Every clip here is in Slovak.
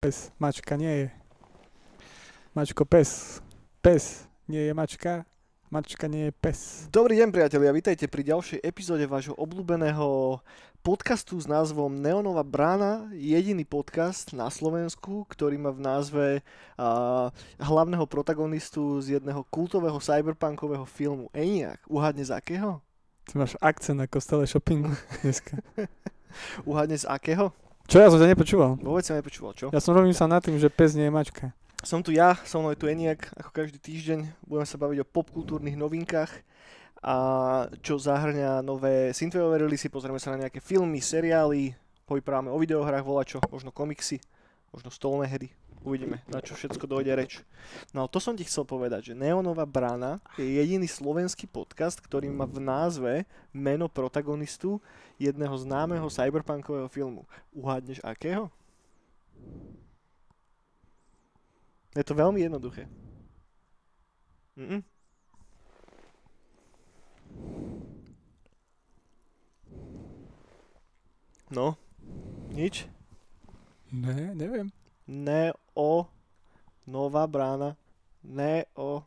Pes. Mačka nie je. Mačko pes. Pes nie je mačka. Mačka nie je pes. Dobrý deň priatelia, vítajte pri ďalšej epizóde vášho obľúbeného podcastu s názvom Neonová brána, jediný podcast na Slovensku, ktorý má v názve uh, hlavného protagonistu z jedného kultového cyberpunkového filmu. Eniak, uhádne z akého? Ty máš akcent ako stále shoppingu dneska. uhádne z akého? Čo ja som ťa nepočúval? Vôbec sa nepočúval, čo? Ja som robím sa nad tým, že pes nie je mačka. Som tu ja, so mnou je tu Eniak, ako každý týždeň. Budeme sa baviť o popkultúrnych novinkách a čo zahrňa nové synthwaveové releasy, pozrieme sa na nejaké filmy, seriály, povyprávame o videohrách, volačo, možno komiksy, možno stolné hry. Uvidíme, na čo všetko dojde reč. No to som ti chcel povedať, že Neonová brána je jediný slovenský podcast, ktorý má v názve meno protagonistu jedného známeho cyberpunkového filmu. Uhádneš akého? Je to veľmi jednoduché. Mm-mm. No, nič? Ne, neviem. Neo, nová brána, Neo,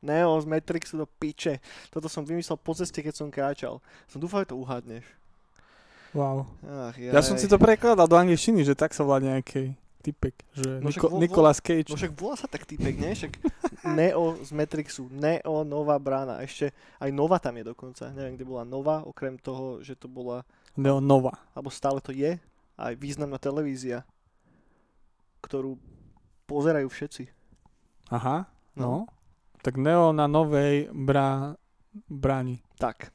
Neo z Matrixu do piče. Toto som vymyslel po ceste, keď som kráčal. Som dúfal, že to uhádneš. Wow. Ach, Ja som si to prekladal do angličtiny, že tak sa volá nejaký typek, že No Niko, vo- vo- Nicolas Cage. No však volá sa tak typek, nie? Však Neo z Matrixu, Neo, nová brána. Ešte aj Nova tam je dokonca. Neviem, kde bola Nova, okrem toho, že to bola, Neo Nova. alebo stále to je, aj významná televízia, ktorú pozerajú všetci. Aha, No. no. Tak Neo na novej brá, bráni. Tak.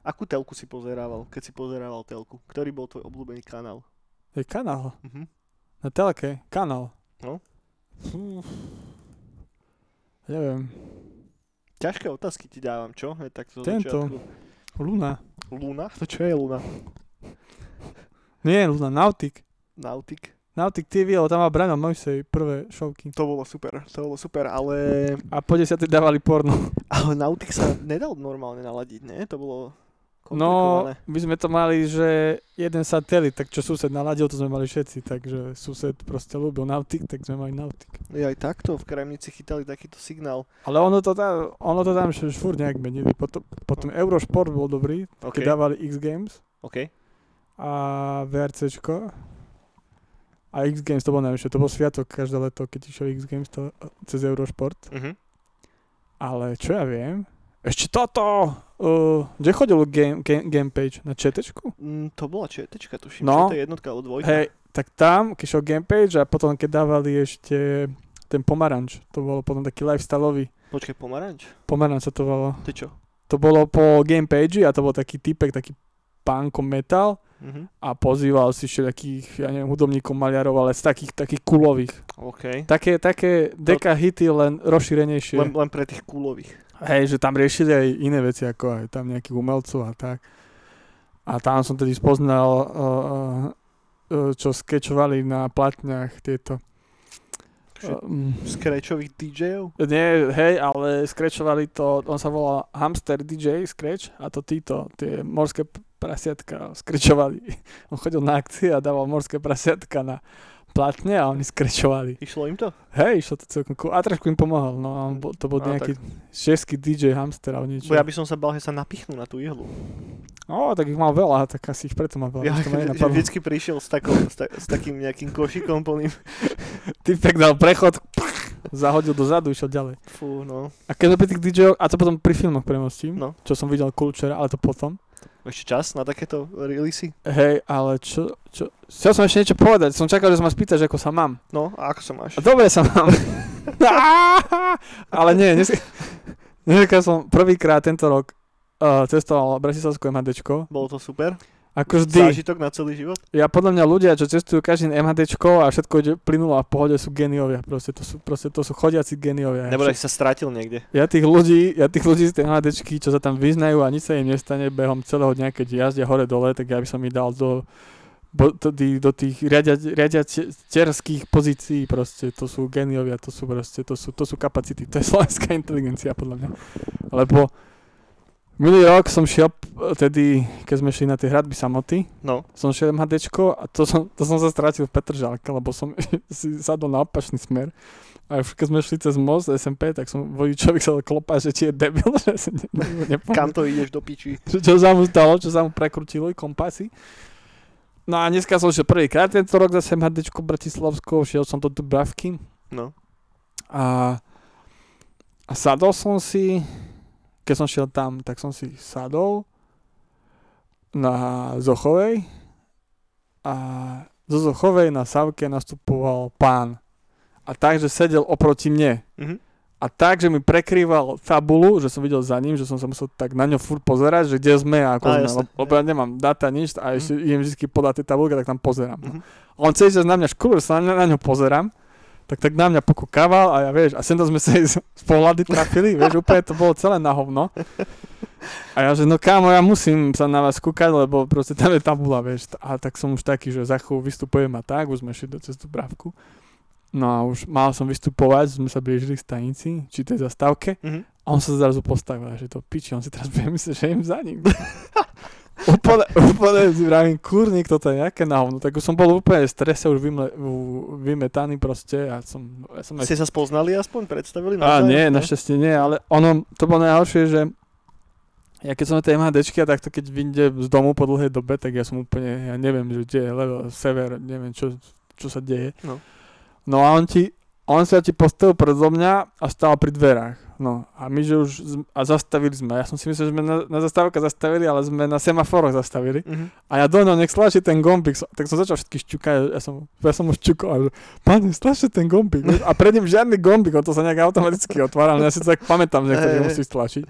Akú telku si pozerával, keď si pozerával telku? Ktorý bol tvoj obľúbený kanál? Je kanál. Mhm. Na telke. Kanál. No. Neviem. Ťažké otázky ti dávam, čo? Je tak zo Tento. začiatku. Luna. Luna? To čo je Luna? Nie, Luna. Nautic. Nautic? Nautic TV, ale tam má Brano Mojsej prvé šovky. To bolo super, to bolo super, ale, A po desiatej dávali porno. ale Nautic sa nedal normálne naladiť, nie? To bolo No, my sme to mali, že jeden satelit, tak čo sused naladil, to sme mali všetci, takže sused proste ľúbil Nautic, tak sme mali Nautic. Je aj takto, v Kremnici chytali takýto signál. Ale ono to tam, ono to tam furt nejak menili. Potom, potom Eurošport bol dobrý, OK, keď dávali X Games OK. a VRCčko. A X Games to bol najvyššie, to bol sviatok každé leto, keď išiel X Games to, cez Eurošport. Uh-huh. Ale čo ja viem, ešte toto, uh, kde chodil game, game, game page? Na četečku? Mm, to bola četečka, tuším, No. to je jednotka alebo dvojka. Hej, tak tam, keď šiel game page a potom keď dávali ešte ten pomaranč, to bolo potom taký lifestyleový, Počkaj, pomaranč? pomaranč sa to volalo. To čo? To bolo po game page a to bol taký typek, taký punko metal Uh-huh. a pozýval si všetkých, ja neviem, hudobníkov, maliarov, ale z takých, takých kulových. OK. Také, také deka hity, len rozšírenejšie. Len, len pre tých kulových. Hej, že tam riešili aj iné veci, ako aj tam nejakých umelcov a tak. A tam som tedy spoznal, uh, uh, čo skečovali na platňach tieto. Že- Um, Scratchových DJov? nie, hej, ale skrečovali to, on sa volá Hamster DJ Scratch a to títo, tie morské prasiatka skrečovali. On chodil na akcie a dával morské prasiatka na platne a oni skrečovali. Išlo im to? Hej, išlo to celkom cool. A trošku im pomohol, no a bol, to bol No, nejaký český DJ Hamster alebo niečo. Bo ja by som sa bal, že sa napichnú na tú ihlu. No, tak ich mal veľa, tak asi ich preto mal veľa. Ja, nenapadlo. vždycky prišiel s, takou, s, ta, s takým nejakým košikom plným. Typek dal prechod, zahodil dozadu, išiel ďalej. Fú, no. A keď sme pri tých DJ, a to potom pri filmoch premostím, No. čo som videl Kulčera, ale to potom. Ešte čas na takéto releasy? Hej, ale čo, čo, chcel som ešte niečo povedať, som čakal, že sa ma spýtaš, ako sa mám. No, a ako sa máš? A dobre sa mám. ale nie, dnes, dneska som prvýkrát tento rok uh, cestoval Bratislavskú MHDčko. Bolo to super? Ako vždy, Zážitok na celý život? ja podľa mňa ľudia, čo cestujú každý MHDčko a všetko ide plynulo a v pohode sú geniovia. Proste to sú, proste to sú chodiaci geniovia. Nebo si sa strátil niekde. Ja tých ľudí, ja tých ľudí z tej MHDčky, čo sa tam vyznajú a nič sa im nestane behom celého dňa, keď jazdia hore dole, tak ja by som ich dal do, bo, tých, do tých riadia, riadiacerských pozícií proste, to sú geniovia, to sú proste, to sú, to sú kapacity, to je slovenská inteligencia podľa mňa. Lebo Minulý rok som šiel, p- tedy, keď sme šli na tie hradby samoty, No, som šiel MHDčko a to som, to som sa stratil v Petržalke, lebo som si sadol na opačný smer. A keď sme šli cez most SMP, tak som vodičovi chcel klopať, že či je debil, že si ne, ne, kam to ideš do piči? že čo sa mu stalo, čo sa mu prekrutilo, kompasy. No a dneska som šiel prvýkrát tento rok zase MHDčko Bratislavsko, šiel som do Dubravky No. a, a sadol som si, keď som šiel tam, tak som si sadol na Zochovej a zo Zochovej na Savke nastupoval pán. A takže sedel oproti mne. Mhm. A tak, že mi prekrýval tabulu, že som videl za ním, že som sa musel tak na ňo furt pozerať, že kde sme a ako Á, sme, lebo, ja nemám data nič a ešte idem vždy podať tie tabulky, tak tam pozerám. Mhm. A on celý čas na mňa škúr, sa na, na ňo pozerám, tak tak na mňa pokúkával a ja vieš, a sem to sme sa z, z pohľady trafili, vieš, úplne to bolo celé na hovno. A ja že no kámo, ja musím sa na vás kúkať, lebo proste tam je tabula, vieš. A tak som už taký, že za chvíľu vystupujem a tak, už sme šli do cestu brávku. No a už mal som vystupovať, sme sa blížili k stanici, či tej zastávke. Mhm. A on sa zrazu postavil, že to piči, on si teraz bude myslieť, že im za ním. úplne, úplne si vravím, kurník, toto je nejaké na hovno. Tak už som bol úplne v strese, už vymle, vymetaný proste a som, ja som aj... Ste sa spoznali aspoň, predstavili? A navzájom? nie, našťastie nie, ale ono, to bolo najhoršie, že ja keď som na tej MHDčke, tak to keď vyjde z domu po dlhej dobe, tak ja som úplne, ja neviem, že kde je levo, sever, neviem, čo, čo sa deje. No. No a on ti, on sa ti postavil predo mňa a stál pri dverách. No a my, že už, a zastavili sme. Ja som si myslel, že sme na, na zastávke zastavili, ale sme na semaforoch zastavili. Mhm. A ja do ňoho nech stlačí ten gombík, So- tak som začal všetky šťukať, ja som, ja som už šťukol, a že pane, stlačte ten gombík. vieš. A pred ním žiadny gombík, on to sa nejak automaticky otváral, no ja si to tak pamätám, že niekto Hej, hej. musí stlačiť.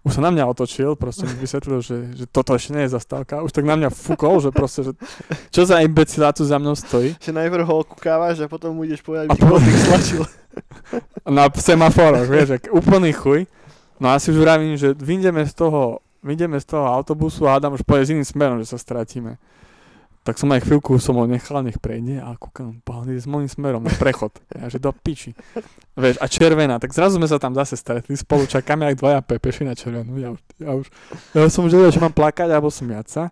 Už sa na mňa otočil, proste mi vysvetlil, že, že toto ešte nie je zastávka. Už tak na mňa fúkol, že proste, že čo za imbecila tu za mnou stojí. Že najprv ho okúkávaš a potom mu ideš povedať, ti po- kolik stlačil. Na semaforoch, vieš, jak úplný chuj. No a si už vravím, že vyjdeme z toho, vyjdeme z toho autobusu a Adam už pôjde s iným smerom, že sa stratíme. Tak som aj chvíľku som ho nechal, nech prejde a kúkam, ide s môjim smerom na prechod. Ja, že do piči. Vieš, a červená, tak zrazu sme sa tam zase stretli, spolu čakáme aj dvaja pepeši na červenú. Ja ja už, ja som už vedel, či mám plakať alebo smiať sa.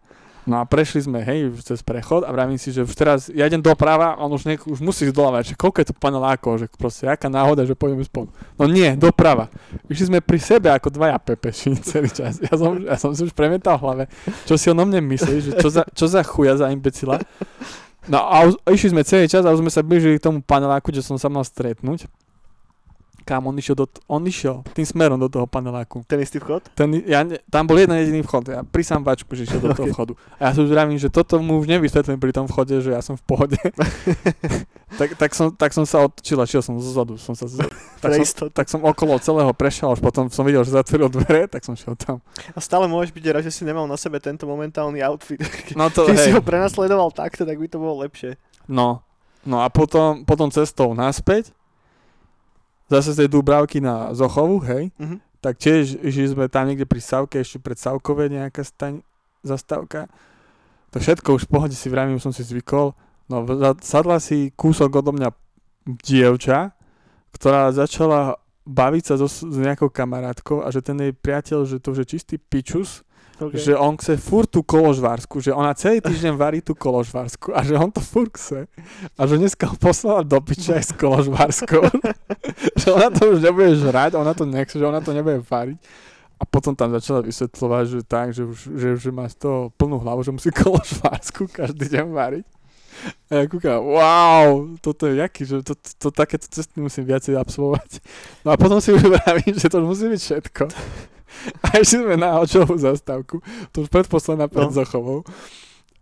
No a prešli sme, hej, už cez prechod a vravím si, že už teraz, ja idem doprava on už, nech, už musí doľava, že koľko je to panelákov, že proste, aká náhoda, že pôjdeme spolu. No nie, doprava. Išli sme pri sebe ako dvaja pepeši celý čas. Ja som, ja som si už premietal v hlave, čo si on o mne myslí, že čo za, čo za chuja, za imbecila. No a už, išli sme celý čas a už sme sa blížili k tomu paneláku, kde som sa mal stretnúť. Kam on išiel, do, t- on išiel tým smerom do toho paneláku. Ten istý vchod? Ten, ja, ne- tam bol jeden jediný vchod, ja pri sambačku, že išiel do toho Ok. vchodu. A ja si už vravím, že toto mu už nevysvetlím pri tom vchode, že ja som v pohode. tak, tak, som, tak som sa otočil a šiel som zozadu. Som sa, z- tak, som, tak som okolo celého prešiel, až potom som videl, že zatvoril dvere, tak som šiel tam. A stále môžeš byť rád, že si nemal na sebe tento momentálny outfit. No to, Keď si hej, ho prenasledoval takto, tak by to bolo lepšie. no, no a potom, potom cestou naspäť, zase z tej Dúbravky na Zochovu, hej, Mhm. tak tiež išli sme tam niekde pri Savke, ešte pred Savkové nejaká staň, zastávka. To všetko už v pohode si vravím, som si zvykol. No sadla si kúsok odo mňa dievča, ktorá začala baviť sa so, s nejakou kamarátkou a že ten jej priateľ, že to už je čistý pičus, Okay. že on chce furt tú koložvársku, že ona celý týždeň varí tú koložvársku a že on to furt chce. A že dneska ho poslala do piče aj s koložvárskou. že ona to už nebude žrať, ona to nechce, že ona to nebude variť. A potom tam začala vysvetľovať, že tak, že už, že, že má z toho plnú hlavu, že musí koložvársku každý deň variť. A ja kúkam, wow, toto je jaký, že to, to, to takéto cesty musím viacej absolvovať. No a potom si už vravím, že to musí byť všetko. A išli sme na očovú zastávku, to už predposledná pred No. Zochovou.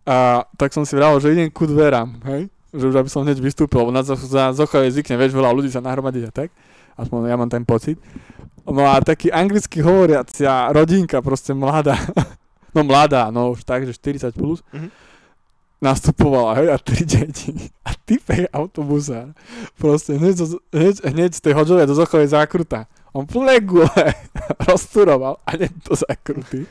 A tak som si vravil, že idem ku dverám, hej? Že už aby som hneď vystúpil, lebo na, za Zochovej zvykne, vieš, veľa ľudí sa nahromadiť a tak. Aspoň ja mám ten pocit. No a taký anglicky hovoriacia rodinka, proste mladá. No mladá, no už tak, že 40 plus. Mhm. Nastupovala, hej, a tri deti. A typek autobusa. Proste hneď, hneď, hneď z tej hodžovej do Zochovej zákruta. On plegule rozturoval a hneď do zákruty.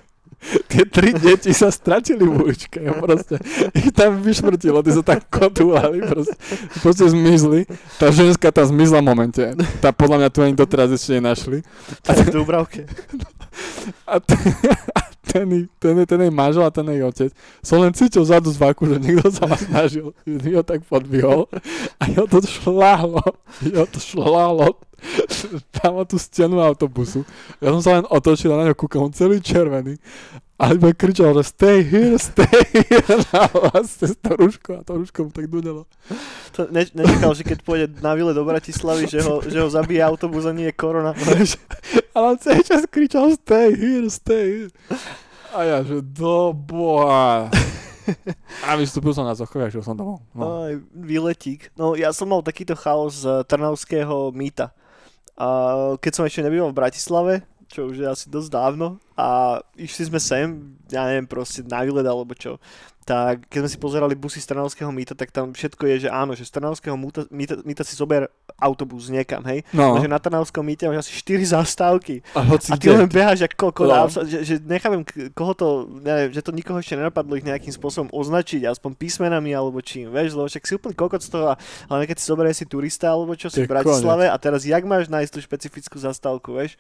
Tie tri deti sa stratili v uličke. Ja proste, ich tam vyšmrtilo, tí sa tak kotúlali, proste, proste zmizli. Tá ženská tá zmizla v momente. Tá podľa mňa tu ani doteraz ešte nenašli. To je v Dúbravke. A, t- a ten, ten, ten jej manžel a ten jej otec som len cítil vzadu z vaku, že niekto sa ma snažil. Ho tak podbihol a jo to šláhlo. Jo to šláhlo tam tú stenu autobusu. Ja som sa len otočil a na ňo kúkal, on celý červený. A iba kričal, že stay here, stay here. A vlastne s tou rúškou a to rúško mu tak dudelo. To ne, nečakal, že keď pôjde na výlet do Bratislavy, že ho, že ho zabije autobus a nie je korona. Ale on celý čas kričal stay here, stay here. A ja, že do boha. A vystúpil som na Zochovia, že som domov. No. Aj, výletík. No ja som mal takýto chaos z Trnavského mýta. A keď som ešte nebýval v Bratislave, čo už je asi dosť dávno, a išli sme sem, ja neviem, proste na výlet alebo čo, tak keď sme si pozerali busy z Trnavského mýta, tak tam všetko je, že áno, že z Trnavského mýta, mýta, mýta si zober autobus niekam, hej. no. No. Že na Trnavskom mýte máš asi 4 zastávky. A A ty len beháš ako kokot, No. že, že nechápem, koho to, neviem, že to nikoho ešte nenapadlo ich nejakým spôsobom označiť, aspoň písmenami alebo čím, vieš, lebo však si úplne kokot z toho, ale keď si zoberieš si turista alebo čo si v Bratislave a teraz jak máš nájsť tú špecifickú zastávku, vieš?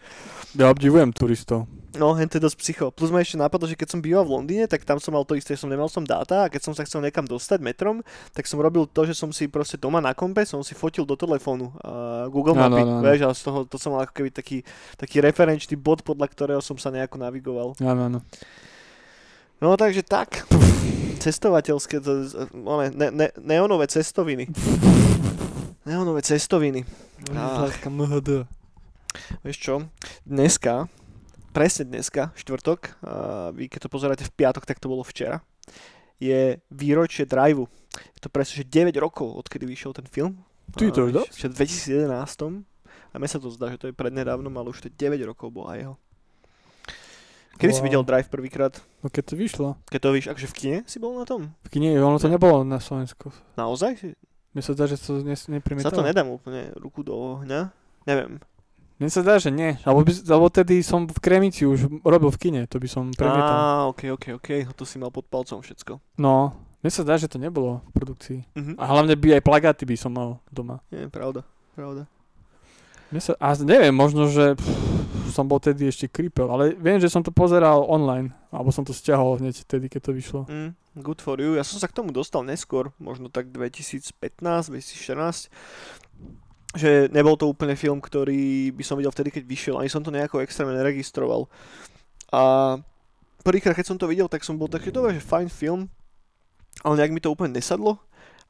Ja obdivujem turistov. No, hen to je dosť psycho. Plus ma ešte napadlo, že keď som býval v Londýne, tak tam som mal to isté, že som nemal som dáta a keď som sa chcel niekam dostať metrom, tak som robil to, že som si proste doma na kompe, som si fotil do telefónu uh, Google Mapy, áno, áno. vieš, a z toho to som mal ako keby taký, taký referenčný bod, podľa ktorého som sa nejako navigoval. Áno, áno. No takže tak, cestovateľské, to, one, ne, ne, neonové cestoviny. Neonové cestoviny. Ach. Vieš čo, dneska, presne dneska, štvrtok, vy keď to pozeráte v piatok, tak to bolo včera, je výročie Driveu. Je to presne, že 9 rokov, odkedy vyšiel ten film. Ty, to už v 2011. A mne sa to zdá, že to je prednedávnom, ale už to je 9 rokov bola jeho. Kedy si Wow. videl Drive prvýkrát? No keď to vyšlo. Keď to víš, akže v kine si bol na tom? V kine, ono to nebolo na Slovensku. Naozaj? Si- Mne sa zdá, že to ne, Sa to neprimietalo. nedám úplne ruku do ohňa. Neviem. Mne sa zdá, že nie. Alebo, by, alebo tedy som v Kremici už robil v kine, to by som premietal. Á, ok, ok, ok. To si mal pod palcom všetko. No, mne sa zdá, že to nebolo v produkcii. Mhm. A hlavne by aj plagáty by som mal doma. Nie, pravda. Pravda. Mne sa, a neviem, možno, že pff, som bol tedy ešte kripel, ale viem, že som to pozeral online, alebo som to stiahol hneď tedy, keď to vyšlo. Mm, good for you. Ja som sa k tomu dostal neskôr, možno tak 2015, 2014. Že nebol to úplne film, ktorý by som videl vtedy, keď vyšiel. Ani som to nejako extrémne neregistroval. A prvýkrát, keď som to videl, tak som bol taký, dobre, že fajn film, ale nejak mi to úplne nesadlo.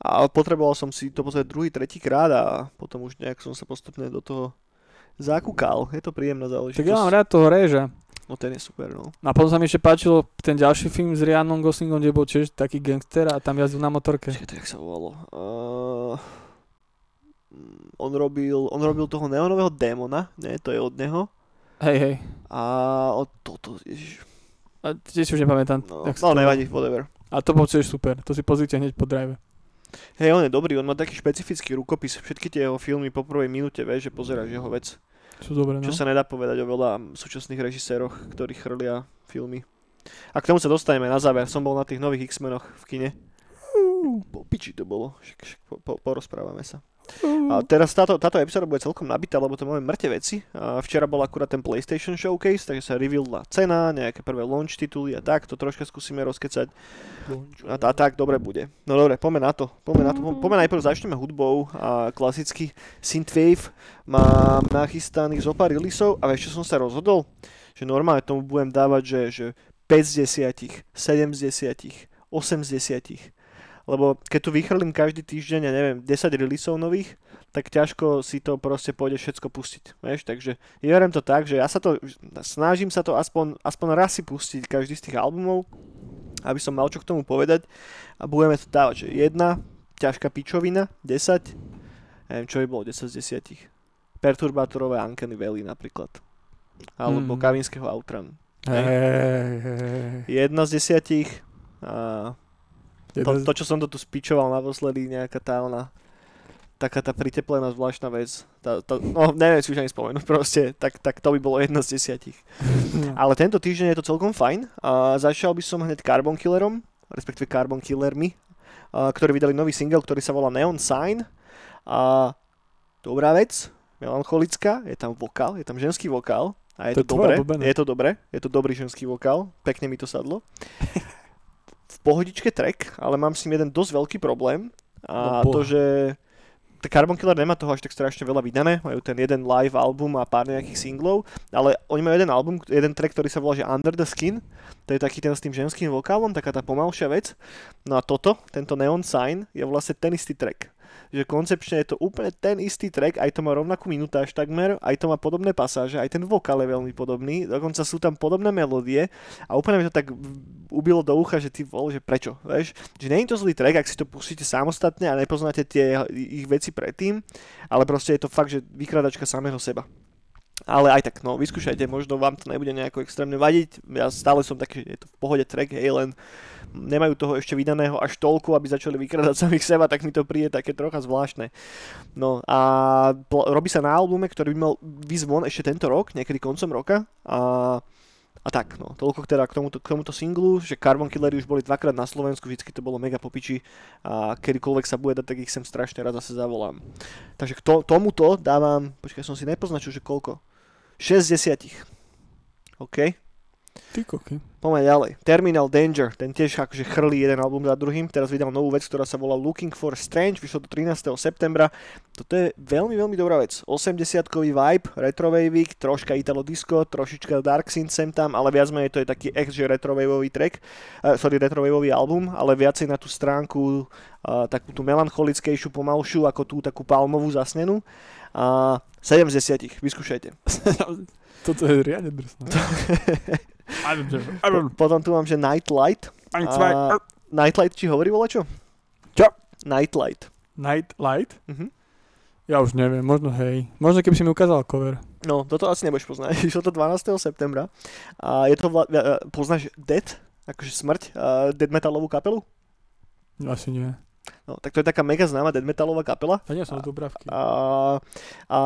A potreboval som si to pozrieť druhý, tretí krát a potom už nejak som sa postupne do toho zakúkal. Je to príjemná záležitosť. Tak ja mám rád toho Réža. No ten je super, no. A potom sa mi ešte páčilo ten ďalší film s Ryanom Goslingom, kde bol tiež taký gangster a tam jazdil na motorke. Počkaj, to jak sa volalo? Uh, on, robil, on robil toho neonového démona, nie, to je od neho. Hej, hej. A od toto, ježiš, A tiež už nepamätám. no, no nevadí, whatever. A to bol tiež super. To si pozrite hneď po drive. Hej, on je dobrý, on má taký špecifický rukopis. Všetky tie jeho filmy po prvej minúte, vieš, že pozeráš jeho vec. Sú dobré, no. Čo sa nedá povedať o veľa súčasných režiséroch, ktorí chrlia filmy. A k tomu sa dostaneme na záver. Som bol na tých nových X-menoch v kine. Po piči to bolo, však, však po, po, porozprávame sa. A teraz táto, táto epizóda bude celkom nabitá, lebo to máme mŕte veci. A včera bol akurát ten PlayStation Showcase, takže sa revealila cena, nejaké prvé launch tituly a tak, to troška skúsime rozkecať. A, tá, tak, dobre bude. No dobre, poďme na to. Poďme na to. Po- Poďme najprv začneme hudbou a klasický Synthwave má nachystaných zo pár releaseov a vieš čo som sa rozhodol? Že normálne tomu budem dávať, že, že 5 z 10, 7 z 10, 8 z 10. Lebo keď tu vychrlím každý týždeň, ja neviem, 10 releaseov nových, tak ťažko si to proste pôjde všetko pustiť. Vieš? Takže ja verím to tak, že ja sa to, snažím sa to aspoň, aspoň raz si pustiť každý z tých albumov, aby som mal čo k tomu povedať a budeme to dávať, že jedna ťažká pičovina, 10, neviem čo by bolo 10 z 10. Perturbátorové Uncanny Valley napríklad. Alebo Mm. Kavinského Outrun. Hej, hej, hej. Jedna z desiatich a to, to, čo som to tu spičoval naposledy, nejaká tá ona, taká tá priteplená zvláštna vec, tá, tá, no neviem si už ani spomenúť proste, tak, tak to by bolo jedna z desiatich. Ale tento týždeň je to celkom fajn a začal by som hneď Carbon Killerom, respektíve Carbon Killermi, a, ktorí vydali nový single, ktorý sa volá Neon Sign a dobrá vec, melancholická, je tam vokál, je tam ženský vokál A je To to, je je to dobre, je to dobrý ženský vokál, pekne mi to sadlo. V pohodičke track, ale mám s ním jeden dosť veľký problém a No to, že t- Carbon Killer nemá toho až tak strašne veľa vydané, majú ten jeden live album a pár nejakých singlov, ale oni majú jeden album, jeden track, ktorý sa volá že Under the Skin, to je taký ten s tým ženským vokálom, taká tá pomalšia vec. No a toto, tento Neon Sign, je vlastne ten istý track. Že koncepčne je to úplne ten istý track, aj to má rovnakú minutáž takmer, aj to má podobné pasáže, aj ten vokál je veľmi podobný, dokonca sú tam podobné melódie a úplne mi to tak ubilo do ucha, že ty vole, že prečo, vieš? Že nie je to zlý track, ak si to pustíte samostatne a nepoznáte tie ich veci predtým, ale proste je to fakt, že vykradačka samého seba. Ale aj tak, no, vyskúšajte, možno vám to nebude nejako extrémne vadiť. Ja stále som taký, že je to v pohode track, hej, len nemajú toho ešte vydaného až toľko, aby začali vykradať samých seba, tak mi to príde také trocha zvláštne. No a pl- robí sa na albume, ktorý by mal výsť von ešte tento rok, niekedy koncom roka. A, a tak, no, toľko teda k tomuto, k tomuto singlu, že Carbon Killery už boli dvakrát na Slovensku, vždycky to bolo mega popiči a kedykoľvek sa bude dať, tak ich sem strašne rád zase zavolám. Takže k to, tomuto dávam, počkaj, som si nepoznačil, že koľko. 60. OK? Ty koky. Poďme ďalej. Terminal Danger, ten tiež akože chrlí jeden album za druhým. Teraz vydal novú vec, ktorá sa volá Looking for Strange, vyšlo to 13. septembra. Toto je veľmi, veľmi dobrá vec. 80-kový vibe, retrowaveík, troška italo disco, trošička dark synth sem tam, ale viac menej to je taký ex, že retrowaveový track, uh, sorry, retrowaveový album, ale viacej na tú stránku uh, takú tú melancholickejšiu, pomalšiu, ako tú takú palmovú zasnenú. A 70, vyskúšajte. Toto je riadne drsné. Po- Potom tu mám, že Nightlight. A Nightlight ti hovorí vola čo? Nightlight. Night Light? Mhm. Ja už neviem, možno hej. Možno keby si mi ukázal cover. No, toto asi nebudeš poznať. Išlo to 12. septembra. A je to, vla... a, poznáš Dead? Akože smrť? A dead metalovú kapelu? Asi nie. No, tak to je taká mega známa metalová kapela. A nie som z Dubravky. A, a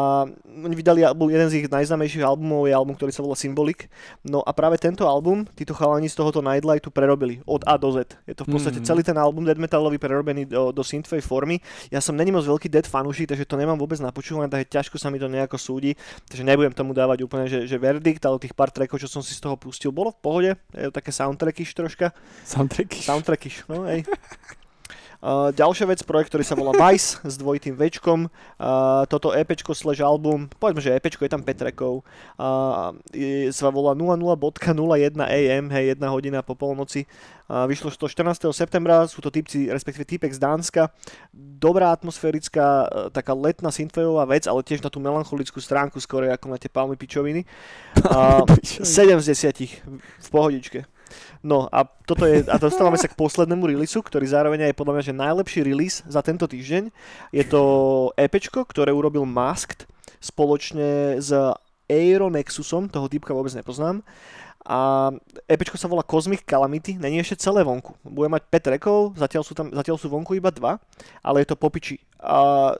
oni vydali album, jeden z ich najznámejších albumov je album, ktorý sa volá Symbolic. No a práve tento album, títo chalani z tohoto Nightlightu prerobili od A do Z. Je to v podstate Mm. celý ten album dead metalový prerobený do, do synthwave formy. Ja som není moc veľký dead fanúšik, takže to nemám vôbec napočúvané, takže ťažko sa mi to nejako súdi. Takže nebudem tomu dávať úplne, že, že verdikt, ale tých pár trackov, čo som si z toho pustil, bolo v pohode. Je to také soundtrackish troška. Soundtracky. Soundtrackish, no hej. Uh, ďalšia vec, projekt, ktorý sa volá Vice s dvojitým Včkom. Uh, toto EPčko slash album, povedzme, že EPčko je tam 5 trackov. Uh, je, sa volá 00.01 AM, hej, 1 hodina po polnoci. Uh, vyšlo to 14. septembra, sú to typci, respektíve typek z Dánska. Dobrá atmosférická, uh, taká letná synthwaveová vec, ale tiež na tú melancholickú stránku, skôr ako na tie palmy pičoviny. Uh, 7 z 10 v pohodičke. No a toto je, a dostávame sa k poslednému releaseu, ktorý zároveň je podľa mňa že najlepší release za tento týždeň. Je to EPčko, ktoré urobil Masked spoločne s Aeronexusom, toho typka vôbec nepoznám. A EPčko sa volá Cosmic Calamity, není ešte celé vonku. Bude mať 5 trackov, zatiaľ sú, tam, zatiaľ sú vonku iba 2, ale je to popiči. A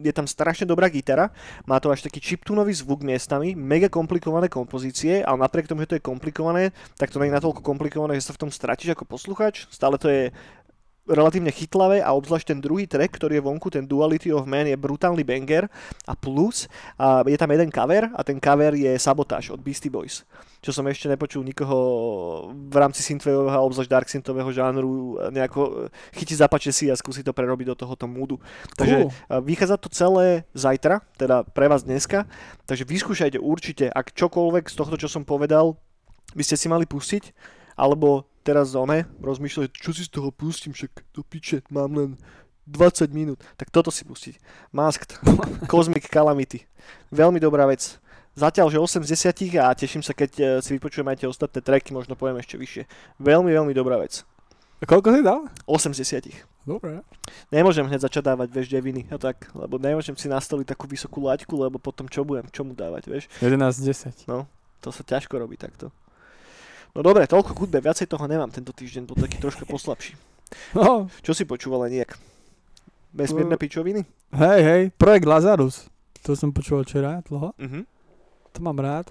je tam strašne dobrá gitara, má to až taký chiptunový zvuk miestami, mega komplikované kompozície, ale napriek tomu, že to je komplikované, tak to nie je natoľko komplikované, že sa v tom stratíš ako posluchač. Stále to je relatívne chytlavé a obzvlášť ten druhý track, ktorý je vonku, ten Duality of Man je brutálny banger a plus a je tam jeden cover a ten cover je Sabotage od Beastie Boys čo som ešte nepočul nikoho v rámci synthwaveového a obzvlášť dark synthového žánru nejako chytiť zapače si a skúsiť to prerobiť do tohoto múdu. Takže Cool. a vychádza to celé zajtra, teda pre vás dneska, takže vyskúšajte určite, ak čokoľvek z tohto, čo som povedal, by ste si mali pustiť, alebo teraz one rozmýšľať, čo si z toho pustím, však do piče, mám len 20 minút, tak toto si pustiť. Masked, Cosmic Calamity. Veľmi dobrá vec. Zatiaľ, že 8 z 10 a teším sa, keď eh, si vypočujem aj tie ostatné tracky, možno poviem ešte vyššie. Veľmi, veľmi dobrá vec. A koľko si dal? 8 z 10. Dobre. Nemôžem hneď začať dávať, vieš, deviny a tak, lebo nemôžem si nastoliť takú vysokú laťku, lebo potom čo budem, čomu dávať, vieš. 11 z 10. To sa ťažko robí takto. No dobre, toľko k hudbe, viacej toho nemám tento týždeň, bol taký troška poslabší. No, Čo si počúval nejak? Vesmírne pičoviny? hej, hej. Projekt Lazarus. To som počúval včera dlho. Mhm. To mám rád.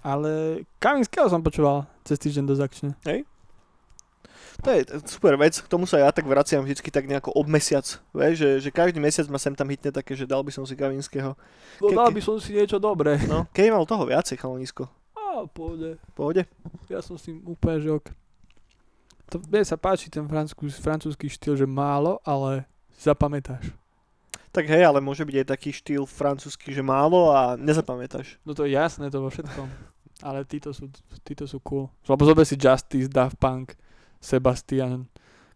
Ale Kaminského som počúval cez týždeň dosť akčne. To je super vec, k tomu sa ja tak vraciam vždycky tak nejako ob mesiac, vieš, že, že každý mesiac ma sem tam hitne také, že dal by som si Kavinského. No Ke- dal by som si niečo dobré. No, keď mal toho viacej, chalanisko. V pohode? Ja som s tým úplne, že ok. To, mne sa páči ten francúzsky, francúzsky štýl, že málo, ale zapamätáš. Tak hej, ale môže byť aj taký štýl francúzsky, že málo a nezapamätáš. No to je jasné, to vo všetkom. Ale títo sú, títo sú cool. Lebo zober si Justice, Daft Punk, Sebastian,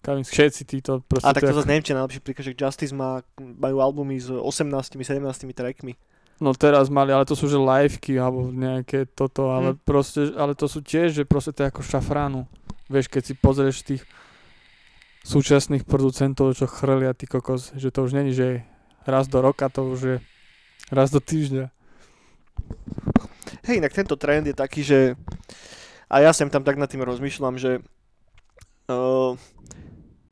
Kavin, všetci títo proste. A tak to zase neviem, či najlepší príklad, že Justice má, majú albumy s 18-17 trackmi. No teraz mali, ale to sú že liveky alebo nejaké toto, ale Hm. proste, ale to sú tiež, že proste to je ako šafránu. Vieš, keď si pozrieš tých súčasných producentov, čo chrlia ty kokos, že to už není, že raz do roka, to už je raz do týždňa. Hej, inak tento trend je taký, že a ja sem tam tak nad tým rozmýšľam, že uh,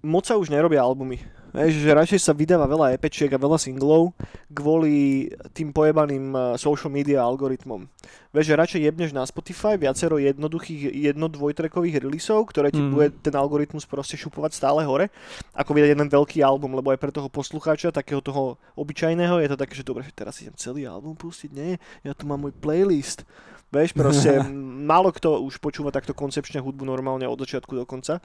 moc sa už nerobia albumy. Vieš, že radšej sa vydáva veľa EPčiek a veľa singlov kvôli tým pojebaným uh, social media algoritmom. Vieš, že radšej jebneš na Spotify viacero jednoduchých, jedno dvojtrekových releaseov, ktoré ti Mm. bude ten algoritmus proste šupovať stále hore, ako vydať jeden veľký album, lebo aj pre toho poslucháča, takého toho obyčajného, je to také, že dobre, že teraz idem celý album pustiť, nie, ja tu mám môj playlist. Vieš, proste málo kto už počúva takto koncepčne hudbu normálne od začiatku do konca.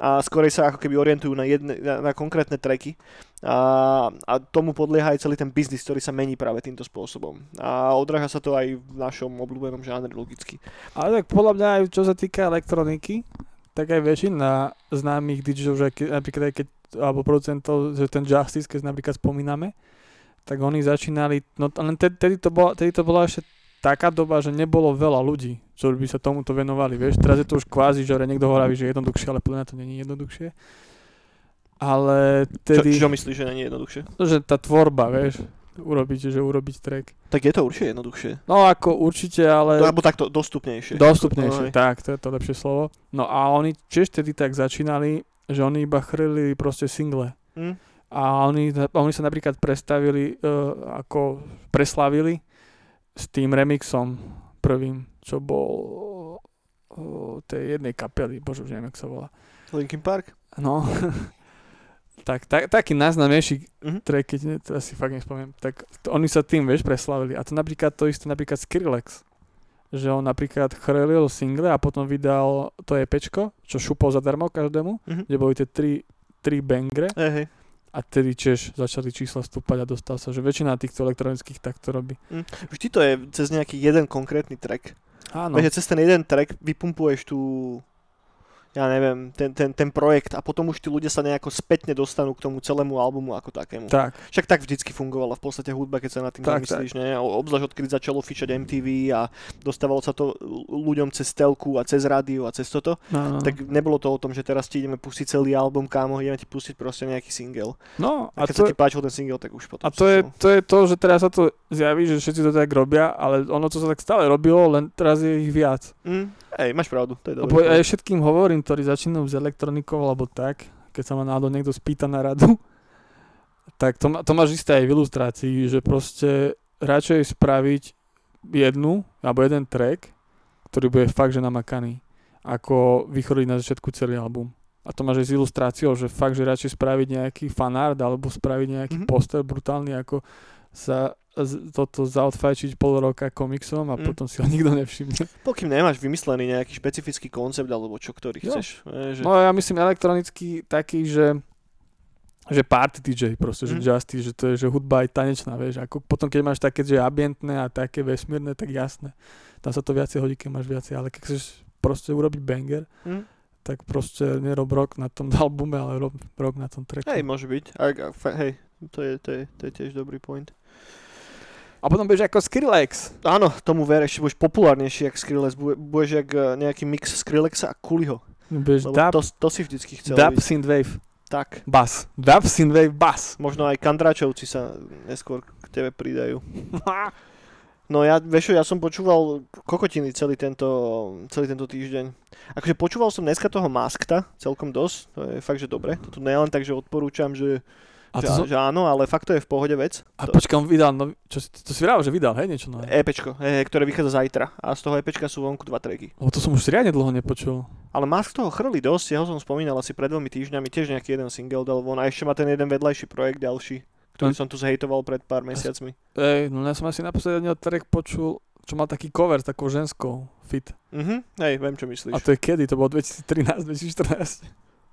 A skorej sa ako keby orientujú na, jedne, na, na konkrétne tracky. A, a tomu podlieha aj celý ten biznis, ktorý sa mení práve týmto spôsobom. A odráža sa to aj v našom obľúbenom žánre logicky. Ale tak podľa mňa aj čo sa týka elektroniky, tak aj väčšina známych DJov, že napríklad aj keď, alebo producentov, že ten Justice, keď napríklad spomíname, tak oni začínali, no len te- tedy to bola, tedy to bola ešte taká doba, že nebolo veľa ľudí, čo by sa tomuto venovali, vieš. Teraz je to už kvázi, že niekto hovorí, že je jednoduchšie, ale podľa mňa to není jednoduchšie. Ale Čo, tedy, čo myslíš, že je jednoduchšie? no, že tá tvorba, vieš, urobiť, že urobiť track. Tak je to určite jednoduchšie. No ako určite, ale... To, alebo takto dostupnejšie. Dostupnejšie, Hej. tak, to je to lepšie slovo. No a oni tiež tedy tak začínali, že oni iba chrlili proste single. Hm? A oni, oni sa napríklad predstavili, uh, ako preslavili s tým remixom prvým, čo bol tej jednej kapely, bože, už neviem, jak sa volá. Linkin Park? No, tak, tak, taký najznámejší Mhm. track, keď ne, teraz si fakt nespomínam, tak to, oni sa tým, vieš, preslavili. A to napríklad to isté napríklad Skrillex. Že on napríklad chrlil single a potom vydal to EPčko, čo šupol zadarmo každému, Mhm. kde boli tie tri, tri bangre Hej, hej. A tedy tiež začali čísla stúpať a dostal sa, že väčšina týchto elektronických tak to robí. Vždy to je cez nejaký jeden konkrétny track. Áno, No. Vieš, že cez ten jeden track vypumpuješ tú ja neviem, ten, ten, ten projekt a potom už tí ľudia sa nejako spätne dostanú k tomu celému albumu ako takému. tak. Však tak vždycky fungovala v podstate hudba, keď sa nad tým Tak, zamyslíš, nie? O- Obzvlášť odkedy začalo fičať MTV a dostávalo sa to ľuďom cez telku a cez rádio a cez toto, No, no. tak nebolo to o tom, že teraz ti ideme pustiť celý album, kámo, ideme ti pustiť proste nejaký single. no A a keď to, sa ti páčil ten single, tak už potom. a to, je, to je to, že teraz sa to zjaví, že všetci to tak robia, ale ono to sa tak stále robilo, len teraz je ich viac. Mm, hej, máš pravdu, to je Lebo dobré. aj všetkým hovorím, ktorí začínajú s elektronikou alebo tak, keď sa ma náhodou niekto spýta na radu, tak to, to máš isté aj v ilustrácii, že proste radšej spraviť jednu alebo jeden track, ktorý bude fakt, že namakaný, ako vychodiť na začiatku celý album. A to máš aj s ilustráciou, že fakt, že radšej spraviť nejaký fanart alebo spraviť nejaký Mhm. poster brutálny, ako sa toto zaodfajčiť pol roka komiksom a Mm. potom si ho nikto nevšimne. Pokým nemáš vymyslený nejaký špecifický koncept alebo čo, ktorý Jo. chceš. Vieš, že... No ja myslím elektronický taký, že že party DJ proste, že Mhm. justice, že to je, že hudba aj tanečná, vieš, ako potom keď máš také, že ambientné a také vesmírne, tak jasné, tam sa to viacej hodí, keď máš viacej, ale keď chceš proste urobiť banger, Hm? tak proste nerob rock na tom albume, ale rob rock na tom tracku. Hej, môže byť. A, a, fa- hej, to je, to, je, to je tiež dobrý point. A potom budeš ako Skrillex. Áno, tomu ver, ešte budeš populárnejší jak Skrillex, bude- budeš jak eh, nejaký mix Skrillexa a Kuliho. Budeš Lebo dub, to, to si vždycky chcel dub byť. synthwave, Tak. bass. Dub synthwave, bass. Možno aj Kandračovci sa neskôr k tebe pridajú. No ja, vieš ja som počúval kokotiny celý tento, celý tento týždeň. Akože počúval som dneska toho Maskta celkom dosť, to je fakt, že dobre. To tu nie len tak, že odporúčam, že A to, že, som, že áno, ale fakt to je v pohode vec. a to- počkam, vydal, no, čo, si- to si vral, že vydal, hej, niečo nové. EPčko, hej, ktoré vychádza zajtra. A z toho EPčka sú vonku dva tracky. Lebo to som už riadne dlho nepočul. Ale Musk toho chrli dosť, jeho som spomínal asi pred dvomi týždňami, tiež nejaký jeden single dal von a ešte má ten jeden vedľajší projekt ďalší, ktorý Hm. som tu zhejtoval pred pár mesiacmi. Ej, no ja som asi naposledy od track počul, čo mal taký cover s takou ženskou fit. Mhm, hej, viem čo myslíš. A to je kedy? To bolo 2013, 2014.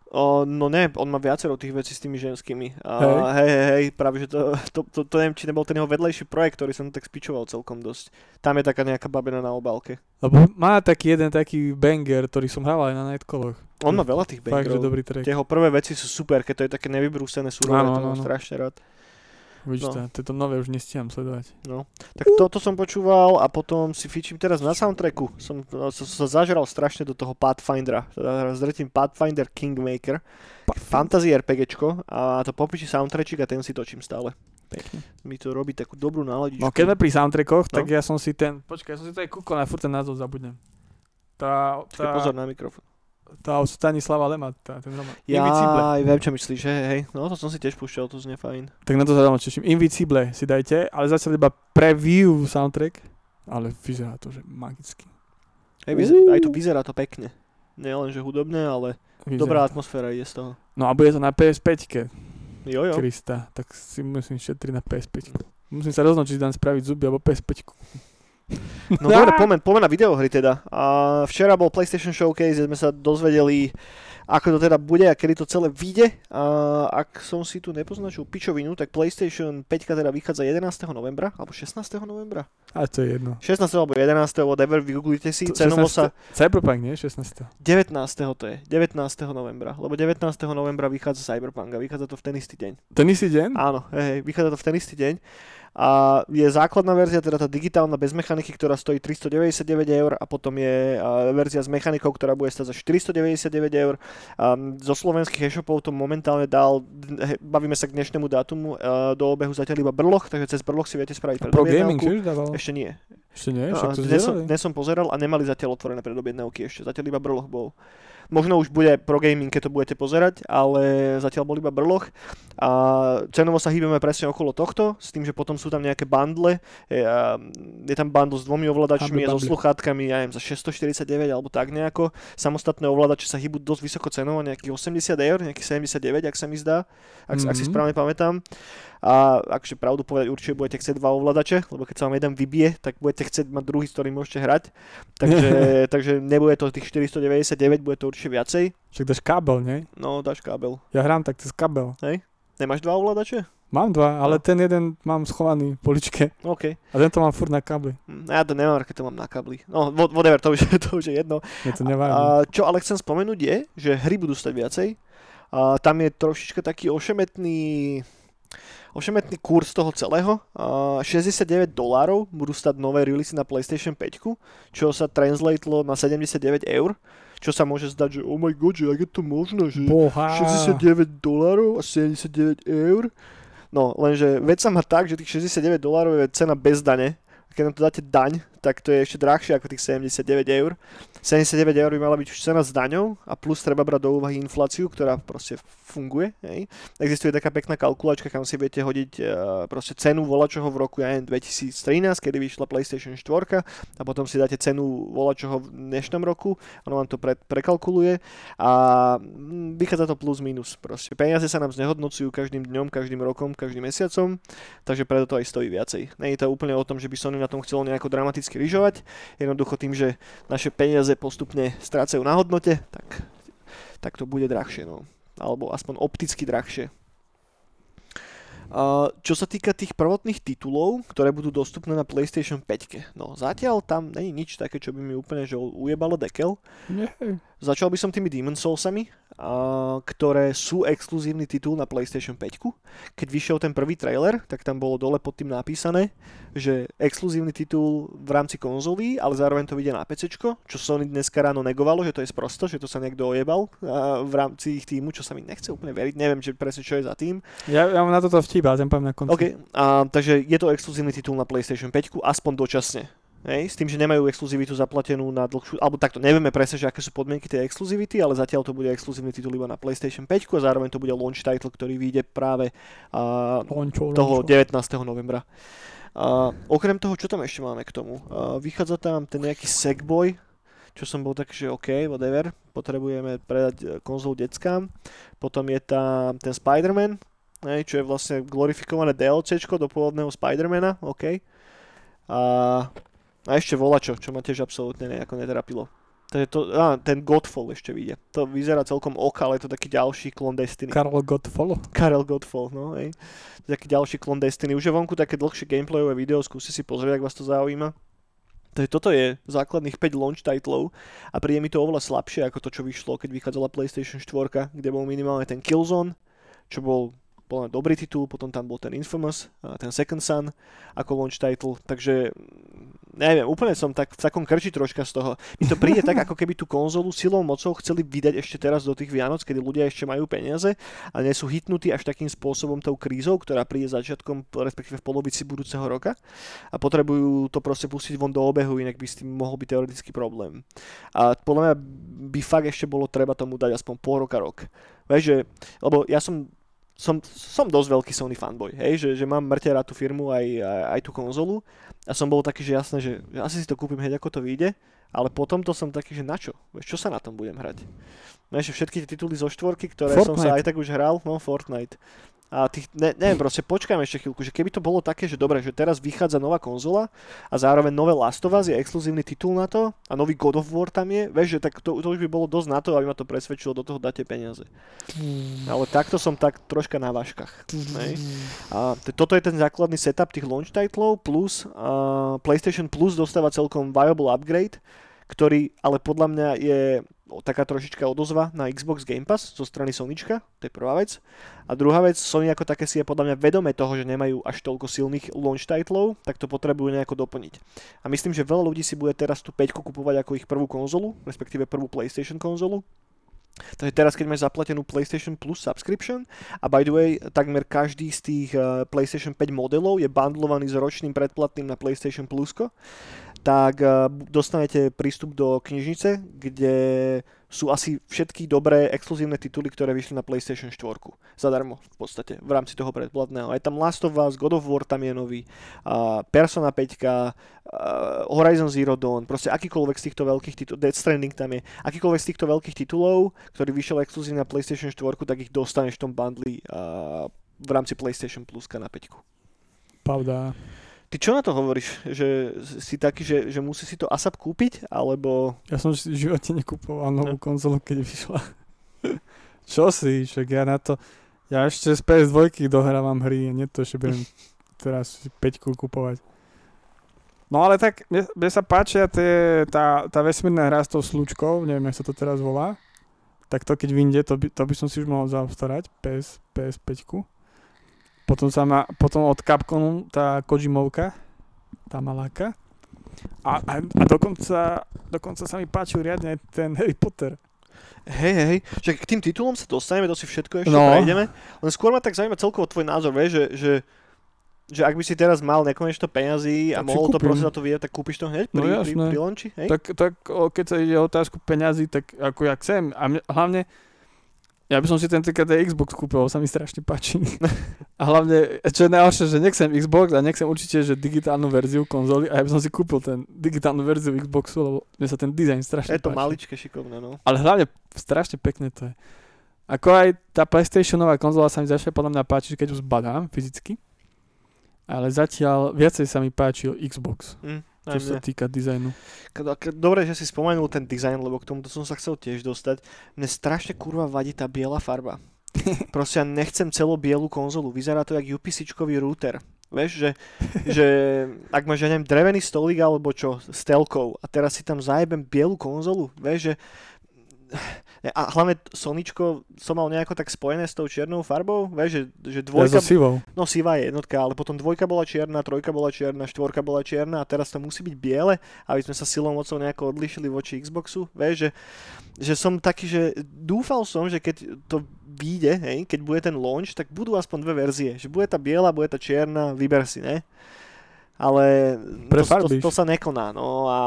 O, no ne, on má viacero tých vecí s tými ženskými. A Hej. hej, hej, hej, práve že to, to, to, to, neviem, či nebol ten jeho vedlejší projekt, ktorý som tak spičoval celkom dosť. Tam je taká nejaká babina na obálke. Lebo má taký jeden taký banger, ktorý som hral aj na Nightcalloch. On má veľa tých Fakt, že bangerov. dobrý track. Tie jeho prvé veci sú super, keď to je také nevybrúsené to áno, mám áno. strašne rád. Vidíš no. to, tieto nové už nestíham sledovať. Tak toto som počúval a potom si fičím teraz na soundtracku. Som, no, som sa zažral strašne do toho Pathfindera. Teda zdretím Pathfinder Kingmaker. Fantasy RPGčko a to popiči soundtrackik a ten si točím stále. Pekne. Mi to robí takú dobrú náladičku. No keď sme pri soundtrackoch, No. tak ja som si ten, počkaj, ja som si to aj kúkol, na furt ten názov zabudnem. Tá, tá, pozor na mikrofón. Tá od Stanislava Lema, tá, ten román. Invisible. Ja viem, čo myslíš, hej, hej. No to som si tiež púšťal, to znie fajn. Tak na to sa teším. Invisible si dajte, ale zatiaľ iba preview soundtrack, ale vyzerá to, že magicky. Hej, vyzer- Uú. aj to vyzerá to pekne. Nie len, že hudobné, ale Vyzerá. dobrá atmosféra ide z toho. No a bude to na PS5, Jo, jo. Krista, tak si musím šetriť na PS5. Musím sa rozhodnúť, či dám spraviť zuby alebo PS5. No dobre, poďme, poďme na videohry teda. A včera bol PlayStation Showcase, kde sme sa dozvedeli, ako to teda bude a kedy to celé vyjde. A ak som si tu nepoznačil pičovinu, tak PlayStation 5 teda vychádza 11. novembra, alebo 16. novembra? A to je jedno. 16. alebo 11. whatever, vygooglite si, To- cenovo sa 16. Cyberpunk, nie? 16. 19. to je, 19. novembra, lebo 19. novembra vychádza Cyberpunk a vychádza to v ten istý deň. Ten istý deň? Áno, hej, vychádza to v ten istý deň. A je základná verzia, teda tá digitálna bez mechaniky, ktorá stojí 399 eur a potom je verzia s mechanikou, ktorá bude stať za 499 eur. A, zo slovenských e-shopov to momentálne dal, bavíme sa k dnešnému dátumu, do obehu zatiaľ iba Brloch, takže cez Brloch si viete spraviť Pro gaming predobjednávku. Ešte nie. Ešte nie? Však to dnes, som, dnes som pozeral a nemali zatiaľ otvorené predobjednávky ešte, zatiaľ iba Brloch bol. Možno už bude pro gaming, keď to budete pozerať, ale zatiaľ bol iba Brloch. A cenovo sa hýbeme presne okolo tohto, s tým, že potom sú tam nejaké bundle. Je, a, je tam bundle s dvomi ovládačmi, Bundle, so sluchátkami, ja neviem, za 649 alebo tak nejako. Samostatné ovládače sa hýbu dosť vysoko cenovo, nejakých 80 eur, nejakých 79, ak sa mi zdá, ak, mm-hmm. ak si Mhm. správne pamätám. A akože pravdu povedať, určite budete chcieť dva ovládače, lebo keď sa vám jeden vybije, tak budete chcieť mať druhý, s ktorým môžete hrať. Takže, takže nebude to tých 499, bude to určite viacej. Však dáš kábel, nie? No, dáš kábel. Ja hrám tak cez kábel. Nemáš dva ovládače? Mám dva, ale No. ten jeden mám schovaný v poličke OK. a tento mám furt na kábli. Hm, Ja to nemám, keď to mám na kabli. No, wha- whatever, to už, to už je jedno. Mne to nevadí. A čo ale chcem spomenúť je, že hry budú stať viacej. A tam je trošička taký ošemetný ošemetný kurz toho celého. A 69 dolárov budú stať nové releasy na PlayStation 5, čo sa translatelo na 79 eur. Čo sa môže zdať, že oh my god, že ak je to možné, že Boha. 69 dolárov a 79 eur. No, lenže vec sa má tak, že tých 69 dolárov je cena bez dane. Keď nám to dáte daň, tak to je ešte drahšie ako tých 79 eur. 79 eur by mala byť už cena s daňou a plus treba brať do úvahy infláciu, ktorá proste funguje. Hej. Existuje taká pekná kalkulačka, kam si viete hodiť uh, proste cenu volačoho v roku ja neviem, 2013, kedy vyšla PlayStation 4 a potom si dáte cenu volačoho v dnešnom roku, ono vám to pre, prekalkuluje a mm, vychádza to plus minus. Proste peniaze sa nám znehodnocujú každým dňom, každým rokom, každým mesiacom, takže preto to aj stojí viacej. Nie je to úplne o tom, že by Sony na tom chcelo nejako dramaticky lyžovať, jednoducho tým, že naše peniaze postupne strácajú na hodnote, tak, tak to bude drahšie, no. alebo aspoň opticky drahšie. Uh, čo sa týka tých prvotných titulov, ktoré budú dostupné na PlayStation 5, no zatiaľ tam není nič také, čo by mi úplne že ujebalo dekel. Nie. Začal by som tými Demon Soulsami, ktoré sú exkluzívny titul na PlayStation 5. Keď vyšiel ten prvý trailer, tak tam bolo dole pod tým napísané, že exkluzívny titul v rámci konzolí, ale zároveň to vyjde na PC, čo Sony dneska ráno negovalo, že to je sprosto, že to sa niekto ojebal v rámci ich týmu, čo sa mi nechce úplne veriť, neviem že presne čo je za tým. Ja, ja mám na toto ale ten poviem na konci. OK, a, takže je to exkluzívny titul na PlayStation 5, aspoň dočasne. Hej, s tým, že nemajú exkluzivitu zaplatenú na dlhšiu, alebo takto nevieme presne, že aké sú podmienky tej exkluzivity, ale zatiaľ to bude exkluzívny titul iba na PlayStation 5 a zároveň to bude launch title, ktorý vyjde práve uh, Lončo, toho lončo. 19. novembra. Uh, okrem toho, čo tam ešte máme k tomu? Uh, vychádza tam ten nejaký Sackboy, čo som bol tak, že OK, whatever, potrebujeme predať eh, konzolu deckám. Potom je tam ten Spider-Man, hej, čo je vlastne glorifikované DLCčko do pôvodného Spider-Mana, OK. A, a ešte volačo, čo ma tiež absolútne nejako netrapilo. Takže to, á, ten Godfall ešte vyjde. To vyzerá celkom ok, ale je to taký ďalší klon Destiny. Karol Godfall. Karel Godfall, no hej. To je taký ďalší klon Destiny. Už je vonku také dlhšie gameplayové video, skúste si pozrieť, ak vás to zaujíma. Takže toto je základných 5 launch titlov a príde mi to oveľa slabšie ako to, čo vyšlo, keď vychádzala PlayStation 4, kde bol minimálne ten Killzone, čo bol bol len dobrý titul, potom tam bol ten Infamous, ten Second Son ako launch title, takže mm, neviem, úplne som tak, v takom krči troška z toho. Mi to príde tak, ako keby tú konzolu silou mocou chceli vydať ešte teraz do tých Vianoc, kedy ľudia ešte majú peniaze a nie sú hitnutí až takým spôsobom tou krízou, ktorá príde začiatkom, respektíve v polovici budúceho roka a potrebujú to proste pustiť von do obehu, inak by s tým mohol byť teoretický problém. A podľa mňa by fakt ešte bolo treba tomu dať aspoň pol roka, rok. Vieš, že, lebo ja som som, som dosť veľký Sony fanboy, hej, že, že mám mŕte rád tú firmu aj, aj, aj tú konzolu a som bol taký, že jasné, že, že asi si to kúpim hneď ako to vyjde, ale potom to som taký, že na čo? Čo sa na tom budem hrať? Vieš, všetky tie tituly zo štvorky, ktoré som Fortnite. sa aj tak už hral, no Fortnite. A tých, ne, neviem, proste počkám ešte chvíľku, že keby to bolo také, že dobre, že teraz vychádza nová konzola a zároveň nové Last of Us je exkluzívny titul na to a nový God of War tam je, vieš, že tak to, to už by bolo dosť na to, aby ma to presvedčilo, do toho dáte peniaze. Ale takto som tak troška na váškach. A t- toto je ten základný setup tých launch titlov, plus uh, PlayStation Plus dostáva celkom viable upgrade, ktorý ale podľa mňa je taká trošička odozva na Xbox Game Pass zo strany Sonyčka, to je prvá vec. A druhá vec, Sony ako také si je podľa mňa vedome toho, že nemajú až toľko silných launch titlov, tak to potrebujú nejako doplniť. A myslím, že veľa ľudí si bude teraz tú 5 kupovať ako ich prvú konzolu, respektíve prvú PlayStation konzolu. Takže teraz, keď máš zaplatenú PlayStation Plus subscription a by the way, takmer každý z tých uh, PlayStation 5 modelov je bundlovaný s ročným predplatným na PlayStation Plusko, tak uh, dostanete prístup do knižnice, kde sú asi všetky dobré exkluzívne tituly, ktoré vyšli na PlayStation 4. Zadarmo v podstate, v rámci toho predplatného. Je tam Last of Us, God of War tam je nový, uh, Persona 5, uh, Horizon Zero Dawn, proste akýkoľvek z týchto veľkých titulov, Death Stranding tam je, akýkoľvek z týchto veľkých titulov, ktorý vyšiel exkluzívne na PlayStation 4, tak ich dostaneš v tom bundli v rámci PlayStation Pluska na 5. Pravda. Ty čo na to hovoríš? Že si taký, že, že musí si to ASAP kúpiť? Alebo... Ja som v živote nekupoval novú konzolu, keď vyšla. Čo si, však ja na to... Ja ešte z PS2 dohrávam hry, nie to, že budem teraz 5 kupovať. No ale tak, mne, mne sa páčia tie, tá, tá vesmírna hra s tou slučkou, neviem, jak sa to teraz volá. Tak to keď vyjde, to by, to by som si už mohol zaobstarať, PS, PS5. Potom, sa ma, potom od Capcomu tá Kojimovka, tá maláka. A, a, a dokonca, dokonca sa mi páčil riadne ten Harry Potter. Hej, hej. Však k tým titulom sa dostaneme, to si všetko ešte No. prejdeme. Len skôr ma tak zaujíma celkovo tvoj názor, vieš, že, že, že ak by si teraz mal nekonečno peňazí a Tak mohol to proste za to vyjať, tak kúpiš to hneď No pri, pri, pri launchi, hej? Tak, tak o, keď sa ide o otázku peňazí, tak ako ja chcem. A mne, hlavne, ja by som si tentokrát aj Xbox kúpil, sa mi strašne páči. a hlavne, čo je najhoršie, že nechcem Xbox a nechcem určite, že digitálnu verziu konzoly a ja by som si kúpil ten digitálnu verziu Xboxu, lebo mne sa ten dizajn strašne je to páči. maličké šikovné, no. Ale hlavne strašne pekné to je. Ako aj tá PlayStationová konzola sa mi začne podľa mňa páčiť, keď ju zbadám fyzicky. Ale zatiaľ viacej sa mi páčil Xbox, Hm, čo sa týka dizajnu. Dobre, že si spomenul ten dizajn, lebo k tomuto som sa chcel tiež dostať. Mne strašne kurva vadí tá biela farba. Proste ja nechcem celú bielu konzolu. Vyzerá to jak UPC-čkový router. Vieš, že, že ak máš, ja neviem, drevený stolík alebo čo, s telkou a teraz si tam zajebem bielu konzolu, vieš, že a hlavne Soničko som mal nejako tak spojené s tou čiernou farbou, vieš, že, že Ja dvojka, so sivou. No sivá je jednotka, ale potom dvojka bola čierna, trojka bola čierna, štvorka bola čierna a teraz to musí byť biele, aby sme sa silou mocou nejako odlišili voči Xboxu. Vieš, že, že som taký, že dúfal som, že keď to vyjde, hej, keď bude ten launch, tak budú aspoň dve verzie. Že bude tá biela, bude tá čierna, vyber si, ne? Ale to, to, Prefarbíš. to sa nekoná. No a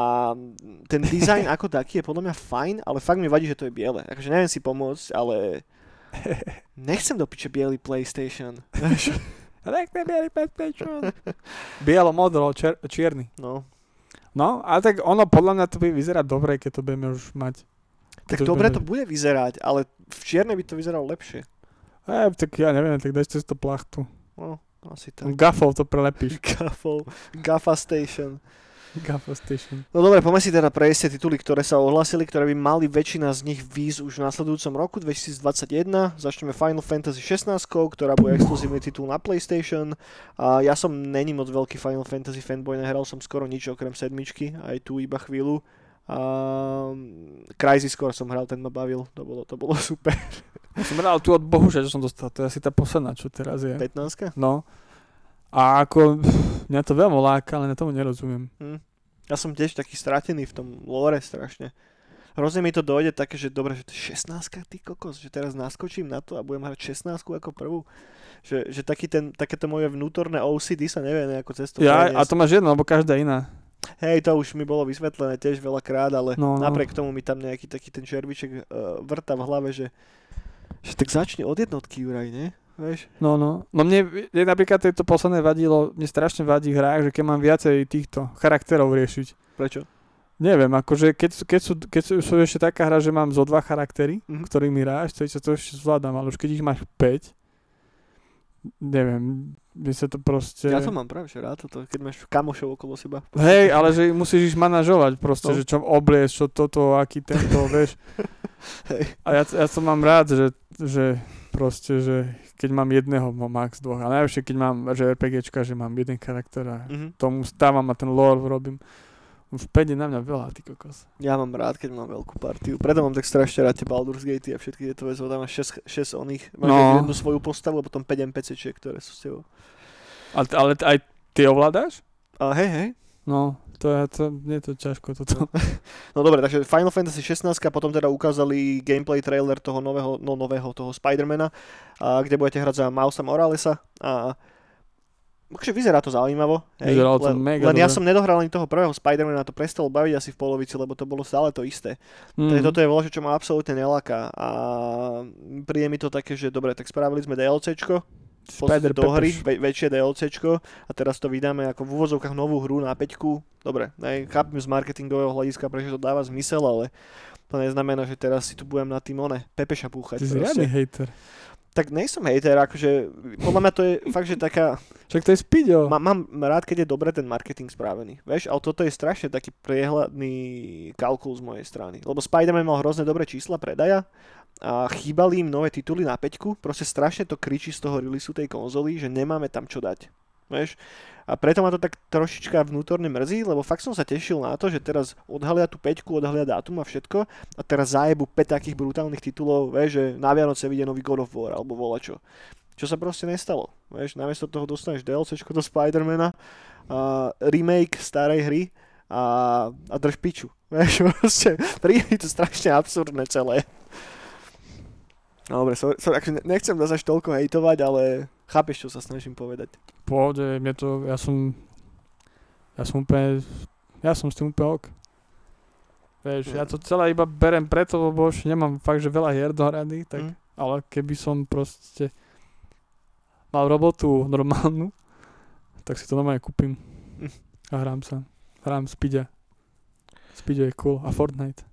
ten dizajn ako taký je podľa mňa fajn, ale fakt mi vadí, že to je biele. Akože neviem si pomôcť, ale nechcem do piče biely PlayStation. Nechme bielý PlayStation. Bielo, modro, čier, čierny. No. No, ale tak ono podľa mňa to by vyzerať dobre, keď to budeme už mať. Tak To dobre to bude vyzerať, ale v čiernej by to vyzeralo lepšie. E, tak ja neviem, tak daj cez to plachtu. No, asi tak. Gafou to prelepíš. Gafou, Gafa Station. Gafa Station. No dobre, poďme si teda prejsť tie tituly, ktoré sa ohlasili, ktoré by mali väčšina z nich výjsť už v nasledujúcom roku 2021. Začneme Final Fantasy 16, ktorá bude exkluzívny titul na PlayStation. A ja som není moc veľký Final Fantasy fanboy, nehral som skoro nič okrem sedmičky, aj tu iba chvíľu. A Crysis Core som hral, ten ma bavil, to bolo, to bolo super. Ja som hral tu od Bohuša, čo som dostal. To je asi tá posledná, čo teraz je. 15 No. A ako, mňa to veľmi láka, ale na tomu nerozumiem. Hm. Ja som tiež taký stratený v tom lore strašne. Hrozne mi to dojde také, že dobre, že to je 16 ty kokos, že teraz naskočím na to a budem hrať 16 ako prvú. Že, že taký ten, takéto moje vnútorné OCD sa nevie nejako cez to Ja, a to máš jedno, lebo každá iná. Hej, to už mi bolo vysvetlené tiež veľakrát, ale No, no. napriek tomu mi tam nejaký taký ten červiček uh, vrta v hlave, že, že tak začni od jednotky, Juraj, ne? Vieš? No, no. No mne je napríklad tejto posledné vadilo, mne strašne vadí v hrách, že keď mám viacej týchto charakterov riešiť. Prečo? Neviem, akože keď, keď, sú, keď sú, sú ešte taká hra, že mám zo dva charaktery, Mhm. ktorými hráš, to, to ešte zvládam, ale už keď ich máš 5, neviem, by sa to proste... Ja to mám práve že rád, toto, keď máš kamošov okolo seba. Hej, ale že musíš ich manažovať proste, No. že čo oblieš, čo toto, aký tento, vieš. Hej. A ja, ja to mám rád, že, že proste, že keď mám jedného, mám max dvoch. A najlepšie, keď mám, že RPGčka, že mám jeden charakter a Mhm. tomu stávam a ten lore robím. Už 5 je na mňa veľa, ty kokos. Ja mám rád, keď mám veľkú partiu. Preto mám tak strašne rád tie Baldur's Gate a všetky tieto veci, tam máš 6, 6 oných, máš No. jednu svoju postavu a potom 5 NPCčiek, ktoré sú s tebou. Ale, ale aj ty ovládaš? A hej, hej. No, to je, to, je to ťažko toto. No dobre, takže Final Fantasy 16 a potom teda ukázali gameplay trailer toho nového, no nového toho Spidermana, a kde budete hrať za Mausa Moralesa a akože vyzerá to zaujímavo. Hej, Vyzeralo to len, mega len ja dobre. som nedohral ani toho prvého Spidermana, to prestalo baviť asi v polovici, lebo to bolo stále to isté. Mm. Mm. Toto je voľačo, čo ma absolútne neláka a príde mi to také, že dobre, tak spravili sme DLCčko, Spider do hry, ve- väčšie DLCčko a teraz to vydáme ako v úvozovkách novú hru na peťku. Dobre, aj chápem z marketingového hľadiska, prečo to dáva zmysel, ale to neznamená, že teraz si tu budem na tým one pepeša púchať. Ty si riadny hejter. Tak nejsom hejter, akože podľa mňa to je fakt, že taká, Však to je Spidio. má, mám rád, keď je dobre ten marketing spravený, vieš, ale toto je strašne taký priehľadný kalkul z mojej strany, lebo Spider-Man mal hrozne dobré čísla predaja a chýbali im nové tituly na peťku, proste strašne to kričí z toho releaseu tej konzoly, že nemáme tam čo dať. Vieš? A preto ma to tak trošička vnútorne mrzí, lebo fakt som sa tešil na to, že teraz odhalia tú peťku, odhalia dátum a všetko a teraz zajebu 5 takých brutálnych titulov, vieš, že na Vianoce vyjde nový God of War alebo volačo. Čo sa proste nestalo. Vieš, namiesto toho dostaneš DLCčko do Spidermana, a remake starej hry a, a drž piču. Vieš, proste príde to strašne absurdné celé. No dobre, sorry, sorry, akože ne- nechcem zase až toľko hejtovať, ale chápeš, čo sa snažím povedať. Pohode, mne to, ja som, ja som úplne, ja som s tým úplne ok. Vieš, ja to celé iba berem preto, lebo už nemám fakt, že veľa hier dohraných, tak, Mm. ale keby som proste mal robotu normálnu, tak si to normálne kúpim Mm. a hrám sa. Hrám Speedia. Speedia je cool. A Fortnite.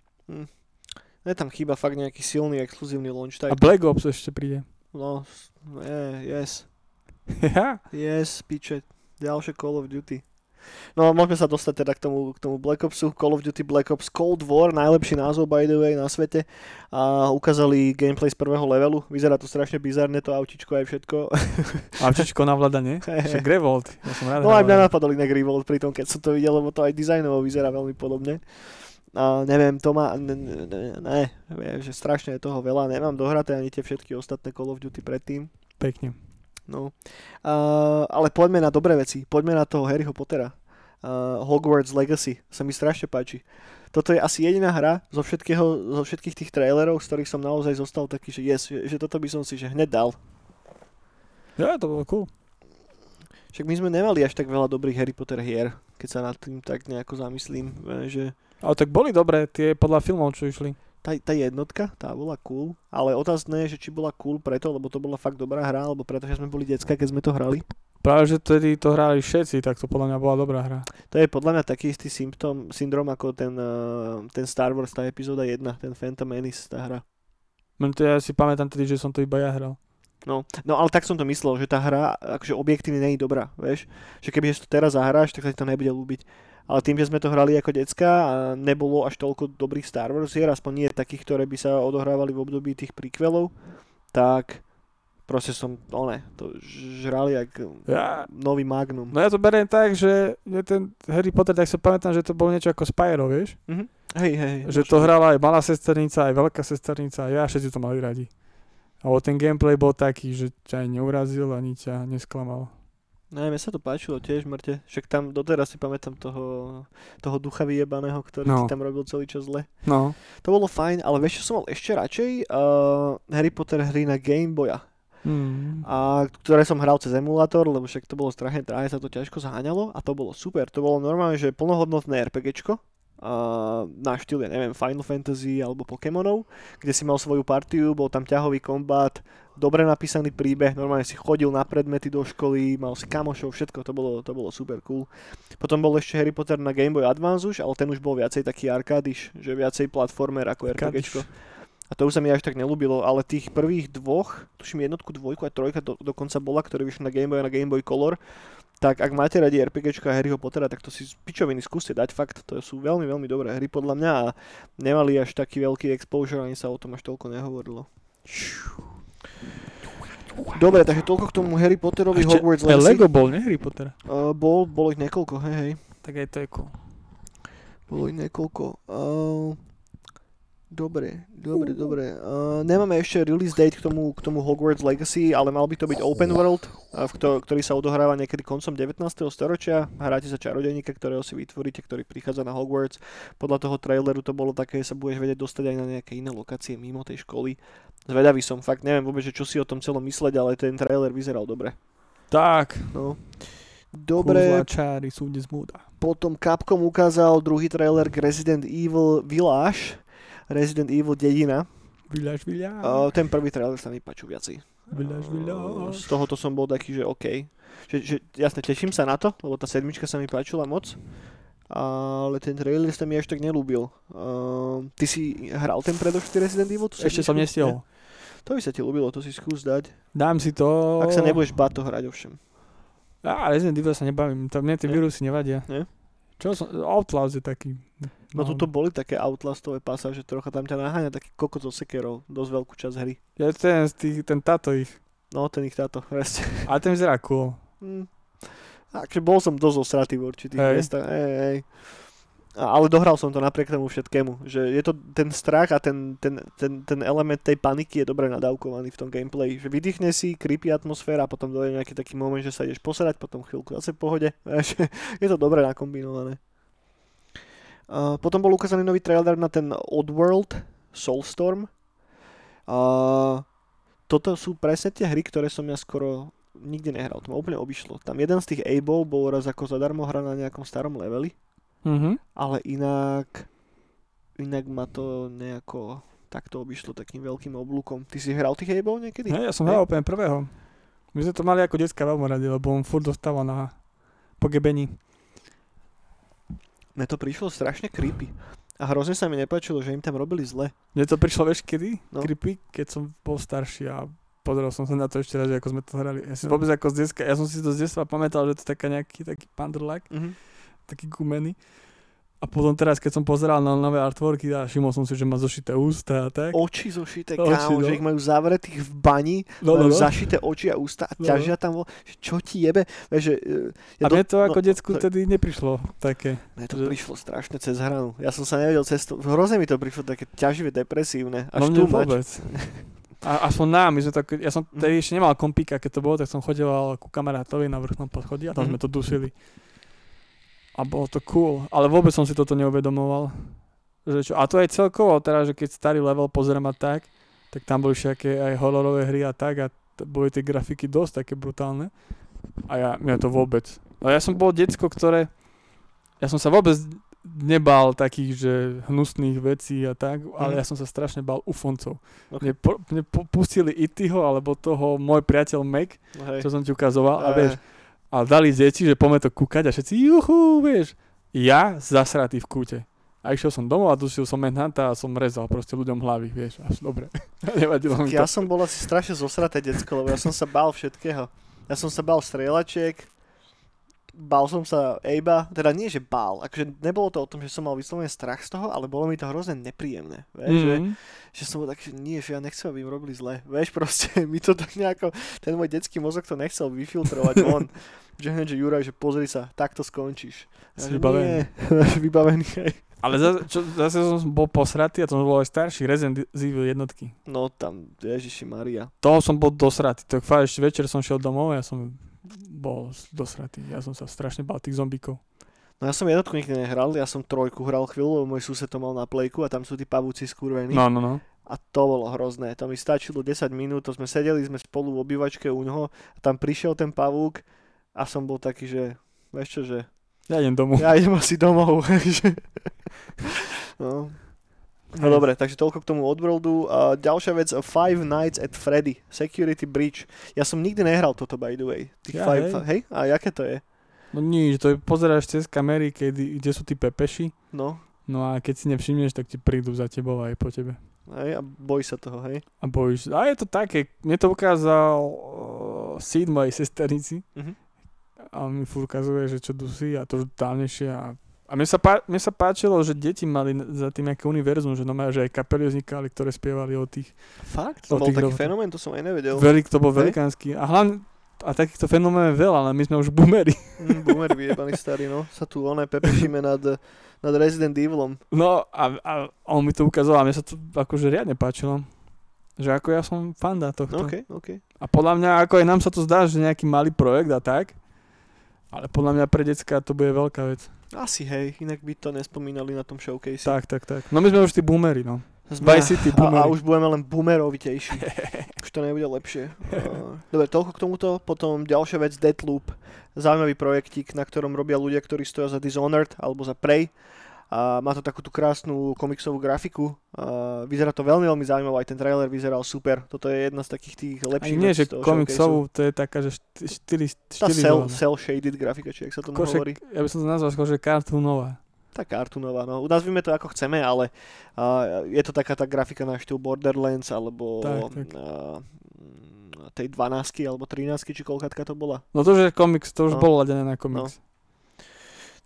Je tam chýba fakt nejaký silný exkluzívny launch A type. Black Ops ešte príde. No, je, yes, Ja? yes, piče, ďalšie Call of Duty. No a môžeme sa dostať teda k tomu, k tomu Black Opsu, Call of Duty Black Ops Cold War, najlepší názov by the way na svete. A ukázali gameplay z prvého levelu, vyzerá to strašne bizarne, to autičko aj všetko. Avčičko navláda, nie? Však Revolt. Ja som rád No aj mňa napadol inak Revolt pri tom, keď som to videl, lebo to aj dizajnovo vyzerá veľmi podobne. A neviem, to má, ne, ne, ne, že strašne je toho veľa, nemám dohraté ani tie všetky ostatné Call of Duty predtým. Pekne. No. Uh, ale poďme na dobré veci, poďme na toho Harryho Pottera. Uh, Hogwarts Legacy, sa mi strašne páči. Toto je asi jediná hra zo, všetkého, zo všetkých tých trailerov, z ktorých som naozaj zostal taký, že yes, že, že toto by som si že hneď dal. Ja, to bolo cool. Však my sme nemali až tak veľa dobrých Harry Potter hier, keď sa nad tým tak nejako zamyslím, e, že Ale tak boli dobré tie podľa filmov, čo išli. tá, tá jednotka, tá bola cool, ale otázne je, že či bola cool preto, lebo to bola fakt dobrá hra, alebo preto, že sme boli decka, keď sme to hrali. Práve, že tedy to hrali všetci, tak to podľa mňa bola dobrá hra. To je podľa mňa taký istý symptom, syndrom ako ten, uh, ten Star Wars, tá epizóda 1, ten Phantom Menace, tá hra. Men to ja si pamätám tedy, že som to iba ja hral. No, no ale tak som to myslel, že tá hra akože objektívne nie je dobrá, vieš? Že keby to teraz zahráš, tak sa ti to nebude ľúbiť. Ale tým, že sme to hrali ako decka a nebolo až toľko dobrých Star Wars hier, aspoň nie takých, ktoré by sa odohrávali v období tých prequelov, tak proste som, one, to žrali jak Ja, nový Magnum. no ja to beriem tak, že ten Harry Potter, tak sa pamätám, že to bolo niečo ako Spyro, vieš? Mhm. Hej, hej. Že to hrala aj malá sesternica, aj veľká sesternica, a ja všetci to mali radi. A ten gameplay bol taký, že ťa aj neurazil ani ťa nesklamal. No, mne sa to páčilo tiež, mŕte. Však tam doteraz si pamätám toho, toho ducha vyjebaného, ktorý No. ti tam robil celý čas zle. No, To bolo fajn, ale vieš, čo som mal ešte radšej? Uh, Harry Potter hry na Game Boya. mm. A ktoré som hral cez emulátor, lebo však to bolo strašne drahé, sa to ťažko zaháňalo a to bolo super. To bolo normálne, že plnohodnotné RPGčko, uh, na štýl, ja neviem, Final Fantasy alebo Pokémonov, kde si mal svoju partiu, bol tam ťahový kombat, dobre napísaný príbeh, normálne si chodil na predmety do školy, mal si kamošov, všetko, to bolo, to bolo super cool. Potom bol ešte Harry Potter na Game Boy Advance už, ale ten už bol viacej taký arkádiš, že viacej platformer ako RPGčko. A to už sa mi až tak nelúbilo, ale tých prvých dvoch, tuším jednotku, dvojku a trojka do, dokonca bola, ktoré vyšli na Game Boy a na Game Boy Color, tak ak máte radi RPGčka a Harryho Pottera, tak to si z pičoviny skúste dať, fakt, to sú veľmi, veľmi dobré hry podľa mňa a nemali až taký veľký exposure, ani sa o tom až toľko nehovorilo. Dobre, takže toľko k tomu Harry Potterovi Ešte, Hogwarts Legacy. Lego bol, ne Harry Potter? Uh, bol, bolo ich niekoľko, hej, hej. Tak aj to je cool. Bolo ich niekoľko. Uh, dobre, dobre, dobre. Uh, nemáme ešte release date k tomu, k tomu Hogwarts Legacy, ale mal by to byť open world, v kto, ktorý sa odohráva niekedy koncom 19. storočia. Hráte sa čarodejníka, ktorého si vytvoríte, ktorý prichádza na Hogwarts. Podľa toho traileru to bolo také, že sa budeš vedieť dostať aj na nejaké iné lokácie mimo tej školy. Zvedavý som, fakt neviem vôbec, že čo si o tom celom mysleť, ale ten trailer vyzeral dobre. Tak, No. Dobre, čáry sú dnes múda. potom Capcom ukázal druhý trailer k Resident Evil Village, Resident Evil dedina. Vyľaž, vyľaž. Uh, ten prvý trailer sa mi páčil viacej. Vyľaž, Uh, vyľaž. z tohoto som bol taký, že OK. Že, že, jasne, teším sa na to, lebo tá sedmička sa mi páčila moc. Ale ten trailer sa mi až tak nelúbil. Uh, ty si hral ten predošlý Resident Evil? Ešte som nestihol. To by sa ti ľúbilo, to si skús dať. Dám si to... Ak sa nebudeš báť to hrať ovšem. Á, Resident Evil sa nebavím, tam mne tie vírusy nevadia. Nie? Čo som... Outlast je taký... No tuto boli také outlastové pasáže, trocha tam ťa naháňa taký kokot so sekerov, dosť veľkú časť hry. Ja ten, tých, ten táto ich. No, ten ich táto, presne. Ale ten vyzerá cool. Mm. Takže bol som dosť osratý v určitých Hej. miestach. Hej, hej. Ale dohral som to napriek tomu všetkému. Že je to ten strach a ten, ten, ten, ten element tej paniky je dobre nadávkovaný v tom gameplay. Že vydýchne si, creepy atmosféra potom dojde nejaký taký moment, že sa ideš posadať, potom chvíľku zase v pohode. Je to dobre nakombinované. Potom bol ukázaný nový trailer na ten Oddworld Soulstorm. Toto sú presne tie hry, ktoré som ja skoro nikdy nehral. To ma úplne obišlo. Tam jeden z tých A-ball bol raz ako zadarmo hra na nejakom starom leveli, Mhm. ale inak inak ma to nejako takto obišlo takým veľkým oblúkom. Ty si hral tých A-ball niekedy? Hej, ja som hral úplne prvého. My sme to mali ako detská veľmi radi, lebo on furt dostával na pogebení. Mne to prišlo strašne creepy. A hrozne sa mi nepáčilo, že im tam robili zle. Mne to prišlo, vieš kedy? No. Creepy, keď som bol starší a pozrel som sa na to ešte raz, ako sme to hrali. Ja si No. vôbec ako z deska, ja som si to z detstva pamätal, že to je taká nejaký taký pandrlak, Mhm. Taký gumený. A potom teraz, keď som pozeral na nové artworky a všimol som si, že má zošité ústa a tak. Oči zošité, Oči, kámo, no. že ich majú zavretých v bani, no, majú no, no. zašité oči a ústa a No, ťažia tam, čo ti jebe? Vieš, že, e, ja A mne to ako no, decku to- tedy neprišlo také. Mne to že- prišlo strašne cez hranu. Ja som sa nevedel cesto... Hrozne mi to prišlo také ťaživé, depresívne. Až no tu vôbec. A aspoň nám, my sme tak, ja som Mhm. tedy ešte nemal kompíka, keď to bolo, tak som chodeval ku kamarátovi na vrchnom poschodí a tam Mhm. sme to dusili. A bolo to cool, ale vôbec som si toto neuvedomoval. Že čo, a to aj celkovo, teraz, že keď starý level pozerám a tak, tak tam boli všaké aj hororové hry a tak a t- boli tie grafiky dosť také brutálne. A ja, mňa to vôbec. No ja som bol decko, ktoré, ja som sa vôbec nebal takých, že hnusných vecí a tak, ale Mhm. ja som sa strašne bal ufoncov. Ok. Mne, po, mne po, pustili Ityho, alebo toho môj priateľ Mac, No hej. čo som ti ukazoval, a Eh, vieš, a dali deti, že poďme to kúkať a všetci juhu, vieš. Ja zasratý v kúte. A išiel som domov a dušil som Manhunta a som rezal proste ľuďom hlavy, vieš, až dobre. Nevadilo mi Ja to. som bol asi strašne zosraté decko, lebo ja som sa bál všetkého. Ja som sa bál strieľačiek, bál som sa Ejba, teda nie, že bál, akože nebolo to o tom, že som mal vyslovene strach z toho, ale bolo mi to hrozne nepríjemné, vieš, že, Mhm. že som bol tak, že nie, že ja nechcem, aby im robili zle, vieš, proste, mi to tak nejako, ten môj detský mozog to nechcel vyfiltrovať von, že hneď, že Juraj, že pozri sa, takto skončíš. Ja, že vybavený. nie, vybavený, hej. Ale zase, čo, zase som bol posratý a to som bol aj starší Resident Evil jednotky. No tam, Ježiši Maria. Toho som bol dosratý. Tak fakt ešte večer som šiel domov a ja som bol dosratý. Ja som sa strašne bal tých zombíkov. No ja som jednotku nikdy nehral, ja som trojku hral chvíľu, lebo môj sused to mal na plejku a tam sú tí pavúci skurvení. No, no, no. A to bolo hrozné. To mi stačilo 10 minút, to sme sedeli, sme spolu v obývačke u ňoho a tam prišiel ten pavúk a som bol taký, že vieš čo, že Ja idem domov. ja idem asi domov. no. No dobre, takže toľko k tomu Oddworldu. A ďalšia vec, Five Nights at Freddy, Security Breach. Ja som nikdy nehral toto, by the way. Tých Ja, five, hej. hej? A jaké to je? No nič, to je, pozeráš cez kamery, kedy, kde sú tí pepeši. No, No a keď si nevšimneš, tak ti prídu za tebou aj po tebe. hej, a boj sa toho, hej? A bojíš. A je to také, mne to ukázal uh, Sid mojej sesternici. Mhm. A on mi furt ukazuje, že čo dusí a to už dávnejšie. A, a mne, sa pá, mne sa páčilo, že deti mali za tým nejaké univerzum, že, no, že aj kapely vznikali, ktoré spievali o tých Fakt? To bol taký robotoch. fenomén, to som aj nevedel. Veľk, to bol Hej. velikánsky. A hlavne, a takýchto fenoménov je veľa, ale my sme už boomery. Mm, boomer vyjebaný starý, no. Sa tu oné pepešíme nad, nad Resident Evilom. No a, a on mi to ukazoval a mne sa to akože riadne páčilo. Že ako ja som fanda tohto. OK, OK. A podľa mňa, ako aj nám sa to zdá, že nejaký malý projekt a tak, ale podľa mňa pre decka to bude veľká vec. Asi hej, inak by to nespomínali na tom showcase. Tak, tak, tak. No my sme už tí boomery, no. Sme, Vice City a, a boomery. už budeme len boomerovitejší. už to nebude lepšie. Uh, dobre, toľko k tomuto. Potom ďalšia vec, Deathloop. Zaujímavý projektík, na ktorom robia ľudia, ktorí stoja za Dishonored alebo za Prey. A má to takú tú krásnu komiksovú grafiku. A vyzerá to veľmi, veľmi zaujímavé. Aj ten trailer vyzeral super. Toto je jedna z takých tých lepších nie, vecí že komiksovú, to je taká, že štyri, Tá štyri cel, cel shaded grafika, či jak sa Kože, hovorí. ja by som to nazval skôr, že cartoonová. Tá cartoonová, no. Nazvime to ako chceme, ale uh, je to taká tá grafika na štýl Borderlands, alebo Tak, tak. Uh, tej 12 alebo 13 či koľkatka to bola. No to, že komiks, to už No. bolo ladené na komiks.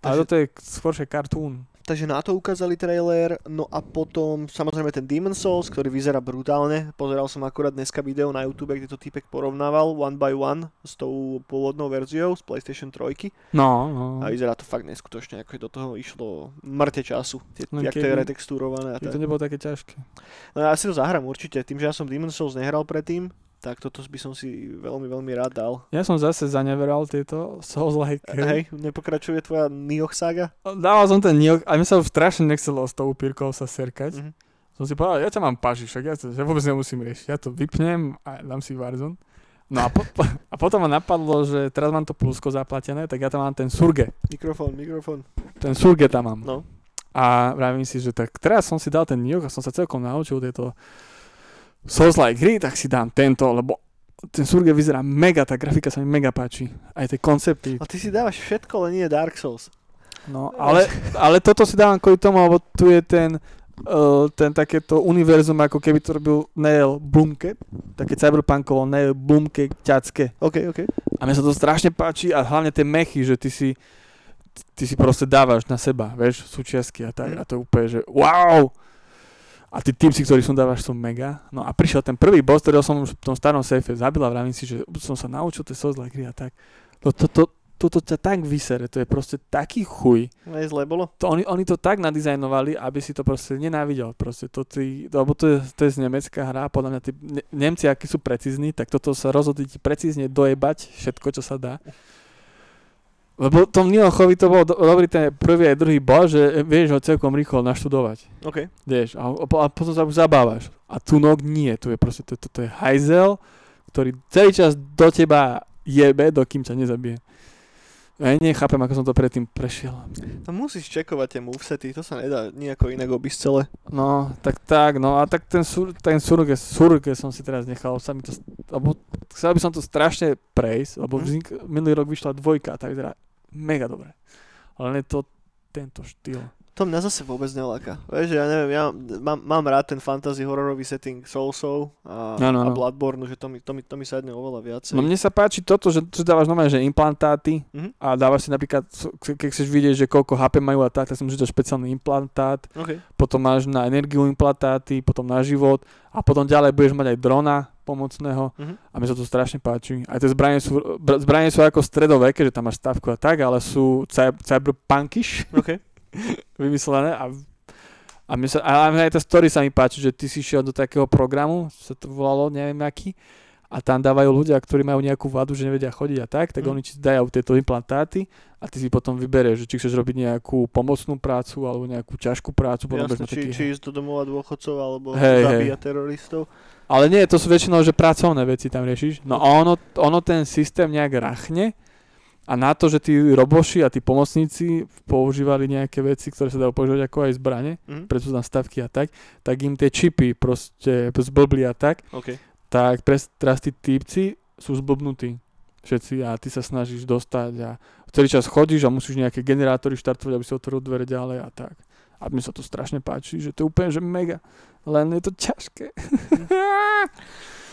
Ale Takže, toto je skôršie cartoon. Takže na to ukázali trailer, no a potom samozrejme ten Demon Souls, ktorý vyzerá brutálne. Pozeral som akurát dneska video na YouTube, kde to týpek porovnával one by one s tou pôvodnou verziou z PlayStation 3 No, no. a vyzerá to fakt neskutočne, ako do toho išlo mŕte času, tie, Len jak to je retexturované a to nebolo také ťažké. No ja si to zahrám určite, tým, že ja som Demon Souls nehral predtým, tak toto by som si veľmi, veľmi rád dal. Ja som zase zaneveral tieto Souls-like hry. Hej, nepokračuje tvoja Nioh saga? Dával som ten Nioh, a mne sa strašne nechcelo s tou upírkou sa serkať. Mhm. Som si povedal, ja ťa mám paži, však ja to ja vôbec nemusím riešiť. Ja to vypnem a dám si Warzone. No a, po, a potom ma napadlo, že teraz mám to plusko zaplatené, tak ja tam mám ten Surge. Mikrofón, mikrofón. Ten Surge tam mám. No. A vravím si, že tak teraz som si dal ten Nioh a som sa celkom naučil tieto Souls-like hry, tak si dám tento, lebo ten Surge vyzerá mega, tá grafika sa mi mega páči. Aj tie koncepty. A ty si dávaš všetko, len nie Dark Souls. No, ale, ale toto si dávam kvôli tomu, lebo tu je ten, uh, ten takéto univerzum, ako keby to robil Neil Blumke, také cyberpunkovo Neil Blumke ťacké. OK, OK. A mne sa to strašne páči a hlavne tie mechy, že ty si, ty si proste dávaš na seba, vieš, súčiastky a tak. Mhm. A to úplne, že wow! A tí tipsy, ktorí som dávaš, sú mega. No a prišiel ten prvý boss, ktorého som už v tom starom safe zabil a vravím si, že som sa naučil tie souls hry a tak. No to, to, toto ťa tak vysere, to je proste taký chuj. No je zle bolo? To oni, oni to tak nadizajnovali, aby si to proste nenávidel. Proste to ty, lebo to je, to je z nemecká hra, podľa mňa tí ne, Nemci, akí sú precízni, tak toto sa rozhodli ti precízne dojebať všetko, čo sa dá. Lebo tom Nilochovi to bol do, dobrý ten prvý aj druhý bol, že vieš ho celkom rýchlo naštudovať. OK. Vieš, a, a potom sa už zabávaš. A tu nog nie, tu je proste, to, to, to je hajzel, ktorý celý čas do teba jebe, dokým ťa nezabije. Ja nechápem, ako som to predtým prešiel. To musíš čekovať tie movesety, to sa nedá nejako inak obísť celé. No, tak tak, no a tak ten, sur, ten surge, surge som si teraz nechal, sa mi to, lebo chcel by som to strašne prejsť, lebo Mhm. vznik, minulý rok vyšla dvojka, tak teda mega dobre. Ale je to tento štýl. To mňa zase vôbec neláka. Vieš, že ja neviem, ja mám, mám rád ten fantasy hororový setting Soulsov a, Áno, a áno. Bloodborne, že to mi, to, mi, to mi sadne oveľa viacej. No mne sa páči toto, že tu dávaš normálne, že implantáty Mhm. a dávaš si napríklad, ke- keď chceš vidieť, že koľko HP majú a tak, tak si môžeš dať špeciálny implantát, Okay. potom máš na energiu implantáty, potom na život a potom ďalej budeš mať aj drona pomocného Mhm. a mne sa to strašne páči. Aj tie zbranie sú, br- zbranie sú ako stredoveké, že tam máš stavku a tak, ale sú cy- cyberpunkish Okay. vymyslené a a mne sa, a aj tá story sa mi páči, že ty si šiel do takého programu, sa to volalo, neviem aký, a tam dávajú ľudia, ktorí majú nejakú vadu, že nevedia chodiť a tak, tak Mm. oni ti dajú tieto implantáty a ty si potom vyberieš, že či chceš robiť nejakú pomocnú prácu alebo nejakú ťažkú prácu. Jasne, či, taký- či ísť do domova dôchodcov alebo Hej, zabíjať teroristov. Ale nie, to sú väčšinou, že pracovné veci tam riešiš. No a ono, ono ten systém nejak rachne a na to, že tí roboši a tí pomocníci používali nejaké veci, ktoré sa dajú používať ako aj zbrane, Mhm. preto sú tam stavky a tak, tak im tie čipy proste zblbli a tak, OK. tak pres, teraz tí típci sú zblbnutí všetci a ty sa snažíš dostať a celý čas chodíš a musíš nejaké generátory štartovať, aby si otvoril dvere ďalej a tak. A mne sa to strašne páči, že to je úplne, že mega. Len je to ťažké.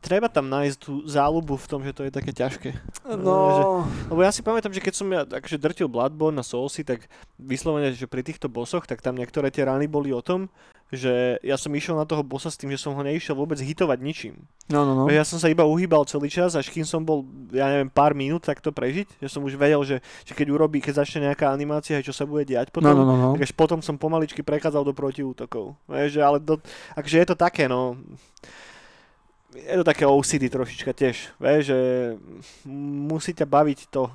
Treba tam nájsť tú záľubu v tom, že to je také ťažké. No, Lebo ja si pamätám, že keď som ja akože drtil Bloodborne na Soulsy, tak vyslovene, že pri týchto bosoch, tak tam niektoré tie rány boli o tom, že ja som išiel na toho bossa s tým, že som ho neišiel vôbec hitovať ničím. no, no, no. Ja som sa iba uhýbal celý čas, až kým som bol, ja neviem, pár minút takto prežiť, že som už vedel, že, že keď urobí, keď začne nejaká animácia, čo sa bude diať potom, No, no, no, no. tak až potom som pomaličky prechádzal do protiútokov. Vieš, že ale do, akože je to také, no, je to také OCD trošička tiež, vieš, že musí ťa baviť to,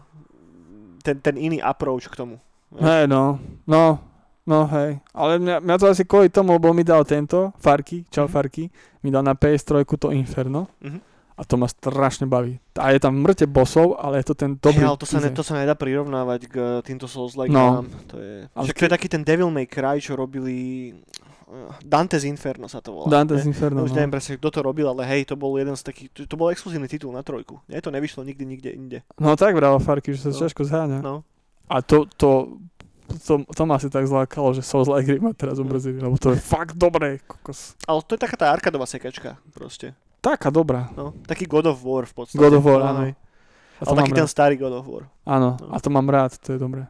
ten, ten iný approach k tomu. Hej, no, no, no, hej. Ale mňa, mňa to asi kvôli tomu, lebo mi dal tento, Farky, čau Mhm. Farky, mi dal na PS3 to Inferno Mhm. a to ma strašne baví. A je tam mŕte bosov, ale je to ten dobrý Hey, ale to sa, ne, to sa nedá prirovnávať k uh, týmto Souls-like No. To je, Ale však to je taký ten Devil May Cry, čo robili Dante's Inferno sa to volá. Dante's ne? Inferno, Už no. neviem presne, kto to robil, ale hej, to bol jeden z takých, to, to bol exkluzívny titul na trojku. Nie, to nevyšlo nikdy nikde inde. No tak vrával Farky, že sa No. ťažko zháňa. No. A to, to, to, to ma asi tak zlákalo, že Souls like hry ma teraz umrzili, lebo to je fakt dobré, kokos. Ale to je taká tá arkadová sekačka, proste. Taká dobrá. No, taký God of War v podstate. God of War, áno. to Ale taký mám ten rád. starý God of War. Áno, No. a to mám rád, to je dobré.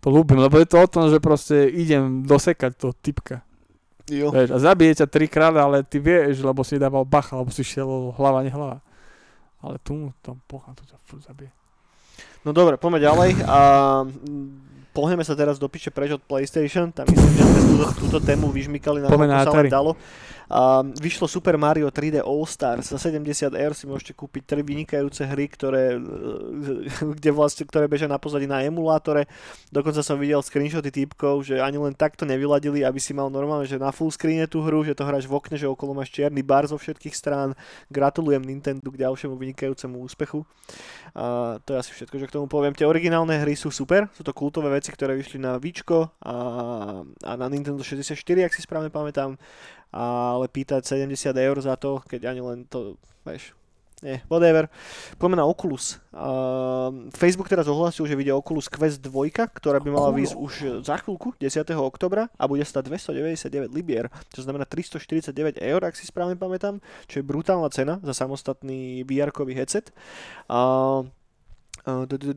To ľúbim, lebo je to o tom, že proste idem dosekať toho typka. Jo. Vieš, a zabije ťa trikrát, ale ty vieš, lebo si dával bacha, alebo si šiel hlava, nehlava. Ale tu, tam pocha, to ťa furt zabije. No dobre, poďme ďalej. A pohneme sa teraz do piče preč od PlayStation. Tam myslím, že sme túto, túto tému vyžmykali na na sa len dalo. A vyšlo Super Mario 3D All Stars. Za 70 eur si môžete kúpiť tri vynikajúce hry, ktoré, e, kde vlastne, ktoré bežia na pozadí na emulátore. Dokonca som videl screenshoty typkov, že ani len takto nevyladili, aby si mal normálne, že na full screene tú hru, že to hráš v okne, že okolo máš čierny bar zo všetkých strán. Gratulujem Nintendo k ďalšiemu vynikajúcemu úspechu. A to je asi všetko, že k tomu poviem. Tie originálne hry sú super, sú to kultové veci, ktoré vyšli na Vičko a, a na Nintendo 64, ak si správne pamätám. Ale pýtať 70 eur za to, keď ani len to, vieš, nie, whatever. Poďme na Oculus. Uh, Facebook teraz ohlasil, že vyjde Oculus Quest 2, ktorá by mala výjsť už za chvíľku, 10. oktobra a bude stať 299 libier, čo znamená 349 eur, ak si správne pamätám, čo je brutálna cena za samostatný VR-kový headset. Uh, uh, du- du-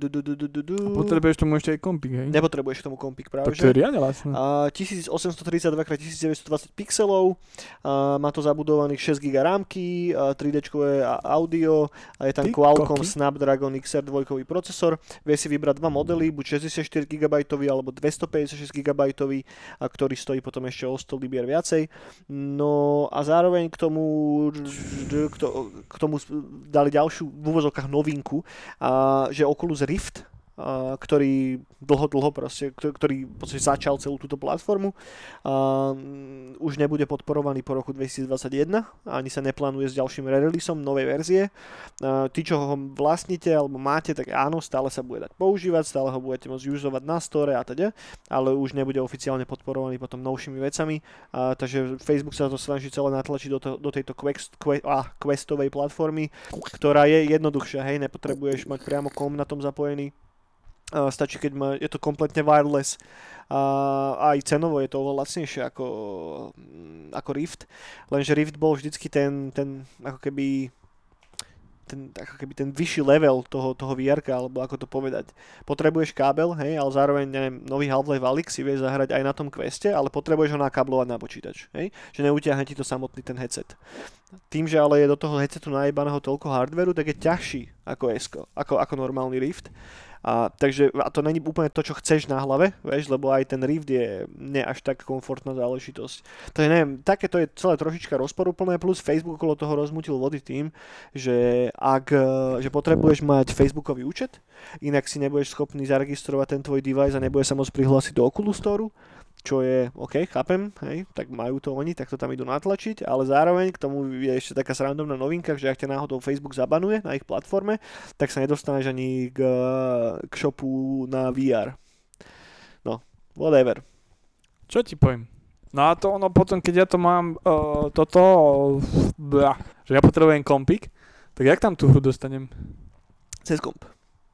du-. Potrebuješ tomu ešte aj kompik, hej? Nepotrebuješ k tomu kompik práve, Tak to je riadne. A 1832x1920 pixelov, má to zabudovaných 6 GB rámky, a 3D audio, a je tam Ty Qualcomm koky. Snapdragon XR2 procesor. Vie si vybrať dva modely, buď 64 GB alebo 256 GB, ktorý stojí potom ešte o 100 libier viacej. No a zároveň k tomu, k to- k tomu dali ďalšiu v úvozovkách novinku, a, že Oculus Rift ktorý dlho, dlho proste, ktorý v podstate začal celú túto platformu. Uh, už nebude podporovaný po roku 2021, ani sa neplánuje s ďalším releaseom novej verzie. Tí, čo ho vlastníte alebo máte, tak áno, stále sa bude dať používať, stále ho budete môcť užívať na store a teda, ale už nebude oficiálne podporovaný potom novšími vecami. Takže Facebook sa to snaží celé natlačiť do, to, do tejto quest, quest, ah, questovej platformy, ktorá je jednoduchšia, hej, nepotrebuješ mať priamo kom na tom zapojený stačí, keď má, je to kompletne wireless a aj cenovo je to oveľa lacnejšie ako, mm, ako Rift, lenže Rift bol vždycky ten, ten ako keby ten, ako keby ten vyšší level toho, toho vr alebo ako to povedať. Potrebuješ kábel, hej, ale zároveň, neviem, nový Half-Life Alyx si vieš zahrať aj na tom queste, ale potrebuješ ho nakablovať na počítač, hej, že neutiahne ti to samotný ten headset. Tým, že ale je do toho headsetu najebaného toľko hardveru, tak je ťažší ako, S, ako, ako normálny Rift a, takže a to není úplne to, čo chceš na hlave, vieš, lebo aj ten Rift je ne až tak komfortná záležitosť. Takže neviem, takéto je celé trošička rozporúplné, plus Facebook okolo toho rozmutil vody tým, že ak že potrebuješ mať Facebookový účet, inak si nebudeš schopný zaregistrovať ten tvoj device a nebude sa môcť prihlásiť do Oculus Store, čo je, OK, chápem, hej, tak majú to oni, tak to tam idú natlačiť, ale zároveň k tomu je ešte taká srandovná novinka, že ak ťa náhodou Facebook zabanuje na ich platforme, tak sa nedostaneš ani k, k shopu na VR. No, whatever. Čo ti poviem? No a to ono potom, keď ja to mám uh, toto, uh, že ja potrebujem kompik, tak jak tam tú hru dostanem? Cez komp.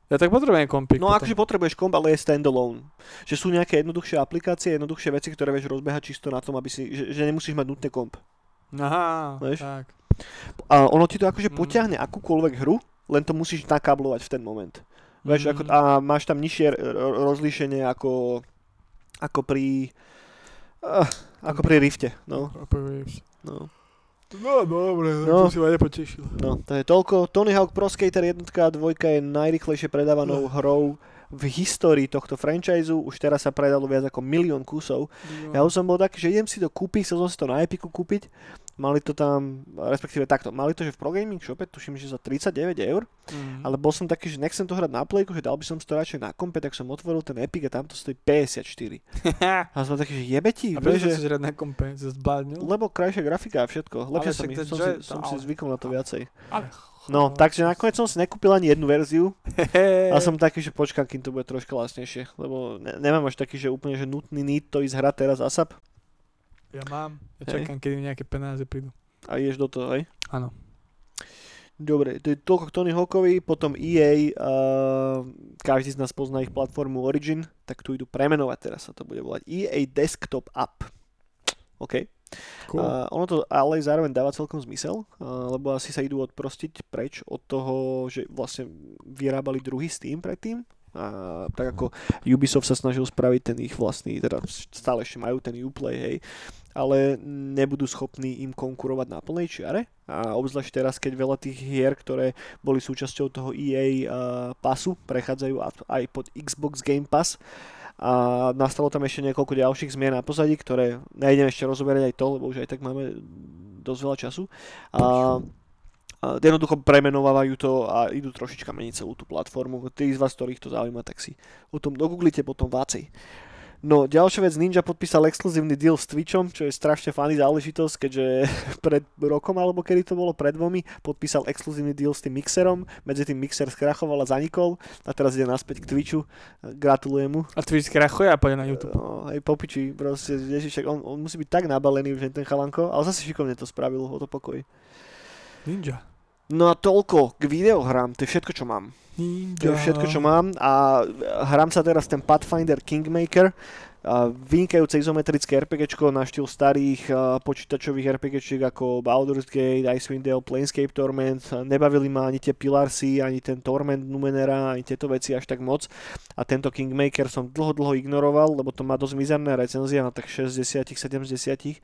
Ja tak potrebujem kompik. No potom. akože potrebuješ komp, ale je standalone. Že sú nejaké jednoduchšie aplikácie, jednoduchšie veci, ktoré vieš rozbehať čisto na tom, aby si, že, že nemusíš mať nutné komp. Aha, Vieš? tak. A ono ti to akože mm. potiahne akúkoľvek hru, len to musíš nakablovať v ten moment. Vieš, mm. ako, a máš tam nižšie rozlíšenie ako, ako pri uh, ako pri Rifte. No. No. No dobre, no, to si ma nepotešil. No, to je toľko. Tony Hawk Pro Skater 1 a 2 je najrychlejšie predávanou no. hrou v histórii tohto franchise. Už teraz sa predalo viac ako milión kusov. No. Ja už som bol taký, že idem si to kúpiť, chcel som si to na Epiku kúpiť Mali to tam, respektíve takto, mali to, že v Pro Gaming Shope, tuším, že za 39 eur, mm. ale bol som taký, že nechcem to hrať na Playku, že dal by som to radšej na kompe, tak som otvoril ten Epic a tam to stojí 54. a som taký, že jebe ti. A prečo že... hrať na kompe, sa zbláznil? Lebo krajšia grafika a všetko, lepšie som, mi, som, si, som si zvykol na to viacej. Ale No, takže nakoniec som si nekúpil ani jednu verziu a som taký, že počkám, kým to bude troška lacnejšie, lebo ne, nemám až taký, že úplne že nutný need to ísť hrať teraz ASAP. Ja mám. Ja čakám, hej. kedy nejaké peniaze prídu. A ideš do toho, hej? Áno. Dobre, to je toľko k Tony Hawkovi, potom EA, uh, každý z nás pozná ich platformu Origin, tak tu idú premenovať, teraz sa to bude volať EA Desktop App. OK. Cool. Uh, ono to ale zároveň dáva celkom zmysel, uh, lebo asi sa idú odprostiť preč od toho, že vlastne vyrábali druhý Steam predtým, a tak ako Ubisoft sa snažil spraviť ten ich vlastný, teda stále ešte majú ten Uplay, hej, ale nebudú schopní im konkurovať na plnej čiare. A obzvlášť teraz, keď veľa tých hier, ktoré boli súčasťou toho EA uh, pasu, prechádzajú aj pod Xbox Game Pass, a nastalo tam ešte niekoľko ďalších zmien na pozadí, ktoré nejdem ešte rozoberať aj to, lebo už aj tak máme dosť veľa času. A, jednoducho premenovávajú to a idú trošička meniť celú tú platformu. Tí z vás, ktorých to zaujíma, tak si o tom dogooglite potom vácej. No, ďalšia vec, Ninja podpísal exkluzívny deal s Twitchom, čo je strašne fany záležitosť, keďže pred rokom, alebo kedy to bolo, pred dvomi, podpísal exkluzívny deal s tým Mixerom, medzi tým Mixer skrachoval a zanikol a teraz ide naspäť k Twitchu. Gratulujem mu. A Twitch skrachuje a pôjde na YouTube. No, hej, popiči, proste, ježišek, on, on musí byť tak nabalený, že ten chalanko, ale zase šikovne to spravil, o to pokoj. Ninja. No a toľko k videohrám, to je všetko, čo mám. To je všetko, čo mám a hrám sa teraz ten Pathfinder Kingmaker, a vynikajúce izometrické RPGčko na štýl starých uh, počítačových RPGčiek ako Baldur's Gate, Icewind Dale, Planescape Torment. Nebavili ma ani tie Pilarsy, ani ten Torment Numenera, ani tieto veci až tak moc. A tento Kingmaker som dlho, dlho ignoroval, lebo to má dosť mizerné recenzie na tak 60 70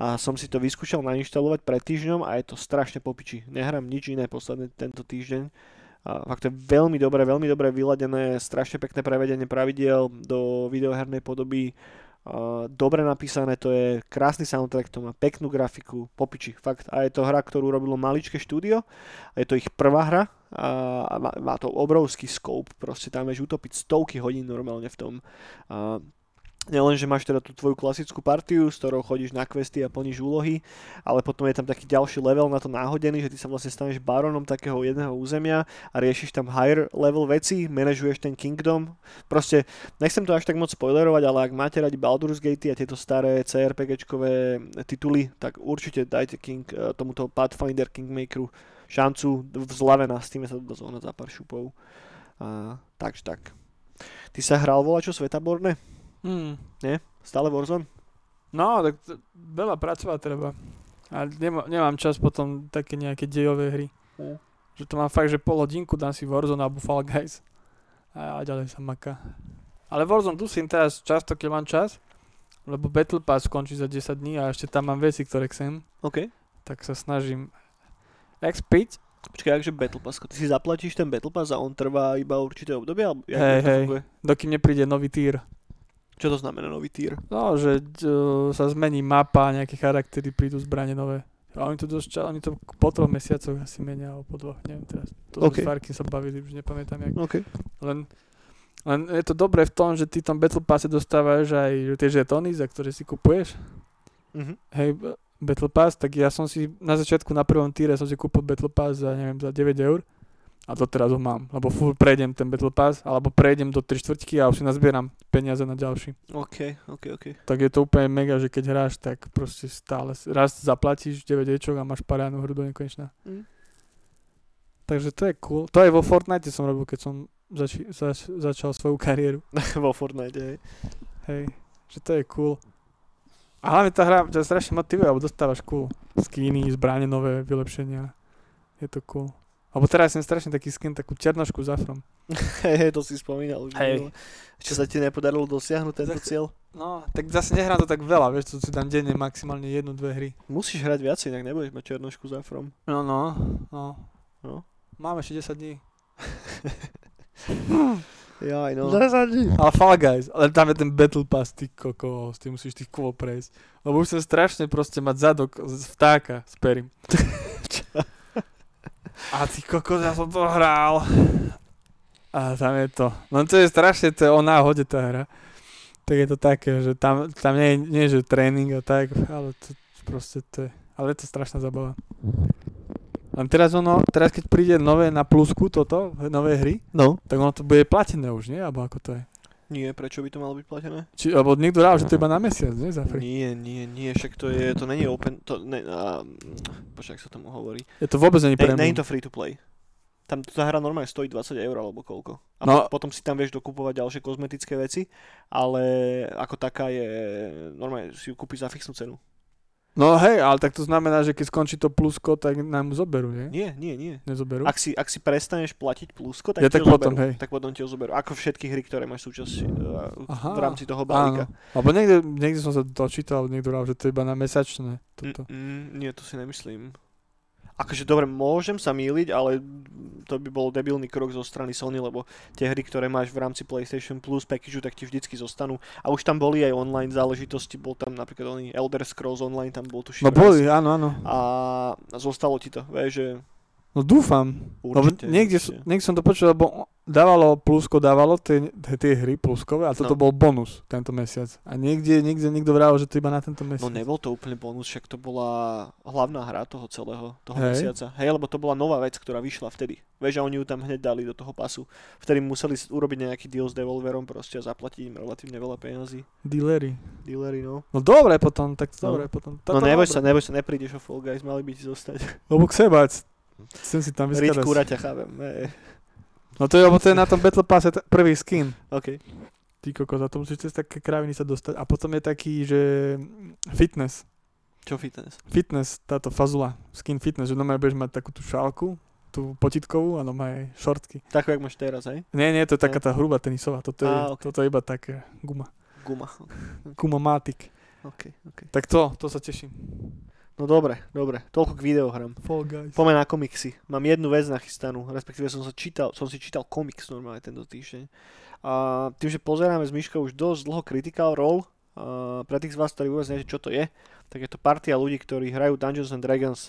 a som si to vyskúšal nainštalovať pred týždňom a je to strašne popiči. Nehrám nič iné posledný tento týždeň. A fakt to je veľmi dobré, veľmi dobre vyladené, strašne pekné prevedenie pravidiel do videohernej podoby. Uh, dobre napísané, to je krásny soundtrack, to má peknú grafiku, popiči, fakt. A je to hra, ktorú robilo maličké štúdio, a je to ich prvá hra, a má, má to obrovský scope, proste tam vieš utopiť stovky hodín normálne v tom. A Nielen, že máš teda tú tvoju klasickú partiu, s ktorou chodíš na questy a plníš úlohy, ale potom je tam taký ďalší level na to náhodený, že ty sa vlastne staneš baronom takého jedného územia a riešiš tam higher level veci, manažuješ ten kingdom. Proste, nechcem to až tak moc spoilerovať, ale ak máte radi Baldur's Gate a tieto staré CRPGčkové tituly, tak určite dajte King, eh, tomuto Pathfinder Kingmakeru šancu v zlave na Steam sa dá zohnať za pár šupov. A, takže tak. Ty sa hral čo Svetaborne? Hmm. Nie? Stále Warzone? No, tak t- veľa pracovať treba. A nemá, nemám čas potom také nejaké dejové hry. Mm. Že to mám fakt, že pol hodinku dám si Warzone alebo Fall Guys. A, a ďalej sa maká. Ale Warzone dusím teraz často, keď mám čas. Lebo Battle Pass skončí za 10 dní a ešte tam mám veci, ktoré chcem. OK. Tak sa snažím expiť. Počkaj, akže Battle Pass, ty si zaplatíš ten Battle Pass a on trvá iba určité obdobie? Alebo Hej, hej. Dokým nepríde nový týr. Čo to znamená nový tier? No, že uh, sa zmení mapa, nejaké charaktery, prídu zbranie nové. A oni to dosť oni to po troch mesiacoch asi menia, alebo po dvoch, neviem teraz. To OK. okay. s Farkin sa bavili, už nepamätám jak. OK. Len, len je to dobré v tom, že ty v tom Battle Passe dostávaš aj tie žetóny, za ktoré si kupuješ. Mhm. Hej, Battle Pass, tak ja som si na začiatku na prvom týre som si kúpil Battle Pass za, neviem, za 9 eur. A to teraz ho mám, lebo furt prejdem ten Battle Pass, alebo prejdem do 3 štvrťky a už si nazbieram peniaze na ďalší. OK, OK, OK. tak je to úplne mega, že keď hráš, tak proste stále raz zaplatíš 9 ečok a máš pariadnu hru do nekonečna. Mm. Takže to je cool. To aj vo Fortnite som robil, keď som zači- zač- začal svoju kariéru. Vo Fortnite, hej. Hej, že to je cool. A hlavne tá hra ťa strašne motivuje, lebo dostávaš cool skiny, zbranie nové, vylepšenia. Je to cool. Alebo teraz som strašne taký skin, takú černošku s afrom. Hej, to si spomínal. Hej. Čo sa ti nepodarilo dosiahnuť tento Zach- cieľ? No, tak zase nehrám to tak veľa, vieš, to si dám denne maximálne jednu, dve hry. Musíš hrať viac, inak nebudeš mať černošku s afrom. No, no, no. No. Máme ešte 10 dní. Jaj, no. 10 dní. Ale Fall Guys, ale tam je ten Battle Pass, ty kokos, ty musíš tých kôl prejsť. Lebo už chcem strašne proste mať zadok z vtáka s perím. A ty kokos, ja som to hral. A tam je to. No to je strašne, to je o náhode tá hra. Tak je to také, že tam, tam nie, nie že tréning a tak, ale to proste to je, ale je to strašná zabava. Len teraz ono, teraz keď príde nové na plusku toto, nové hry, No. tak ono to bude platené už, nie? Alebo ako to je? Nie, prečo by to malo byť platené? Či, alebo niekto dal, že to iba na mesiac, nie? Za free. Nie, nie, nie, však to je, to není open, to, ne, a, počkaj, ak sa tomu hovorí. Je to vôbec není Ne, premium. je to free to play. Tam tá hra normálne stojí 20 eur alebo koľko. A no. potom si tam vieš dokupovať ďalšie kozmetické veci, ale ako taká je, normálne si ju kúpiš za fixnú cenu. No hej, ale tak to znamená, že keď skončí to plusko, tak nám zoberú, nie? Nie, nie, nie. Nezoberú? Ak si, ak si prestaneš platiť plusko, tak, Ja tak potom, zoberú. hej. Tak potom ti ho zoberú. Ako všetky hry, ktoré máš súčasť uh, Aha, v rámci toho Áno. balíka. Alebo niekde, niekde som sa dočítal, niekto že to je iba na mesačné. Toto. Mm, mm, nie, to si nemyslím. Akože dobre, môžem sa míliť, ale to by bol debilný krok zo strany Sony, lebo tie hry, ktoré máš v rámci PlayStation Plus packageu, tak ti vždycky zostanú. A už tam boli aj online záležitosti, bol tam napríklad oný Elder Scrolls Online, tam bol tuším No raz. boli, áno, áno. A zostalo ti to, vieš, že No dúfam. Lebo určite. niekde, určite. niekde som to počul, lebo dávalo plusko, dávalo tie, tie hry pluskové a toto No. bol bonus tento mesiac. A niekde, niekde niekto vral, že to iba na tento mesiac. No nebol to úplne bonus, však to bola hlavná hra toho celého, toho Hej. mesiaca. Hej, lebo to bola nová vec, ktorá vyšla vtedy. Vieš, a oni ju tam hneď dali do toho pasu. Vtedy museli urobiť nejaký deal s Devolverom proste a zaplatiť im relatívne veľa peniazí. Dealery. Dealery, no. No dobre potom, tak No. dobre potom. No Toto neboj dobre. sa, neboj sa, neprídeš o Fall Guys, mali by ti zostať. Lebo ksebať. Chcem si tam vyskadať. kuraťa, chápem. Hej. No to je, lebo to je na tom Battle Passe t- prvý skin. OK. Ty kokos, a to musíš cez také kraviny sa dostať. A potom je taký, že fitness. Čo fitness? Fitness, táto fazula. Skin fitness, že normálne budeš mať takú tú šálku, tú potitkovú a normálne šortky. Tak, jak máš teraz, hej? Nie, nie, to je taká tá hrubá tenisová. Toto je, Á, ok. toto je iba také guma. Guma. Gumamatic. OK, OK. Tak to, to sa teším. No dobre, dobre. Toľko k videohrám. Fall Guys. Poďme na komiksy. Mám jednu vec nachystanú, respektíve som, sa čítal, som si čítal komiks normálne tento týždeň. A tým, že pozeráme s Myškou už dosť dlho Critical Role, a pre tých z vás, ktorí vôbec neviete, čo to je, tak je to partia ľudí, ktorí hrajú Dungeons and Dragons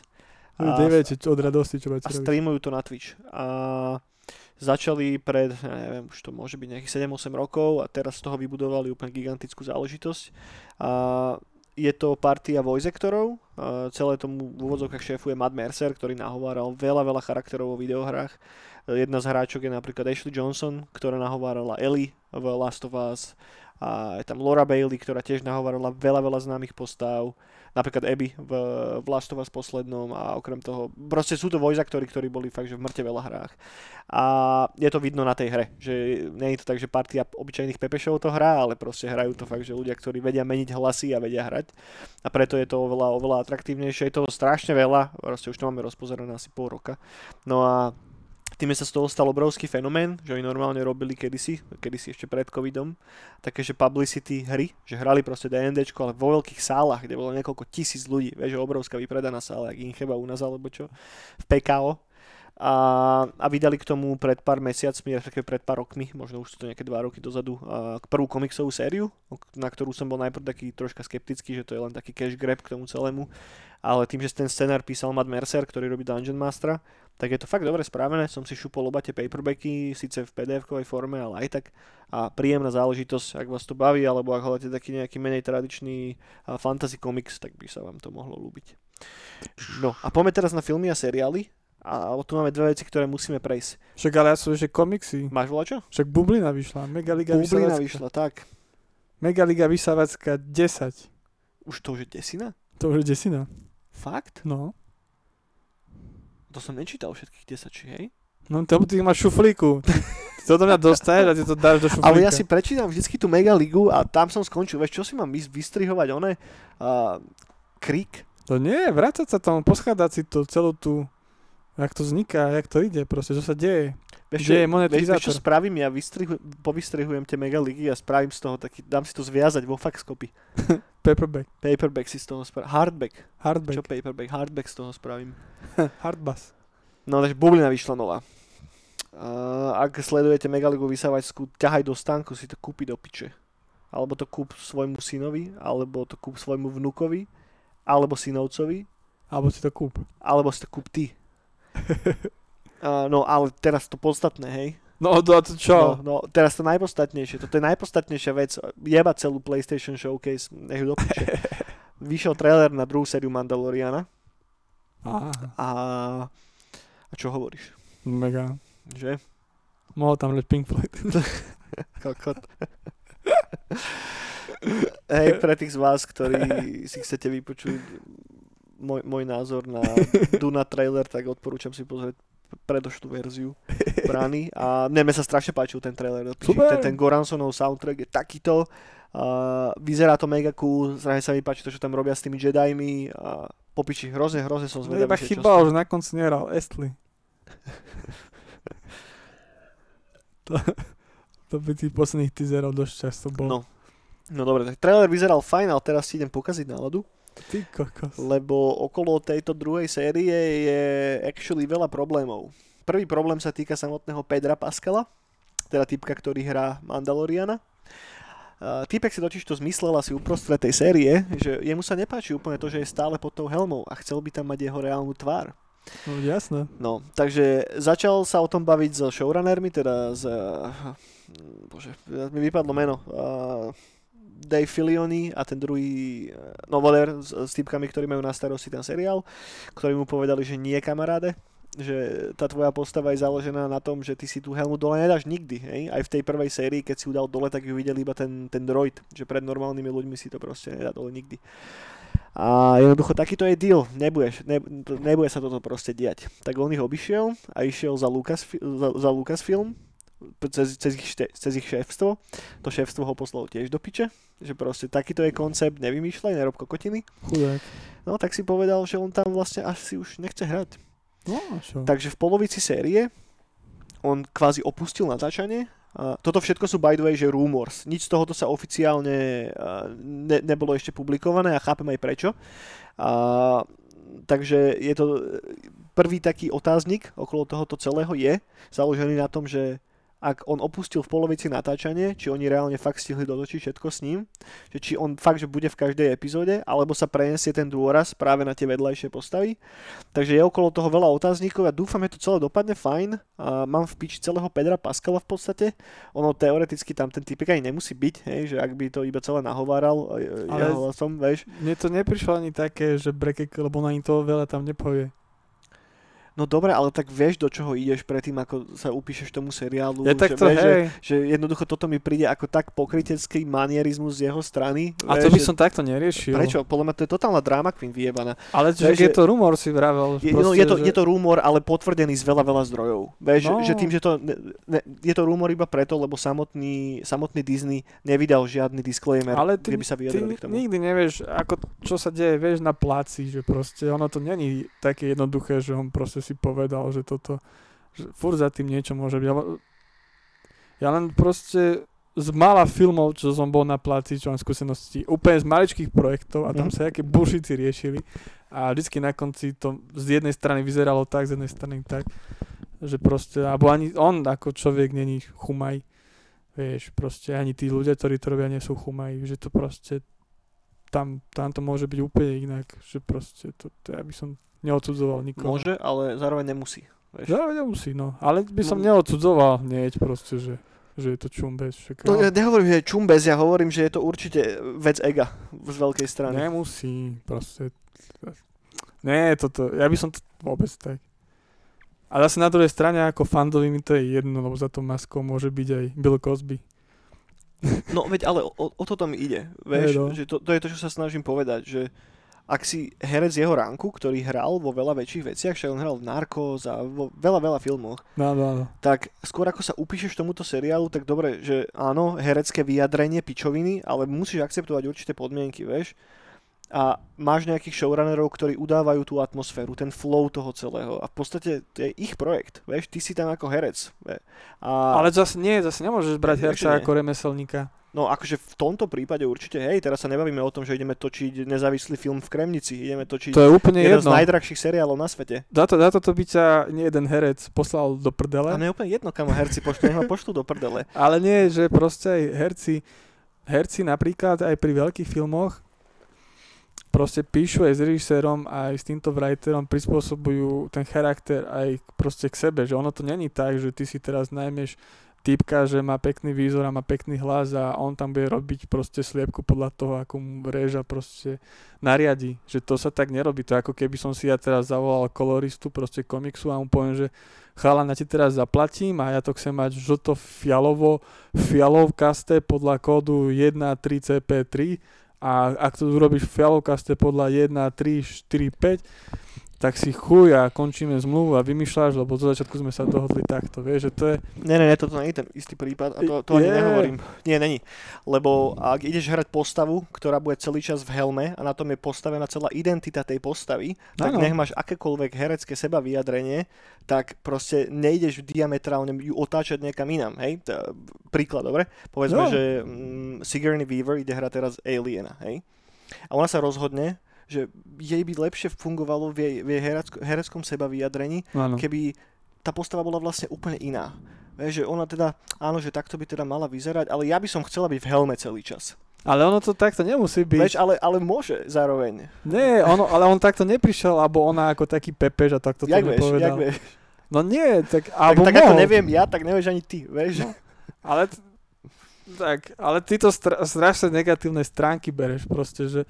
A- Neviete od radosti, čo a budete robiť. streamujú to na Twitch. A začali pred, ja neviem, už to môže byť nejakých 7-8 rokov a teraz z toho vybudovali úplne gigantickú záležitosť. A je to partia voice actorov, a celé tomu v úvodzovkách šéfuje Matt Mercer, ktorý nahováral veľa, veľa charakterov vo videohrách. Jedna z hráčok je napríklad Ashley Johnson, ktorá nahovárala Ellie v Last of Us. A je tam Laura Bailey, ktorá tiež nahovárala veľa, veľa známych postav. Napríklad Abby v, v Last of Us poslednom a okrem toho, proste sú to voice actory, ktorí boli fakt, že v mŕte veľa hrách. A je to vidno na tej hre, že nie je to tak, že partia obyčajných pepešov to hrá, ale proste hrajú to fakt, že ľudia, ktorí vedia meniť hlasy a vedia hrať. A preto je to oveľa, oveľa atraktívnejšie. Je to strašne veľa, proste už to máme rozpozerané asi pol roka. No a tým sa z toho stal obrovský fenomén, že oni normálne robili kedysi, kedysi ešte pred covidom, také, že publicity hry, že hrali proste D&Dčko, ale vo veľkých sálach, kde bolo niekoľko tisíc ľudí, vieš, obrovská vypredaná sála, jak Incheba u nás alebo čo, v PKO. A, a vydali k tomu pred pár mesiacmi, respektíve pred pár rokmi, možno už sú to nejaké dva roky dozadu, a, prvú komiksovú sériu, na ktorú som bol najprv taký troška skeptický, že to je len taký cash grab k tomu celému, ale tým, že ten scenár písal Matt Mercer, ktorý robí Dungeon Mastera, tak je to fakt dobre spravené, som si šupol oba tie paperbacky, síce v PDF-kovej forme, ale aj tak a príjemná záležitosť, ak vás to baví, alebo ak hľadáte taký nejaký menej tradičný fantasy komiks, tak by sa vám to mohlo ľúbiť. No a poďme teraz na filmy a seriály. A tu máme dve veci, ktoré musíme prejsť. Však ale ja som, že komiksy. Máš čo? Však Bublina vyšla. Megaliga Bublina Vysávacká. vyšla, tak. Megaliga Vysávacká 10. Už to už je desina? To už je desina. Fakt? No. To som nečítal všetkých 10, či hej? No to ty máš šuflíku. To do mňa dostaneš a ty to dáš do šuflíka. Ale ja si prečítam vždycky tú Mega Ligu a tam som skončil. Vieš, čo si mám vys- vystrihovať one? Uh, krik? To nie, vrácať sa tam, poschádať si to celú tú, jak to vzniká, jak to ide, proste, čo sa deje. Vieš, Kde je vieš, vieš, monetizátor? čo spravím? Ja vystrihu, povystrihujem tie Mega Ligy a spravím z toho taký, dám si to zviazať vo faxkopy. Paperback, Paperback si z toho spravím. Hardback. Čo hardback, paperback? Hardback z toho spravím. hardbass. No takže Bublina vyšla nová. Uh, ak sledujete Megaligu vysávačskú, ťahaj do stánku, si to kúpi do piče. Alebo to kúp svojmu synovi, alebo to kúp svojmu vnukovi, alebo synovcovi, Alebo si to kúp. alebo si to kúp ty. Uh, no ale teraz to podstatné, hej. No to, a to čo? No, no, teraz to najpodstatnejšie. Toto je najpodstatnejšia vec. Jeba celú PlayStation Showcase, nech do. Vyšiel trailer na druhú sériu Mandaloriana Á, a, a čo hovoríš? mega. Že? Mohol tam hrať Pink Floyd. Kokot. Hej, pre tých z vás, ktorí si chcete vypočuť môj, môj názor na Duna trailer, tak odporúčam si pozrieť predošlú verziu brány. A mne sa strašne páčil ten trailer. Super. Ten, ten Goransonov soundtrack je takýto. Uh, vyzerá to mega cool, zrazu sa mi páči to, čo tam robia s tými Jedimi. A popiči, hrozne, hrozne som zvedavý. iba chyba, že na konci nehral Estli. to, to by tých posledných teaserov dosť často bol. No. No dobre, tak trailer vyzeral fajn, ale teraz si idem pokaziť náladu. Ty kokos. lebo okolo tejto druhej série je actually veľa problémov. Prvý problém sa týka samotného Pedra Pascala, teda typka, ktorý hrá Mandaloriana. Uh, typek si totiž to zmyslel asi uprostred tej série, že jemu sa nepáči úplne to, že je stále pod tou helmou a chcel by tam mať jeho reálnu tvár. No jasné. No, takže začal sa o tom baviť so showrunnermi, teda z... Uh, bože, mi vypadlo meno. Uh, Dave Filioni a ten druhý, uh, no whatever, s, s typkami, ktorí majú na starosti ten seriál, ktorí mu povedali, že nie kamaráde, že tá tvoja postava je založená na tom, že ty si tú helmu dole nedáš nikdy, hej? Aj v tej prvej sérii, keď si ju dal dole, tak ju videli iba ten, ten droid, že pred normálnymi ľuďmi si to proste nedá dole nikdy. A jednoducho takýto je deal, nebudeš, ne, nebude sa toto proste diať. Tak on ich obišiel a išiel za, Lucas, za, za Lucasfilm, cez, cez, ich, cez ich šéfstvo. To šéfstvo ho poslalo tiež do piče, že proste takýto je koncept, nevymýšľaj, nerob kokotiny. Chudák. No tak si povedal, že on tam vlastne asi už nechce hrať. No čo? Takže v polovici série on kvázi opustil natáčanie. A toto všetko sú by the way, že rumors. Nič z tohoto sa oficiálne ne, nebolo ešte publikované a chápem aj prečo. A, takže je to prvý taký otáznik okolo tohoto celého je založený na tom, že ak on opustil v polovici natáčanie, či oni reálne fakt stihli dotočiť všetko s ním, že či on fakt, že bude v každej epizóde, alebo sa prenesie ten dôraz práve na tie vedľajšie postavy. Takže je okolo toho veľa otáznikov a dúfam, že to celé dopadne fajn. A mám v piči celého Pedra Pascala v podstate. Ono teoreticky tam ten typek ani nemusí byť, hej, že ak by to iba celé nahováral e, Ale- jeho hlasom, vieš. Mne to neprišlo ani také, že brekek, lebo ani toho veľa tam nepovie. No dobre, ale tak vieš, do čoho ideš predtým, ako sa upíšeš tomu seriálu. Ja tak že, to, vieš, že, hej. že jednoducho toto mi príde ako tak pokrytecký manierizmus z jeho strany. A vieš, to by že- som takto neriešil. Prečo? Podľa mňa to je totálna drama queen vyjebaná. Ale Vieš, že je že- to rumor, si vravel. Je, proste, no, je, to, že... je to rumor, ale potvrdený z veľa, veľa zdrojov. Vieš, No. že tým, že to... Ne, ne, je to rumor iba preto, lebo samotný, samotný Disney nevydal žiadny disclaimer, Ale ty, kde by sa ty vyjadrili k tomu. nikdy nevieš, ako, čo sa deje, vieš, na pláci, že proste ono to není také jednoduché, že on proste si povedal, že toto, že furt za tým niečo môže byť. ale Ja len proste z mála filmov, čo som bol na pláci, čo mám skúsenosti, úplne z maličkých projektov a tam Mhm. sa nejaké bušici riešili a vždycky na konci to z jednej strany vyzeralo tak, z jednej strany tak, že proste, alebo ani on ako človek není chumaj, vieš, proste ani tí ľudia, ktorí to robia, nie sú chumaj, že to proste tam, tam to môže byť úplne inak, že proste to, to ja by som neodsudzoval nikoho. Môže, ale zároveň nemusí. Vieš. Ja nemusí, no. Ale by som No. neodsudzoval hneď proste, že, že je to čumbez. Však, No, ja nehovorím, že je čumbez, ja hovorím, že je to určite vec ega z veľkej strany. Nemusí, proste. Nie, toto, ja by som to vôbec tak. A zase na druhej strane ako fandovi mi to je jedno, lebo za to maskou môže byť aj Bill Cosby. No veď ale o, o toto mi ide. Vieš, no. že to, to je to, čo sa snažím povedať, že ak si herec jeho ránku, ktorý hral vo veľa väčších veciach, však on hral v Narcos a vo veľa, veľa filmoch, No, no, no. tak skôr ako sa upíšeš tomuto seriálu, tak dobre, že áno, herecké vyjadrenie pičoviny, ale musíš akceptovať určité podmienky, vieš. A máš nejakých showrunnerov, ktorí udávajú tú atmosféru, ten flow toho celého. A v podstate to je ich projekt, vieš, ty si tam ako herec. A... Ale zase nie, zase nemôžeš brať herca nie. ako remeselníka. No akože v tomto prípade určite, hej, teraz sa nebavíme o tom, že ideme točiť nezávislý film v Kremnici, ideme točiť To je úplne jeden z jedno. najdrahších seriálov na svete. Za to, za toto by ťa nie jeden herec poslal do A prdele. mne je úplne jedno, kam herci pošlu, nech ma pošlu do prdele. Ale nie, že proste aj herci, herci napríklad aj pri veľkých filmoch proste píšu aj s režisérom, aj s týmto writerom, prispôsobujú ten charakter aj proste k sebe, že ono to není tak, že ty si teraz najmeš typka, že má pekný výzor a má pekný hlas a on tam bude robiť proste sliepku podľa toho, ako mu reža proste nariadi. Že to sa tak nerobí. To ako keby som si ja teraz zavolal koloristu proste komiksu a mu poviem, že chalan, ja ti teraz zaplatím a ja to chcem mať žlto-fialovo, fialovkasté podľa kódu 13CP3 a ak to urobíš fialovkasté podľa 1, 3, 4, 5, tak si chuj a končíme zmluvu a vymýšľaš, lebo zo začiatku sme sa dohodli takto, vieš, že to je, Ne, ne, ne, toto nie je ten istý prípad a to, to ani Je. nehovorím. Nie, není. Lebo ak ideš hrať postavu, ktorá bude celý čas v helme a na tom je postavená celá identita tej postavy, tak Áno. nech máš akékoľvek herecké seba vyjadrenie, tak proste nejdeš diametrálne ju otáčať niekam inám, hej? T- príklad, dobre? Povedzme, Jo. že mm, Sigourney Weaver ide hrať teraz Aliena, hej? A ona sa rozhodne, že jej by lepšie fungovalo v jej, v jej herecko, hereckom seba vyjadrení, áno. keby tá postava bola vlastne úplne iná. Vieš, že ona teda, áno, že takto by teda mala vyzerať, ale ja by som chcela byť v helme celý čas. Ale ono to takto nemusí byť. Vieš, ale, ale môže zároveň. Nie, ono, ale on takto neprišiel, alebo ona ako taký pepež a takto to jak vieš, nepovedal. jak vieš. No nie, tak, Tak, tak ako mohol. neviem ja, tak nevieš ani ty, vieš. No. Ale, t- tak, ale ty to stra- strašne negatívne stránky bereš proste, že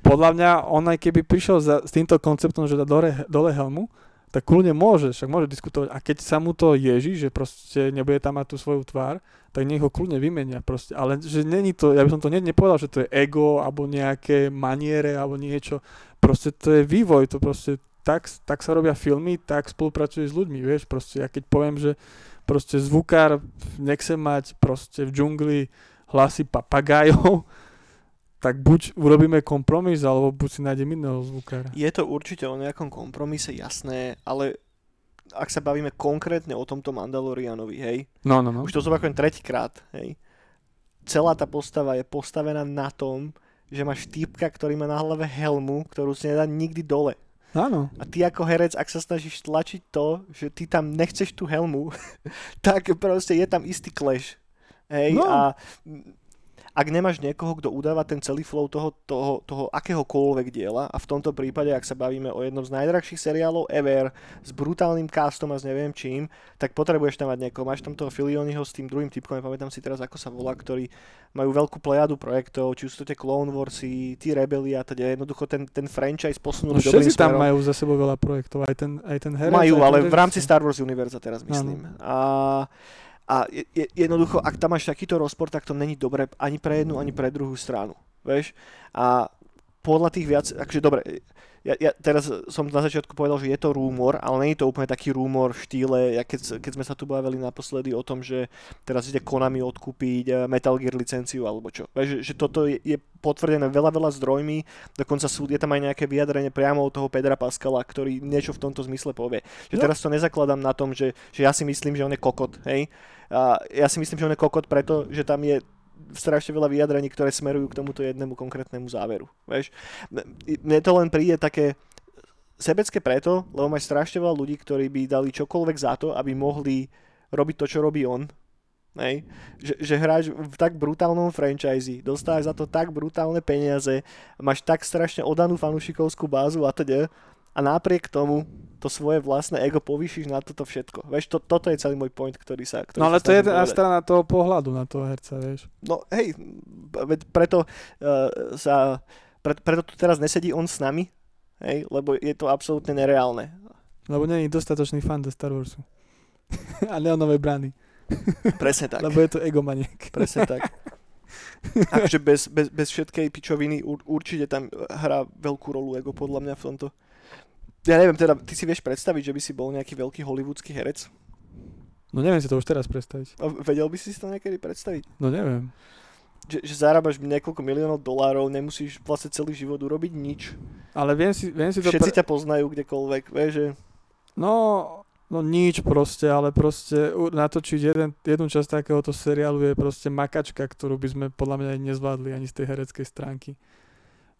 podľa mňa on aj keby prišiel za, s týmto konceptom, že dá dole, dole helmu, tak kľudne môže, však môže diskutovať. A keď sa mu to ježí, že proste nebude tam mať tú svoju tvár, tak nech ho kľudne vymenia proste. Ale že není to, ja by som to ne, nepovedal, že to je ego, alebo nejaké maniere, alebo niečo. Proste to je vývoj, to proste tak, tak sa robia filmy, tak spolupracuje s ľuďmi, vieš, proste ja keď poviem, že proste zvukár nechce mať proste v džungli hlasy papagájov, tak buď urobíme kompromis, alebo buď si nájdem iného zvukára. Je to určite o nejakom kompromise, jasné, ale ak sa bavíme konkrétne o tomto Mandalorianovi, hej, No, no, no. už to zopakujem tretíkrát, hej, celá tá postava je postavená na tom, že máš týpka, ktorý má na hlave helmu, ktorú si nedá nikdy dole. Áno. A ty ako herec, ak sa snažíš tlačiť to, že ty tam nechceš tú helmu, tak proste je tam istý clash. Hej, No. a ak nemáš niekoho, kto udáva ten celý flow toho, toho, toho akéhokoľvek diela, a v tomto prípade, ak sa bavíme o jednom z najdrahších seriálov ever, s brutálnym castom a s neviem čím, tak potrebuješ tam mať niekoho. Máš tam toho Filioniho s tým druhým typkom, nepamätám si teraz, ako sa volá, ktorí majú veľkú plejadu projektov, či sú to tie Clone Warsy, tí Rebeli a teda jednoducho ten, ten franchise No posunuli dobrým tam smerom. majú za sebou veľa projektov, aj ten, aj ten herec. Majú, aj ten ale v rámci Star Wars univerza teraz myslím. A, a je, je, jednoducho, ak tam máš takýto rozpor, tak to není dobré ani pre jednu, ani pre druhú stranu. Vieš? A podľa tých viac, akože dobre, ja, ja teraz som na začiatku povedal, že je to rúmor, ale nie je to úplne taký rúmor v štýle, ja keď, keď sme sa tu bavili naposledy o tom, že teraz ide Konami odkúpiť eh, Metal Gear licenciu alebo čo. Že, že toto je, je potvrdené veľa, veľa zdrojmi, dokonca sú, je tam aj nejaké vyjadrenie priamo od toho Pedra Pascala, ktorý niečo v tomto zmysle povie. Že No. teraz to nezakladám na tom, že, že ja si myslím, že on je kokot, hej. A ja si myslím, že on je kokot preto, že tam je strašne veľa vyjadrení, ktoré smerujú k tomuto jednému konkrétnemu záveru. Vieš? Mne to len príde také sebecké preto, lebo máš strašne veľa ľudí, ktorí by dali čokoľvek za to, aby mohli robiť to, čo robí on. Hej? Že, že hráš v tak brutálnom franchise, dostávaš za to tak brutálne peniaze, máš tak strašne odanú fanúšikovskú bázu a teda a napriek tomu to svoje vlastné ego povýšiš na toto všetko. Vieš, to, toto je celý môj point, ktorý sa... Ktorý No ale to je jedna strana toho pohľadu na toho herca, vieš. No hej, preto uh, sa, pre, preto tu teraz nesedí on s nami, hej, lebo je to absolútne nereálne. Lebo není dostatočný fan do Star Warsu. A neonové brany. Presne tak, Lebo je to egomaniak. presne tak. Akože bez, bez, bez všetkej pičoviny ur, určite tam hrá veľkú rolu ego podľa mňa v tomto. Ja neviem, teda, ty si vieš predstaviť, že by si bol nejaký veľký hollywoodský herec? No neviem si to už teraz predstaviť. A vedel by si si to niekedy predstaviť? No neviem. Že, že zarábaš niekoľko miliónov dolárov, nemusíš vlastne celý život urobiť nič. Ale viem si, viem si to... Všetci ťa poznajú kdekoľvek, vieš, že... No, no nič proste, ale proste natočiť jeden, jednu časť takéhoto seriálu je proste makačka, ktorú by sme podľa mňa nezvládli ani z tej hereckej stránky.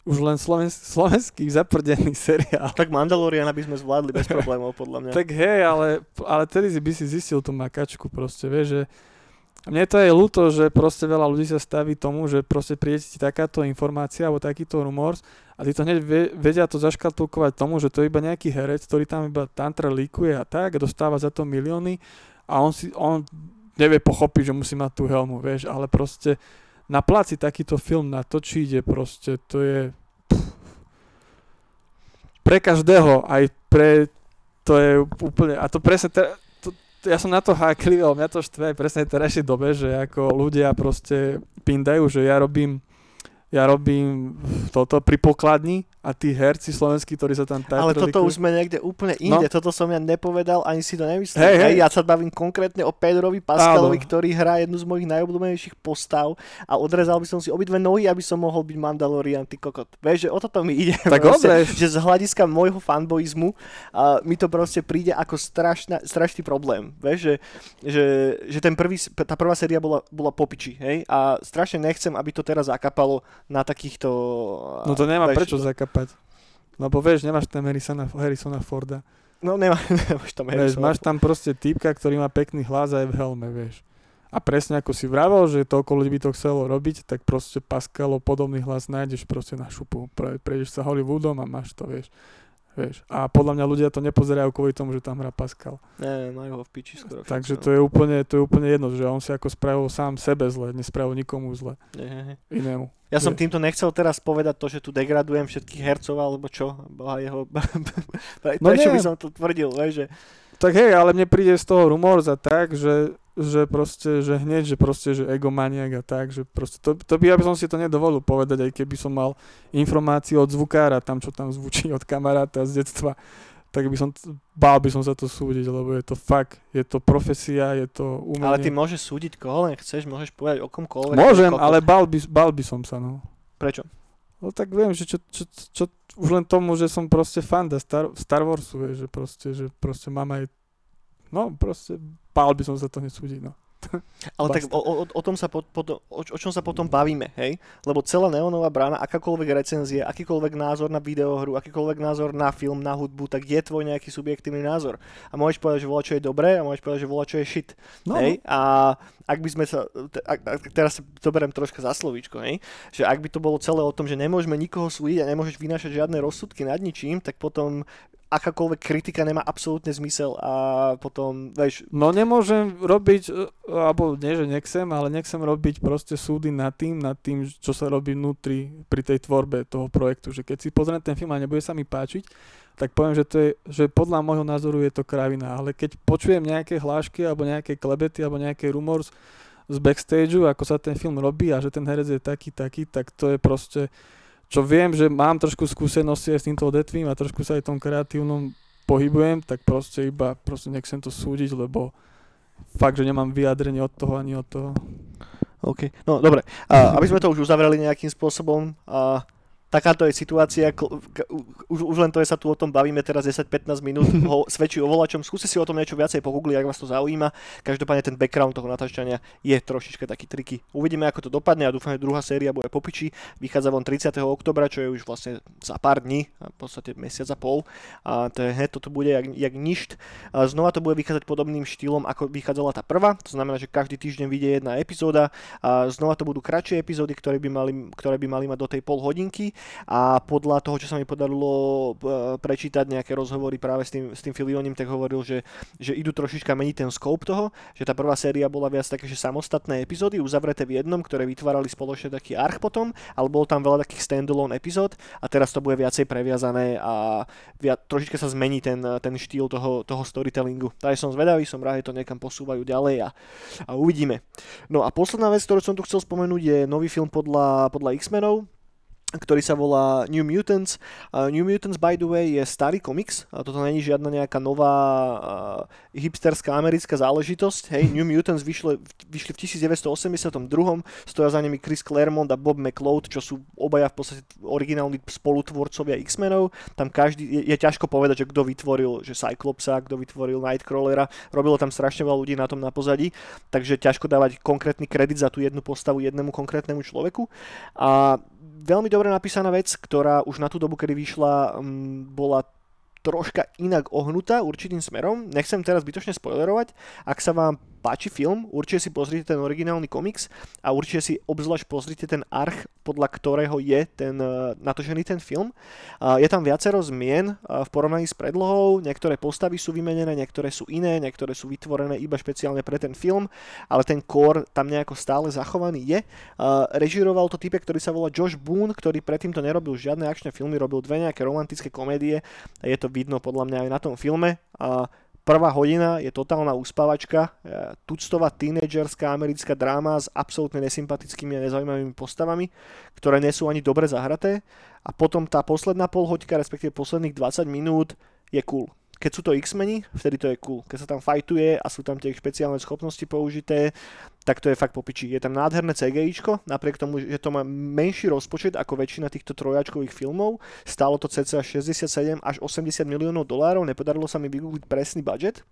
Už len slovenský, slovenský zaprdený seriál. Tak Mandaloriana by sme zvládli bez problémov, podľa mňa. Tak hej, ale, ale tedy by si zistil tú makačku proste, vieš, že mne to je ľúto, že proste veľa ľudí sa staví tomu, že proste príde ti takáto informácia alebo takýto rumors a ty to hneď vedia to zaškatulkovať tomu, že to je iba nejaký herec, ktorý tam iba tantra líkuje a tak dostáva za to milióny a on si, on nevie pochopiť, že musí mať tú helmu, vieš, ale proste na placi takýto film natočiť je proste, to je pre každého, aj pre to je úplne, a to presne, te, to, to, ja som na to háklivý, ale mňa to štve presne v dobe, že ako ľudia proste pindajú, že ja robím ja robím toto pri pokladni a tí herci slovenskí, ktorí sa tam Ale toto už sme niekde úplne inde. No. Toto som ja nepovedal, ani si to nemyslím. Hej, hej. Ja sa bavím konkrétne o Pedrovi Pascalovi, Áno. ktorý hrá jednu z mojich najobľúbenejších postav a odrezal by som si obidve nohy, aby som mohol byť Mandalorian, ty kokot. Vieš, že o toto mi ide. Tak proste. Že z hľadiska môjho fanboizmu a mi to proste príde ako strašná, strašný problém. Vieš, že, že, že ten prvý, tá prvá séria bola, bola popiči, hej? A strašne nechcem, aby to teraz zakapalo na takýchto... No to nemá vieš, prečo zakapať. Lebo vieš, nemáš tam Harrisona, Harrisona Forda. No nemá, nemáš tam Vieš, Harrisona. máš tam proste týpka, ktorý má pekný hlas aj v helme, vieš. A presne ako si vravel, že toľko ľudí by to chcelo robiť, tak proste Pascalo podobný hlas nájdeš proste na šupu. Pre, prejdeš sa Hollywoodom a máš to, vieš. Vieš. A podľa mňa ľudia to nepozerajú kvôli tomu, že tam hrá Pascal. Ne, majú ho v piči skoro. Takže všetci, to je úplne, to je úplne jedno, že on si ako spravil sám sebe zle, nespravil nikomu zle, no. Nie, nie. inému. Ja som týmto nechcel teraz povedať to, že tu degradujem všetkých hercov, alebo čo, boha jeho... No prečo nie. by som to tvrdil, vieš, že... Tak hej, ale mne príde z toho rumor za tak, že, že proste, že hneď, že proste, že egomaniak a tak, že proste, to, to by, ja by som si to nedovolil povedať, aj keby som mal informáciu od zvukára, tam čo tam zvučí od kamaráta z detstva, tak by som, bál by som sa to súdiť, lebo je to fakt, je to profesia, je to umenie. Ale ty môžeš súdiť koho len chceš, môžeš povedať o komkoľvek. Môžem, ale bál by, bál by som sa, no. Prečo? No tak viem, že čo, čo, čo, už len tomu, že som proste fanda Star, Star Warsu, vieš, že proste, že proste mám aj, no proste, bál by som sa to nesúdiť, no. Ale tak o, o, o, tom sa po, po, o, o čom sa potom bavíme, hej? Lebo celá neonová brána, akákoľvek recenzie, akýkoľvek názor na videohru, akýkoľvek názor na film, na hudbu, tak je tvoj nejaký subjektívny názor. A môžeš povedať, že volá, čo je dobré a môžeš povedať, že volá, čo je shit. No. Hej? A ak by sme sa, ak, teraz to berem troška za slovíčko, hej? že ak by to bolo celé o tom, že nemôžeme nikoho súdiť a nemôžeš vynášať žiadne rozsudky nad ničím, tak potom akákoľvek kritika nemá absolútne zmysel a potom, vieš... No nemôžem robiť, e, alebo nie, že nechcem, ale nechcem robiť proste súdy nad tým, nad tým, čo sa robí vnútri pri tej tvorbe toho projektu, že keď si pozriem ten film a nebude sa mi páčiť, tak poviem, že, to je, že podľa môjho názoru je to kravina, ale keď počujem nejaké hlášky alebo nejaké klebety alebo nejaké rumors z backstageu, ako sa ten film robí a že ten herec je taký, taký, tak to je proste čo viem, že mám trošku skúsenosti aj s týmto odetvím a trošku sa aj tom kreatívnom pohybujem, tak proste iba proste nechcem to súdiť, lebo fakt, že nemám vyjadrenie od toho ani od toho. OK, no dobre. A, aby sme to už uzavreli nejakým spôsobom, a takáto je situácia, už, už len to, že sa tu o tom bavíme teraz 10-15 minút, ho svedčí o volačom. Skúste si o tom niečo viacej pogoogliť, ak vás to zaujíma. Každopádne ten background toho natáčania je trošička taký triky. Uvidíme, ako to dopadne a dúfam, že druhá séria bude popiči. Vychádza von 30. oktobra, čo je už vlastne za pár dní, v podstate mesiac a pol. A to je, toto bude jak, jak ništ. A znova to bude vychádzať podobným štýlom, ako vychádzala tá prvá. To znamená, že každý týždeň vyjde jedna epizóda. A znova to budú kratšie epizódy, ktoré by mali, ktoré by mali mať do tej pol hodinky a podľa toho, čo sa mi podarilo e, prečítať nejaké rozhovory práve s tým, s tým Filionim, tak hovoril, že, že idú trošička meniť ten scope toho, že tá prvá séria bola viac také, že samostatné epizódy uzavreté v jednom, ktoré vytvárali spoločne taký arch potom, ale bolo tam veľa takých standalone epizód a teraz to bude viacej previazané a viac, trošička sa zmení ten, ten štýl toho, toho storytellingu. Takže som zvedavý, som rád, že to niekam posúvajú ďalej a, a uvidíme. No a posledná vec, ktorú som tu chcel spomenúť, je nový film podľa, podľa X-menov, ktorý sa volá New Mutants. Uh, New Mutants, by the way, je starý komiks. Uh, toto není žiadna nejaká nová uh, hipsterská americká záležitosť. Hej, New Mutants vyšli, vyšli v 1982. Stoja za nimi Chris Claremont a Bob McLeod, čo sú obaja v podstate originálni spolutvorcovia X-menov. Tam každý, je, je ťažko povedať, že kto vytvoril že Cyclopsa, kto vytvoril Nightcrawlera. Robilo tam strašne veľa ľudí na tom na pozadí, takže ťažko dávať konkrétny kredit za tú jednu postavu jednému konkrétnemu človeku. A veľmi dobre napísaná vec, ktorá už na tú dobu, kedy vyšla, mm, bola troška inak ohnutá určitým smerom. Nechcem teraz bytočne spoilerovať. Ak sa vám páči film, určite si pozrite ten originálny komiks a určite si obzvlášť pozrite ten arch, podľa ktorého je ten uh, natočený ten film. Je tam viacero zmien uh, v porovnaní s predlohou, niektoré postavy sú vymenené, niektoré sú iné, niektoré sú vytvorené iba špeciálne pre ten film, ale ten core tam nejako stále zachovaný je. Uh, režiroval to type, ktorý sa volá Josh Boone, ktorý predtým to nerobil žiadne akčné filmy, robil dve nejaké romantické komédie je to vidno podľa mňa aj na tom filme. Prvá hodina je totálna uspávačka, e, tuctová tínedžerská americká dráma s absolútne nesympatickými a nezaujímavými postavami, ktoré nie sú ani dobre zahraté. A potom tá posledná polhoďka, respektíve posledných 20 minút je cool keď sú to X-meni, vtedy to je cool. Keď sa tam fajtuje a sú tam tie špeciálne schopnosti použité, tak to je fakt popičí. Je tam nádherné CGIčko, napriek tomu, že to má menší rozpočet ako väčšina týchto trojačkových filmov. Stálo to cca 67 až 80 miliónov dolárov, nepodarilo sa mi vygoogliť presný budget,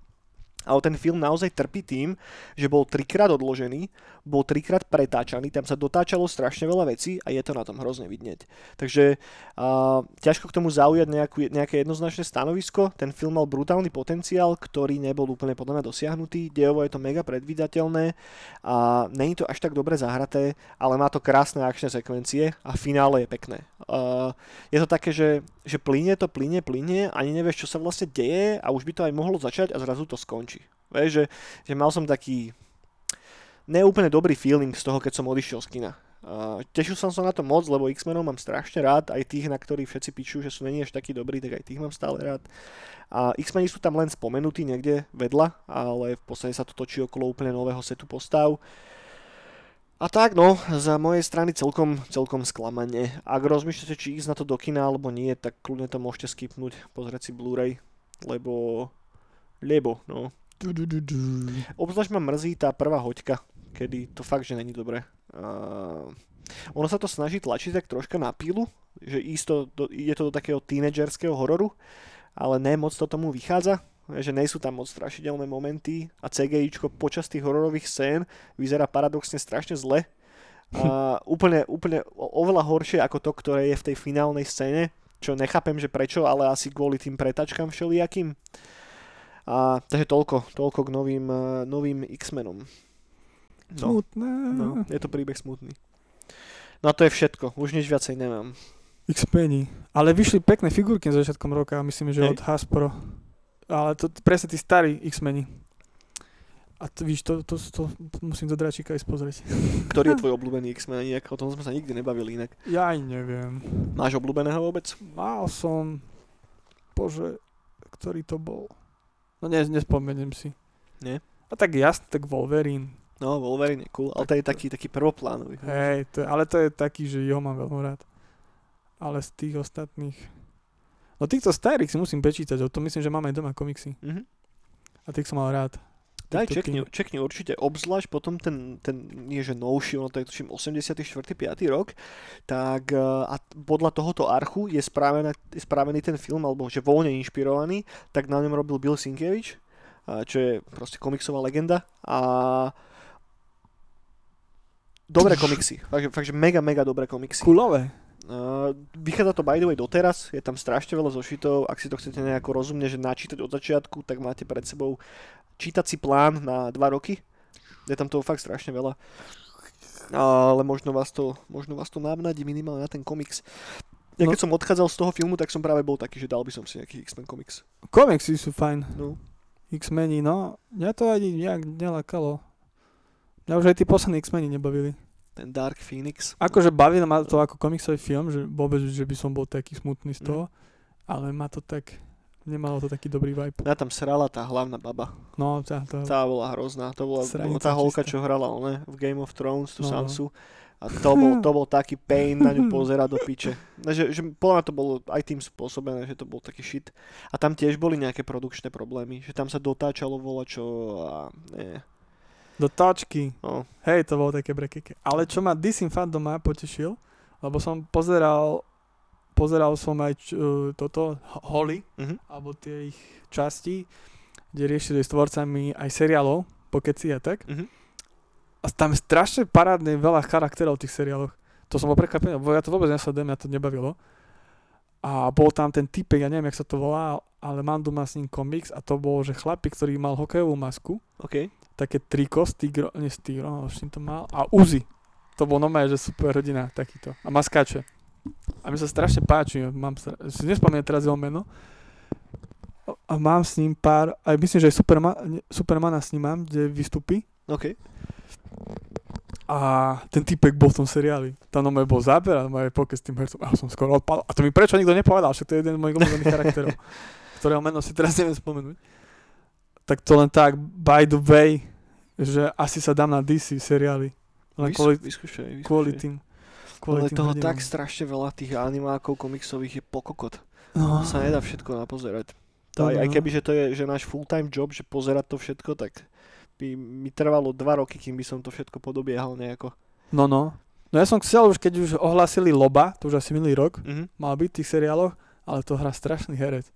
ale ten film naozaj trpí tým, že bol trikrát odložený, bol trikrát pretáčaný, tam sa dotáčalo strašne veľa vecí a je to na tom hrozne vidieť. Takže uh, ťažko k tomu zaujať nejakú, nejaké jednoznačné stanovisko. Ten film mal brutálny potenciál, ktorý nebol úplne podľa mňa dosiahnutý. Dejovo je to mega predvídateľné a není to až tak dobre zahraté, ale má to krásne akčné sekvencie a finále je pekné. Uh, je to také, že, že plyne to, plyne, plyne, ani nevieš, čo sa vlastne deje a už by to aj mohlo začať a zrazu to skončí. Vieš, že, že mal som taký neúplne dobrý feeling z toho, keď som odišiel z kina. Uh, tešil som sa na to moc, lebo X-menov mám strašne rád, aj tých, na ktorých všetci píšu, že sú není až takí dobrí, tak aj tých mám stále rád. A X-meni sú tam len spomenutí niekde vedľa, ale v podstate sa to točí okolo úplne nového setu postav. A tak no, za mojej strany celkom, celkom sklamanie. Ak rozmýšľate, či ísť na to do kina alebo nie, tak kľudne to môžete skipnúť, pozrieť si Blu-ray, lebo... Lebo, no. Obzvlášť ma mrzí tá prvá hoďka, kedy to fakt, že není dobré. Uh, ono sa to snaží tlačiť tak troška na pílu, že isto do, ide to do takého tínedžerského hororu, ale ne moc to tomu vychádza. že nie sú tam moc strašidelné momenty a CGIčko počas tých hororových scén vyzerá paradoxne strašne zle. A úplne, úplne oveľa horšie ako to, ktoré je v tej finálnej scéne, čo nechápem, že prečo, ale asi kvôli tým pretačkám všelijakým. A, takže toľko, toľko k novým, eh, novým X-menom. No, Smutné. no, je to príbeh smutný. No a to je všetko, už nič viacej nemám. X-Penny. Ale vyšli pekné figurky na začiatkom roka, myslím, že Hej. od Hasbro. Ale to presne tí starí X-Meni. A to, víš, to, to, to, to musím do dračíka ísť pozrieť. Ktorý je tvoj obľúbený X-Men? Nejak, o tom sme sa nikdy nebavili inak. Ja aj neviem. Máš obľúbeného vôbec? Mal som... Bože, ktorý to bol? No ne, nespomeniem si. Nie? A tak jasne, tak Wolverine. No, Wolverine je cool, ale to je taký, taký prvoplánový. Hej, to, ale to je taký, že ho mám veľmi rád. Ale z tých ostatných... No týchto starých si musím prečítať, o to myslím, že máme aj doma komiksy. Mhm. A tých som mal rád. Daj, čekni, čekni určite, obzvlášť potom ten, ten nie že novší, ono to je tuším 84. 5. rok, tak eh, a podľa tohoto archu je spravený, je spravený ten film, alebo že voľne inšpirovaný, tak na ňom robil Bill Sienkiewicz, a čo je proste komiksová legenda a dobré komiksy, fakt, že- fakt, že mega, mega dobré komiksy. Kulové. Uh, vychádza to by the way doteraz, je tam strašne veľa zošitov, ak si to chcete nejako rozumne, že načítať od začiatku, tak máte pred sebou čítací plán na dva roky. Je tam toho fakt strašne veľa. Ale možno vás to, možno vás to navnadí minimálne na ten komiks. Ja No. keď som odchádzal z toho filmu, tak som práve bol taký, že dal by som si nejaký X-Men komiks. Komiksy sú fajn. No. X-meni, no, mňa to ani nejak nelakalo. Mňa už aj tí poslední X-meni nebavili. Ten Dark Phoenix. Akože bavil ma to ako komiksový film, že vôbec, že by som bol taký smutný z toho, ale ma to tak, nemalo to taký dobrý vibe. Ja tam srala tá hlavná baba. No, tá, tá, Tá bola hrozná. To bola Sranica tá holka, čistá. čo hrala one, v Game of Thrones, tú No, no. Sansu. A to bol, to bol taký pain na ňu pozerať do piče. No, Že, že podľa mňa to bolo aj tým spôsobené, že to bol taký shit. A tam tiež boli nejaké produkčné problémy, že tam sa dotáčalo volačo a nie. do táčky. No. Hej, to bolo také brekeke. Ale čo ma DC fandom potešil, lebo som pozeral, pozeral som aj č, uh, toto, Ho- Holly, Mhm. alebo tie ich časti, kde riešili s tvorcami aj seriálov, pokeci a tak. Mhm. A tam je strašne parádne veľa charakterov v tých seriáloch. To som bol prekvapený, lebo ja to vôbec nesledujem, mňa to nebavilo. A bol tam ten typek, ja neviem, jak sa to volá, ale mám doma s ním komiks a to bol, že chlapík, ktorý mal hokejovú masku, OK. také triko s tigro, nie ale s čím to mal, a Uzi. To bol normálne, že super rodina takýto. A maskáče. A mi sa strašne páči, mám si nespomínam teraz jeho meno. A mám s ním pár, aj myslím, že aj Superma, Supermana s ním mám, kde vystupí. OK. A ten typek bol v tom seriáli. Tam normálne bol záber a moje poke s tým hercom. A ja som skoro odpadol. A to mi prečo nikto nepovedal, však to je jeden z mojich obľúbených charakterov, ktorého meno si teraz neviem spomenúť. Tak to len tak, by the way, že asi sa dám na DC seriály. Len Vys- kvôli, vyskúšaj, vyskúšaj. kvôli tým. Kvôli Ale toho hrdinom. tak strašne veľa tých animákov komiksových je pokokot. No, sa nedá všetko napozerať. to aj, aj no. keby, že to je že náš full-time job, že pozerať to všetko, tak by mi trvalo dva roky, kým by som to všetko podobiehal nejako. No, no. No ja som chcel už, keď už ohlasili Loba, to už asi minulý rok, Mhm. mal byť v tých seriáloch, ale to hrá strašný herec.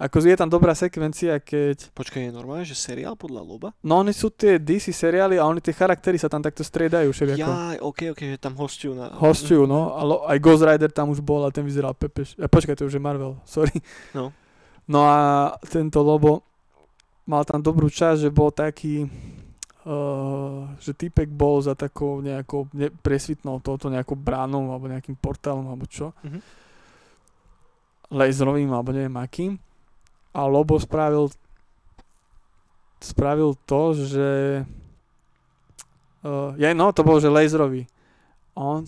Ako je tam dobrá sekvencia, keď Počkaj, je normálne, že seriál podľa Loba? No oni sú tie DC seriály a oni tie charaktery sa tam takto striedajú všelijako. Ja, ok, ok, že tam hostujú na... Hostujú, no. A lo, aj Ghost Rider tam už bol a ten vyzeral pepeš. A počkaj, to už je Marvel, sorry. No. No a tento Lobo mal tam dobrú časť, že bol taký, uh, že typek bol za takou nejakou ne, presvitnou touto nejakou bránou alebo nejakým portálom alebo čo. Mhm. Laserovým alebo neviem akým. A Lobo spravil spravil to, že uh, ja, no, to bol, že laserový. On,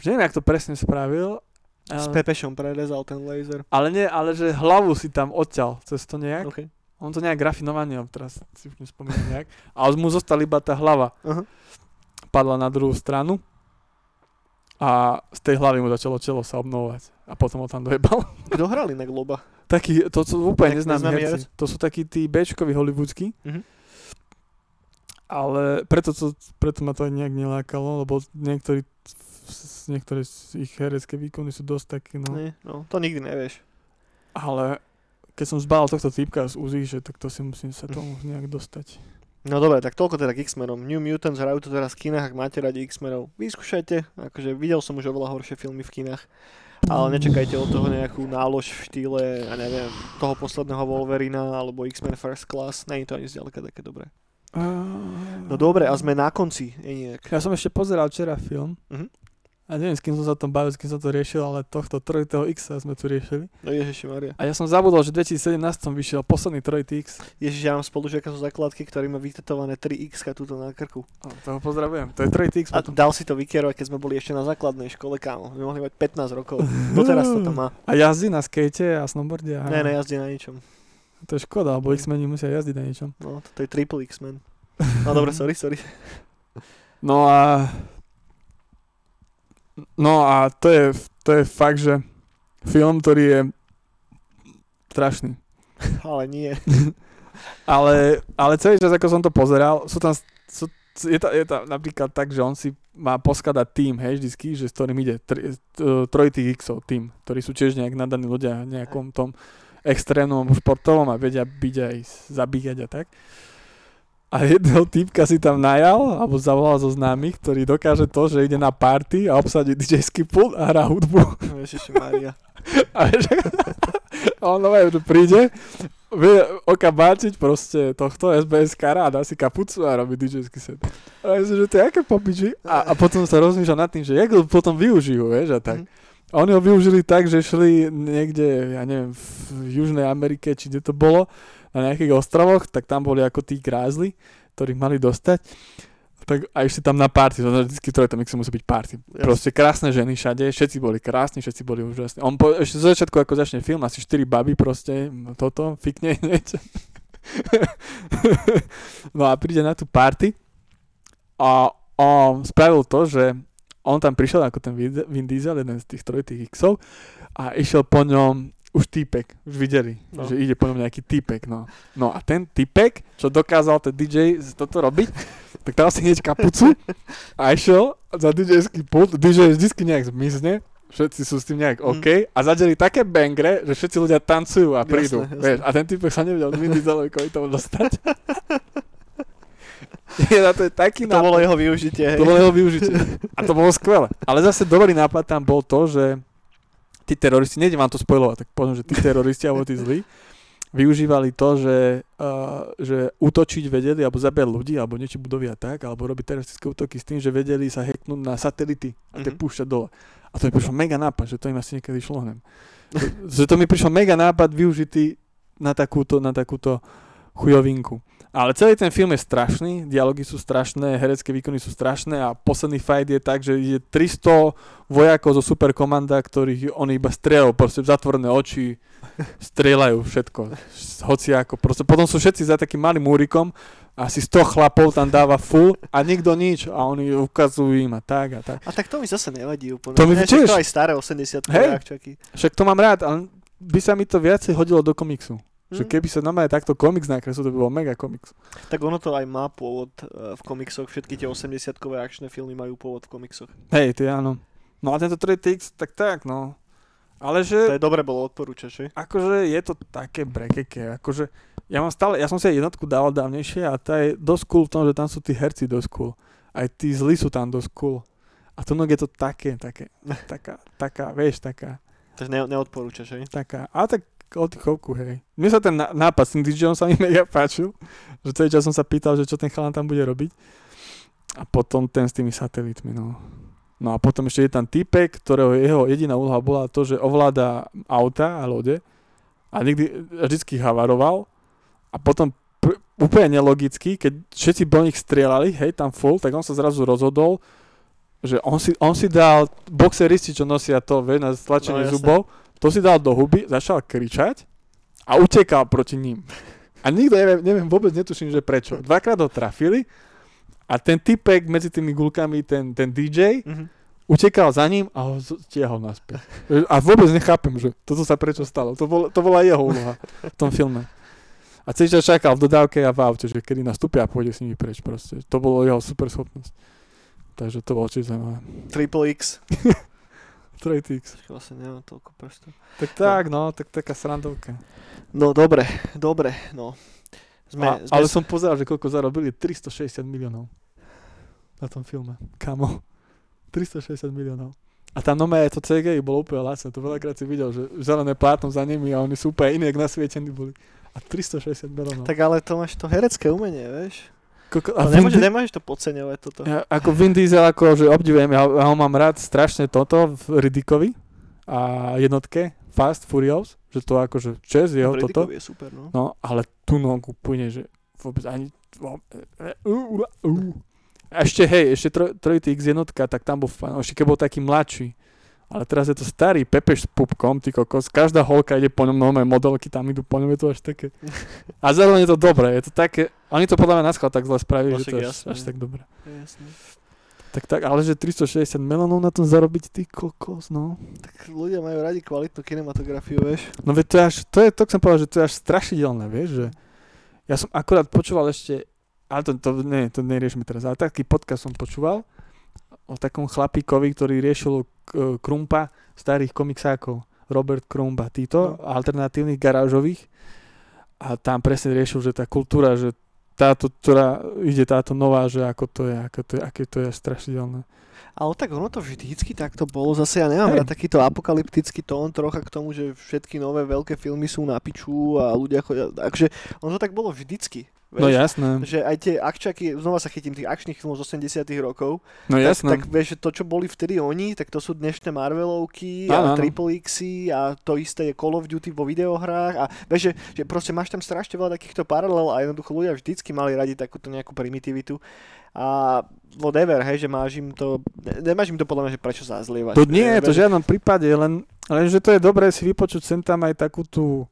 neviem, jak to presne spravil, S ale, Pepešom prerezal ten laser. ale nie, ale že hlavu si tam odťal cez to nejak. OK. On to nejak grafinovaný, teraz si už nespomínam nejak. A mu zostala iba tá hlava. Aha. Padla na druhú stranu a z tej hlavy mu začalo čelo sa obnovovať. A potom ho tam dojebal. Kto hral inak Loba? Taký, to sú úplne neznámi herci. To sú takí tí Bčkoví hollywoodsky. Mhm. Ale preto, to, preto ma to aj nejak nelákalo, lebo niektorí, niektoré z ich herecké výkony sú dosť také, no. Nie, no, to nikdy nevieš. Ale keď som zbal tohto typka z Uzi, že tak to si musím sa tomu nejak dostať. No dobre, tak toľko teda k X-menom. New Mutants hrajú to teraz v kinách, ak máte radi X-menov, vyskúšajte. Akože videl som už oveľa horšie filmy v kinách. Ale nečakajte od toho nejakú nálož v štýle, ja neviem, toho posledného Wolverina alebo X-Men First Class. Není to ani zďaleka také dobré. No dobre, a sme na konci, Eniak. Ja som ešte pozeral včera film. Mhm. A neviem, s kým som sa tom bavil, s kým som to riešil, ale tohto trojitého X sme tu riešili. No Ježiši Maria. A ja som zabudol, že v 2017 vyšiel posledný trojitý X. Ježiš, ja mám spolužiaka zo základky, ktorý má vytetované 3X túto na krku. O, toho pozdravujem. To je trojitý X A potom. dal si to vykierovať, keď sme boli ešte na základnej škole, kámo. My mohli mať 15 rokov. Doteraz to tam má. A jazdí na skate a snowboarde. A... Ne, nejazdí na ničom. To je škoda, lebo X-meni musia jazdiť na niečom. No, to je triple X-Men. No dobre, sorry, sorry. No a... No a to je, to je fakt, že film, ktorý je strašný. Ale nie. Ale, ale celý čas, ako som to pozeral, sú tam, sú, je, to, je to napríklad tak, že on si má poskladať tým, hej, vždycky, že s ktorým ide tri, t- trojitých Xov tým, ktorí sú tiež nejak nadaní ľudia nejakom tom extrémnom športovom a vedia byť aj zabíjať a tak. A jedného týpka si tam najal, alebo zavolal zo známych, ktorý dokáže to, že ide na party a obsadí DJ-ský pult a hrá hudbu. Ježiši Maria. A a on nové, že príde, vie oka báčiť proste tohto SBS kara a dá si kapucu a robí DJ-ský set. A ja že to je aké popiči. A, a potom sa rozmýšľa nad tým, že jak ho potom využijú, vieš, a tak. Mhm. A oni ho využili tak, že šli niekde, ja neviem, v Južnej Amerike, či kde to bolo, na nejakých ostrovoch, tak tam boli ako tí grázli, ktorých mali dostať. Tak a išli tam na party, vždycky to je tam, musí byť party. Jasne. Proste krásne ženy všade, všetci boli krásni, všetci boli úžasní. On po, ešte zo začiatku, ako začne film, asi 4 baby proste, toto, fikne niečo. no a príde na tú party a on spravil to, že on tam prišiel ako ten Vin Diesel, jeden z tých trojitých Xov a išiel po ňom už týpek, už videli, No. že ide po ňom nejaký týpek, no. No a ten týpek, čo dokázal ten DJ toto robiť, tak dal si hneď kapucu a išiel za DJ-ský pult, DJ vždycky nejak zmizne, všetci sú s tým nejak Mm. OK a zadeli také bangre, že všetci ľudia tancujú a prídu, jasné. vieš, a ten týpek sa nevedel Dieselovi kvôli tomu dostať. Je na to je taký To bolo jeho využitie, hej. to bolo jeho využitie. A to bolo skvelé. Ale zase dobrý nápad tam bol to, že tí teroristi, nejdem vám to spojovať, tak poviem, že tí teroristi alebo tí zlí, využívali to, že, uh, že útočiť vedeli, alebo zabíjať ľudí, alebo niečo budovy a tak, alebo robiť teroristické útoky s tým, že vedeli sa hacknúť na satelity a tie Mhm. púšťať dole. A to mi prišlo mega nápad, že to im asi niekedy šlo hnem. že to mi prišlo mega nápad využitý na takúto, na takúto chujovinku. Ale celý ten film je strašný, dialógy sú strašné, herecké výkony sú strašné a posledný fight je tak, že je 300 vojakov zo superkomanda, ktorých oni iba strieľajú, proste zatvorené oči, strieľajú všetko, hoci ako, proste potom sú všetci za takým malým múrikom, asi 100 chlapov tam dáva full a nikto nič a oni ukazujú im a tak a tak. A tak to mi zase nevadí úplne. To mi Ne, tiež. to aj staré 80 Hej. akčaky. Však to mám rád, ale by sa mi to viacej hodilo do komiksu. Že Hm. keby sa normálne takto komiks nakreslil, to by bol mega komiks. Tak ono to aj má pôvod eh, v komiksoch. Všetky tie 80-kové akčné filmy majú pôvod v komiksoch. Hej, ty áno. No a tento 3TX, tak tak, no. Ale To že, je dobre bolo, odporúčaš, že? akože je to také brekeke, akože ja mám stále, ja som si aj jednotku dával dávnejšie a tá je dosť cool v tom, že tam sú tí herci dosť cool. Aj tí zlí sú tam dosť cool. A tu je to také, také, taká, taká, vieš, taká, Takže ne, neodporúčaš, hej? taká, a tak oddychovku, hej. Mne sa ten ná- nápad s tým DJom sa mi mega páčil, že celý čas som sa pýtal, že čo ten chalan tam bude robiť. A potom ten s tými satelitmi, no. No a potom ešte je tam typek, ktorého jeho jediná úloha bola to, že ovláda auta a lode a nikdy, vždycky havaroval a potom pr- úplne nelogicky, keď všetci do nich strieľali, hej, tam full, tak on sa zrazu rozhodol, že on si, on si dal boxeristi, čo nosia to, vieš, na stlačenie No, jasné. zubov, to si dal do huby, začal kričať a utekal proti ním. A nikto, neviem, neviem vôbec netuším, že prečo. Dvakrát ho trafili a ten typek medzi tými gulkami, ten, ten DJ, Mhm. utekal za ním a ho stiahol naspäť. A vôbec nechápem, že toto sa prečo stalo. To, bol, to bola jeho úloha v tom filme. A celý čas čakal v dodávke a v aute, že kedy nastúpia a pôjde s nimi preč proste. To bolo jeho super schopnosť. Takže to bolo čiže zaujímavé. Triple X. Trojtix. Vlastne nemám toľko prstov. Tak tak, no, tak taká srandovka. No dobre, dobre, no. Sme, A, sme ale som pozeral, že koľko zarobili, 360 miliónov na tom filme. Kamo. 360 miliónov. A tam nové to CGI bolo úplne lacné, to veľakrát si videl, že zelené plátno za nimi a oni sú úplne iní, jak nasvietení boli. A 360 miliónov. Tak ale to máš to herecké umenie, vieš. Koľko, A a Vin nemôžeš, to podceňovať toto. ja, ako Vin Diesel, ako, že obdivujem, ja, ja ho mám rád strašne toto v Riddickovi a jednotke Fast Furious, že to akože čes jeho toto. Predikovi je super, no. No, ale tu nogu plyne, že vôbec ani... Uh. A ešte, hej, ešte troj, X jednotka, tak tam bol fan, ešte keď bol taký mladší. Ale teraz je to starý Pepeš s pupkom, ty kokos, každá holka ide po ňom, nové modelky tam idú po ňom, je to až také. A zároveň je to dobré, je to také, oni to podľa mňa na tak zle spravili, No že to je až, až tak dobré. Jasne. Tak, tak, ale že 360 melónov na tom zarobiť, ty kokos, no. Tak ľudia majú radi kvalitnú kinematografiu, vieš. No veď to je až, to je, to chcem povedať, že to je až strašidelné, vieš, že ja som akurát počúval ešte, ale to, to, nie, to neriešme teraz, ale taký podcast som počúval o takom chlapíkovi, ktorý riešil k- Krumpa starých komiksákov. Robert Krumba, títo, No. alternatívnych garážových. A tam presne riešil, že tá kultúra, že táto, ktorá ide táto nová, že ako to je, ako to je, aké to je strašidelné. Ale tak ono to vždycky takto bolo. Zase ja nemám Hej. rád takýto apokalyptický tón trocha k tomu, že všetky nové veľké filmy sú na piču a ľudia chodia... Takže ono to tak bolo vždycky. No Vieš? jasné, Že aj tie akčaky, znova sa chytím tých akčných filmov z 80 rokov, no tak, jasné. tak vieš, že to, čo boli vtedy oni, tak to sú dnešné Marvelovky a Triple Xy a to isté je Call of Duty vo videohrách a vieš, že, že proste máš tam strašne veľa takýchto paralel a jednoducho ľudia vždycky mali radi takúto nejakú primitivitu a whatever, hej, že máš im to, ne- nemáš im to podľa mňa, že prečo zazlievať. To nie je to v žiadnom prípade, len, len že to je dobré si vypočuť sem tam aj takú tú,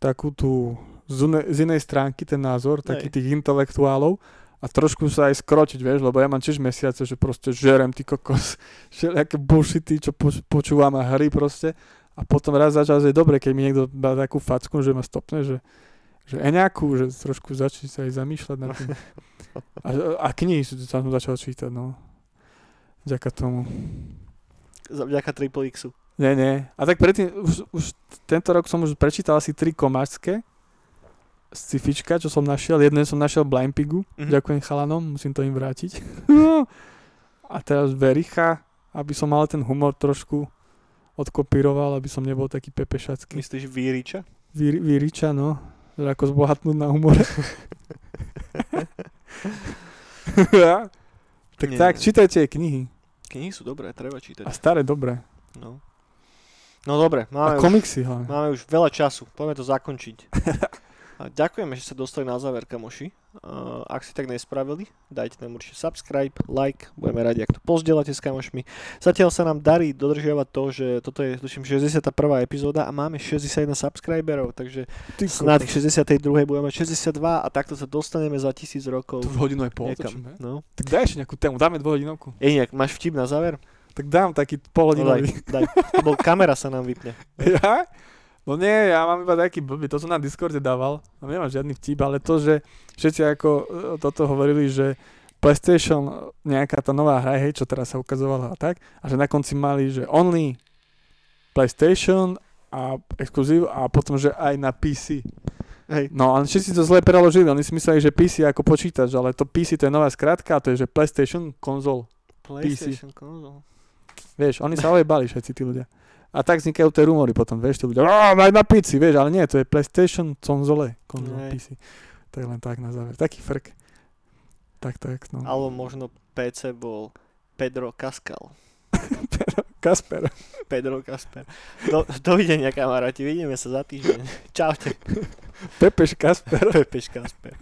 takú tú z, une, z inej stránky ten názor, Hej. tých intelektuálov a trošku sa aj skročiť, vieš, lebo ja mám tiež mesiace, že proste žerem ty kokos, všelijaké bullshity, čo poč- počúvam a hry proste a potom raz za čas je dobre, keď mi niekto dá takú facku, že ma stopne, že že nejakú, že trošku začne sa aj zamýšľať nad tým. A, a knihy som začal čítať, no. Vďaka tomu. Vďaka Triple Xu. Nie, nie. A tak predtým, už, už tento rok som už prečítal asi tri komáčské scifička, čo som našiel. Jedné som našiel Blind Pigu. Mhm. Ďakujem chalanom, musím to im vrátiť. A teraz Vericha, aby som mal ten humor trošku odkopíroval, aby som nebol taký pepešacký. Myslíš Víriča? Vy, Vyriča, no. Že ako zbohatnúť na humore. tak Nie. tak, čítajte knihy. Knihy sú dobré, treba čítať. A staré dobré. No. No dobre, A máme, už, komiksy hlavne. máme už veľa času, poďme to zakončiť. Ďakujeme, že sa dostali na záver, kamoši. Ak si tak nespravili, dajte nám určite subscribe, like, budeme radi, ak to pozdielate s kamošmi. Zatiaľ sa nám darí dodržiavať to, že toto je, tuším, 61. epizóda a máme 61 subscriberov, takže Ty kokos. k 62. budeme mať 62 a takto sa dostaneme za tisíc rokov To už hodinu aj pol točíme. No. Tak daj ešte nejakú tému, dáme dvojhodinovku. Ejniak, máš vtip na záver? Tak dám taký No, daj, polhodinový. daj. Lebo kamera sa nám vypne. Ja? No nie, ja mám iba taký blbý, to som na Discorde dával, no nemám žiadny vtip, ale to, že všetci ako e, toto hovorili, že PlayStation, e, nejaká tá nová hra, hej, čo teraz sa ukazovala a tak, a že na konci mali, že only PlayStation a exkluzív a potom, že aj na PC. Hej. No, ale všetci to zle preložili, oni si mysleli, že PC je ako počítač, ale to PC to je nová skratka to je, že PlayStation konzol. PlayStation konzol. Vieš, oni sa ojebali všetci tí ľudia. A tak vznikajú tie rumory potom, vieš, tí ľudia, "Á, aj na PC, vieš, ale nie, to je PlayStation konzole, konzol Hej. PC. Tak len tak na záver. Taký frk. Tak, tak, no. Alebo možno PC bol Pedro Cascal. Kasper. Pedro Kasper. Do, dovidenia kamaráti, vidíme sa za týždeň. Čaute. Pepeš Kasper. Pepeš Kasper.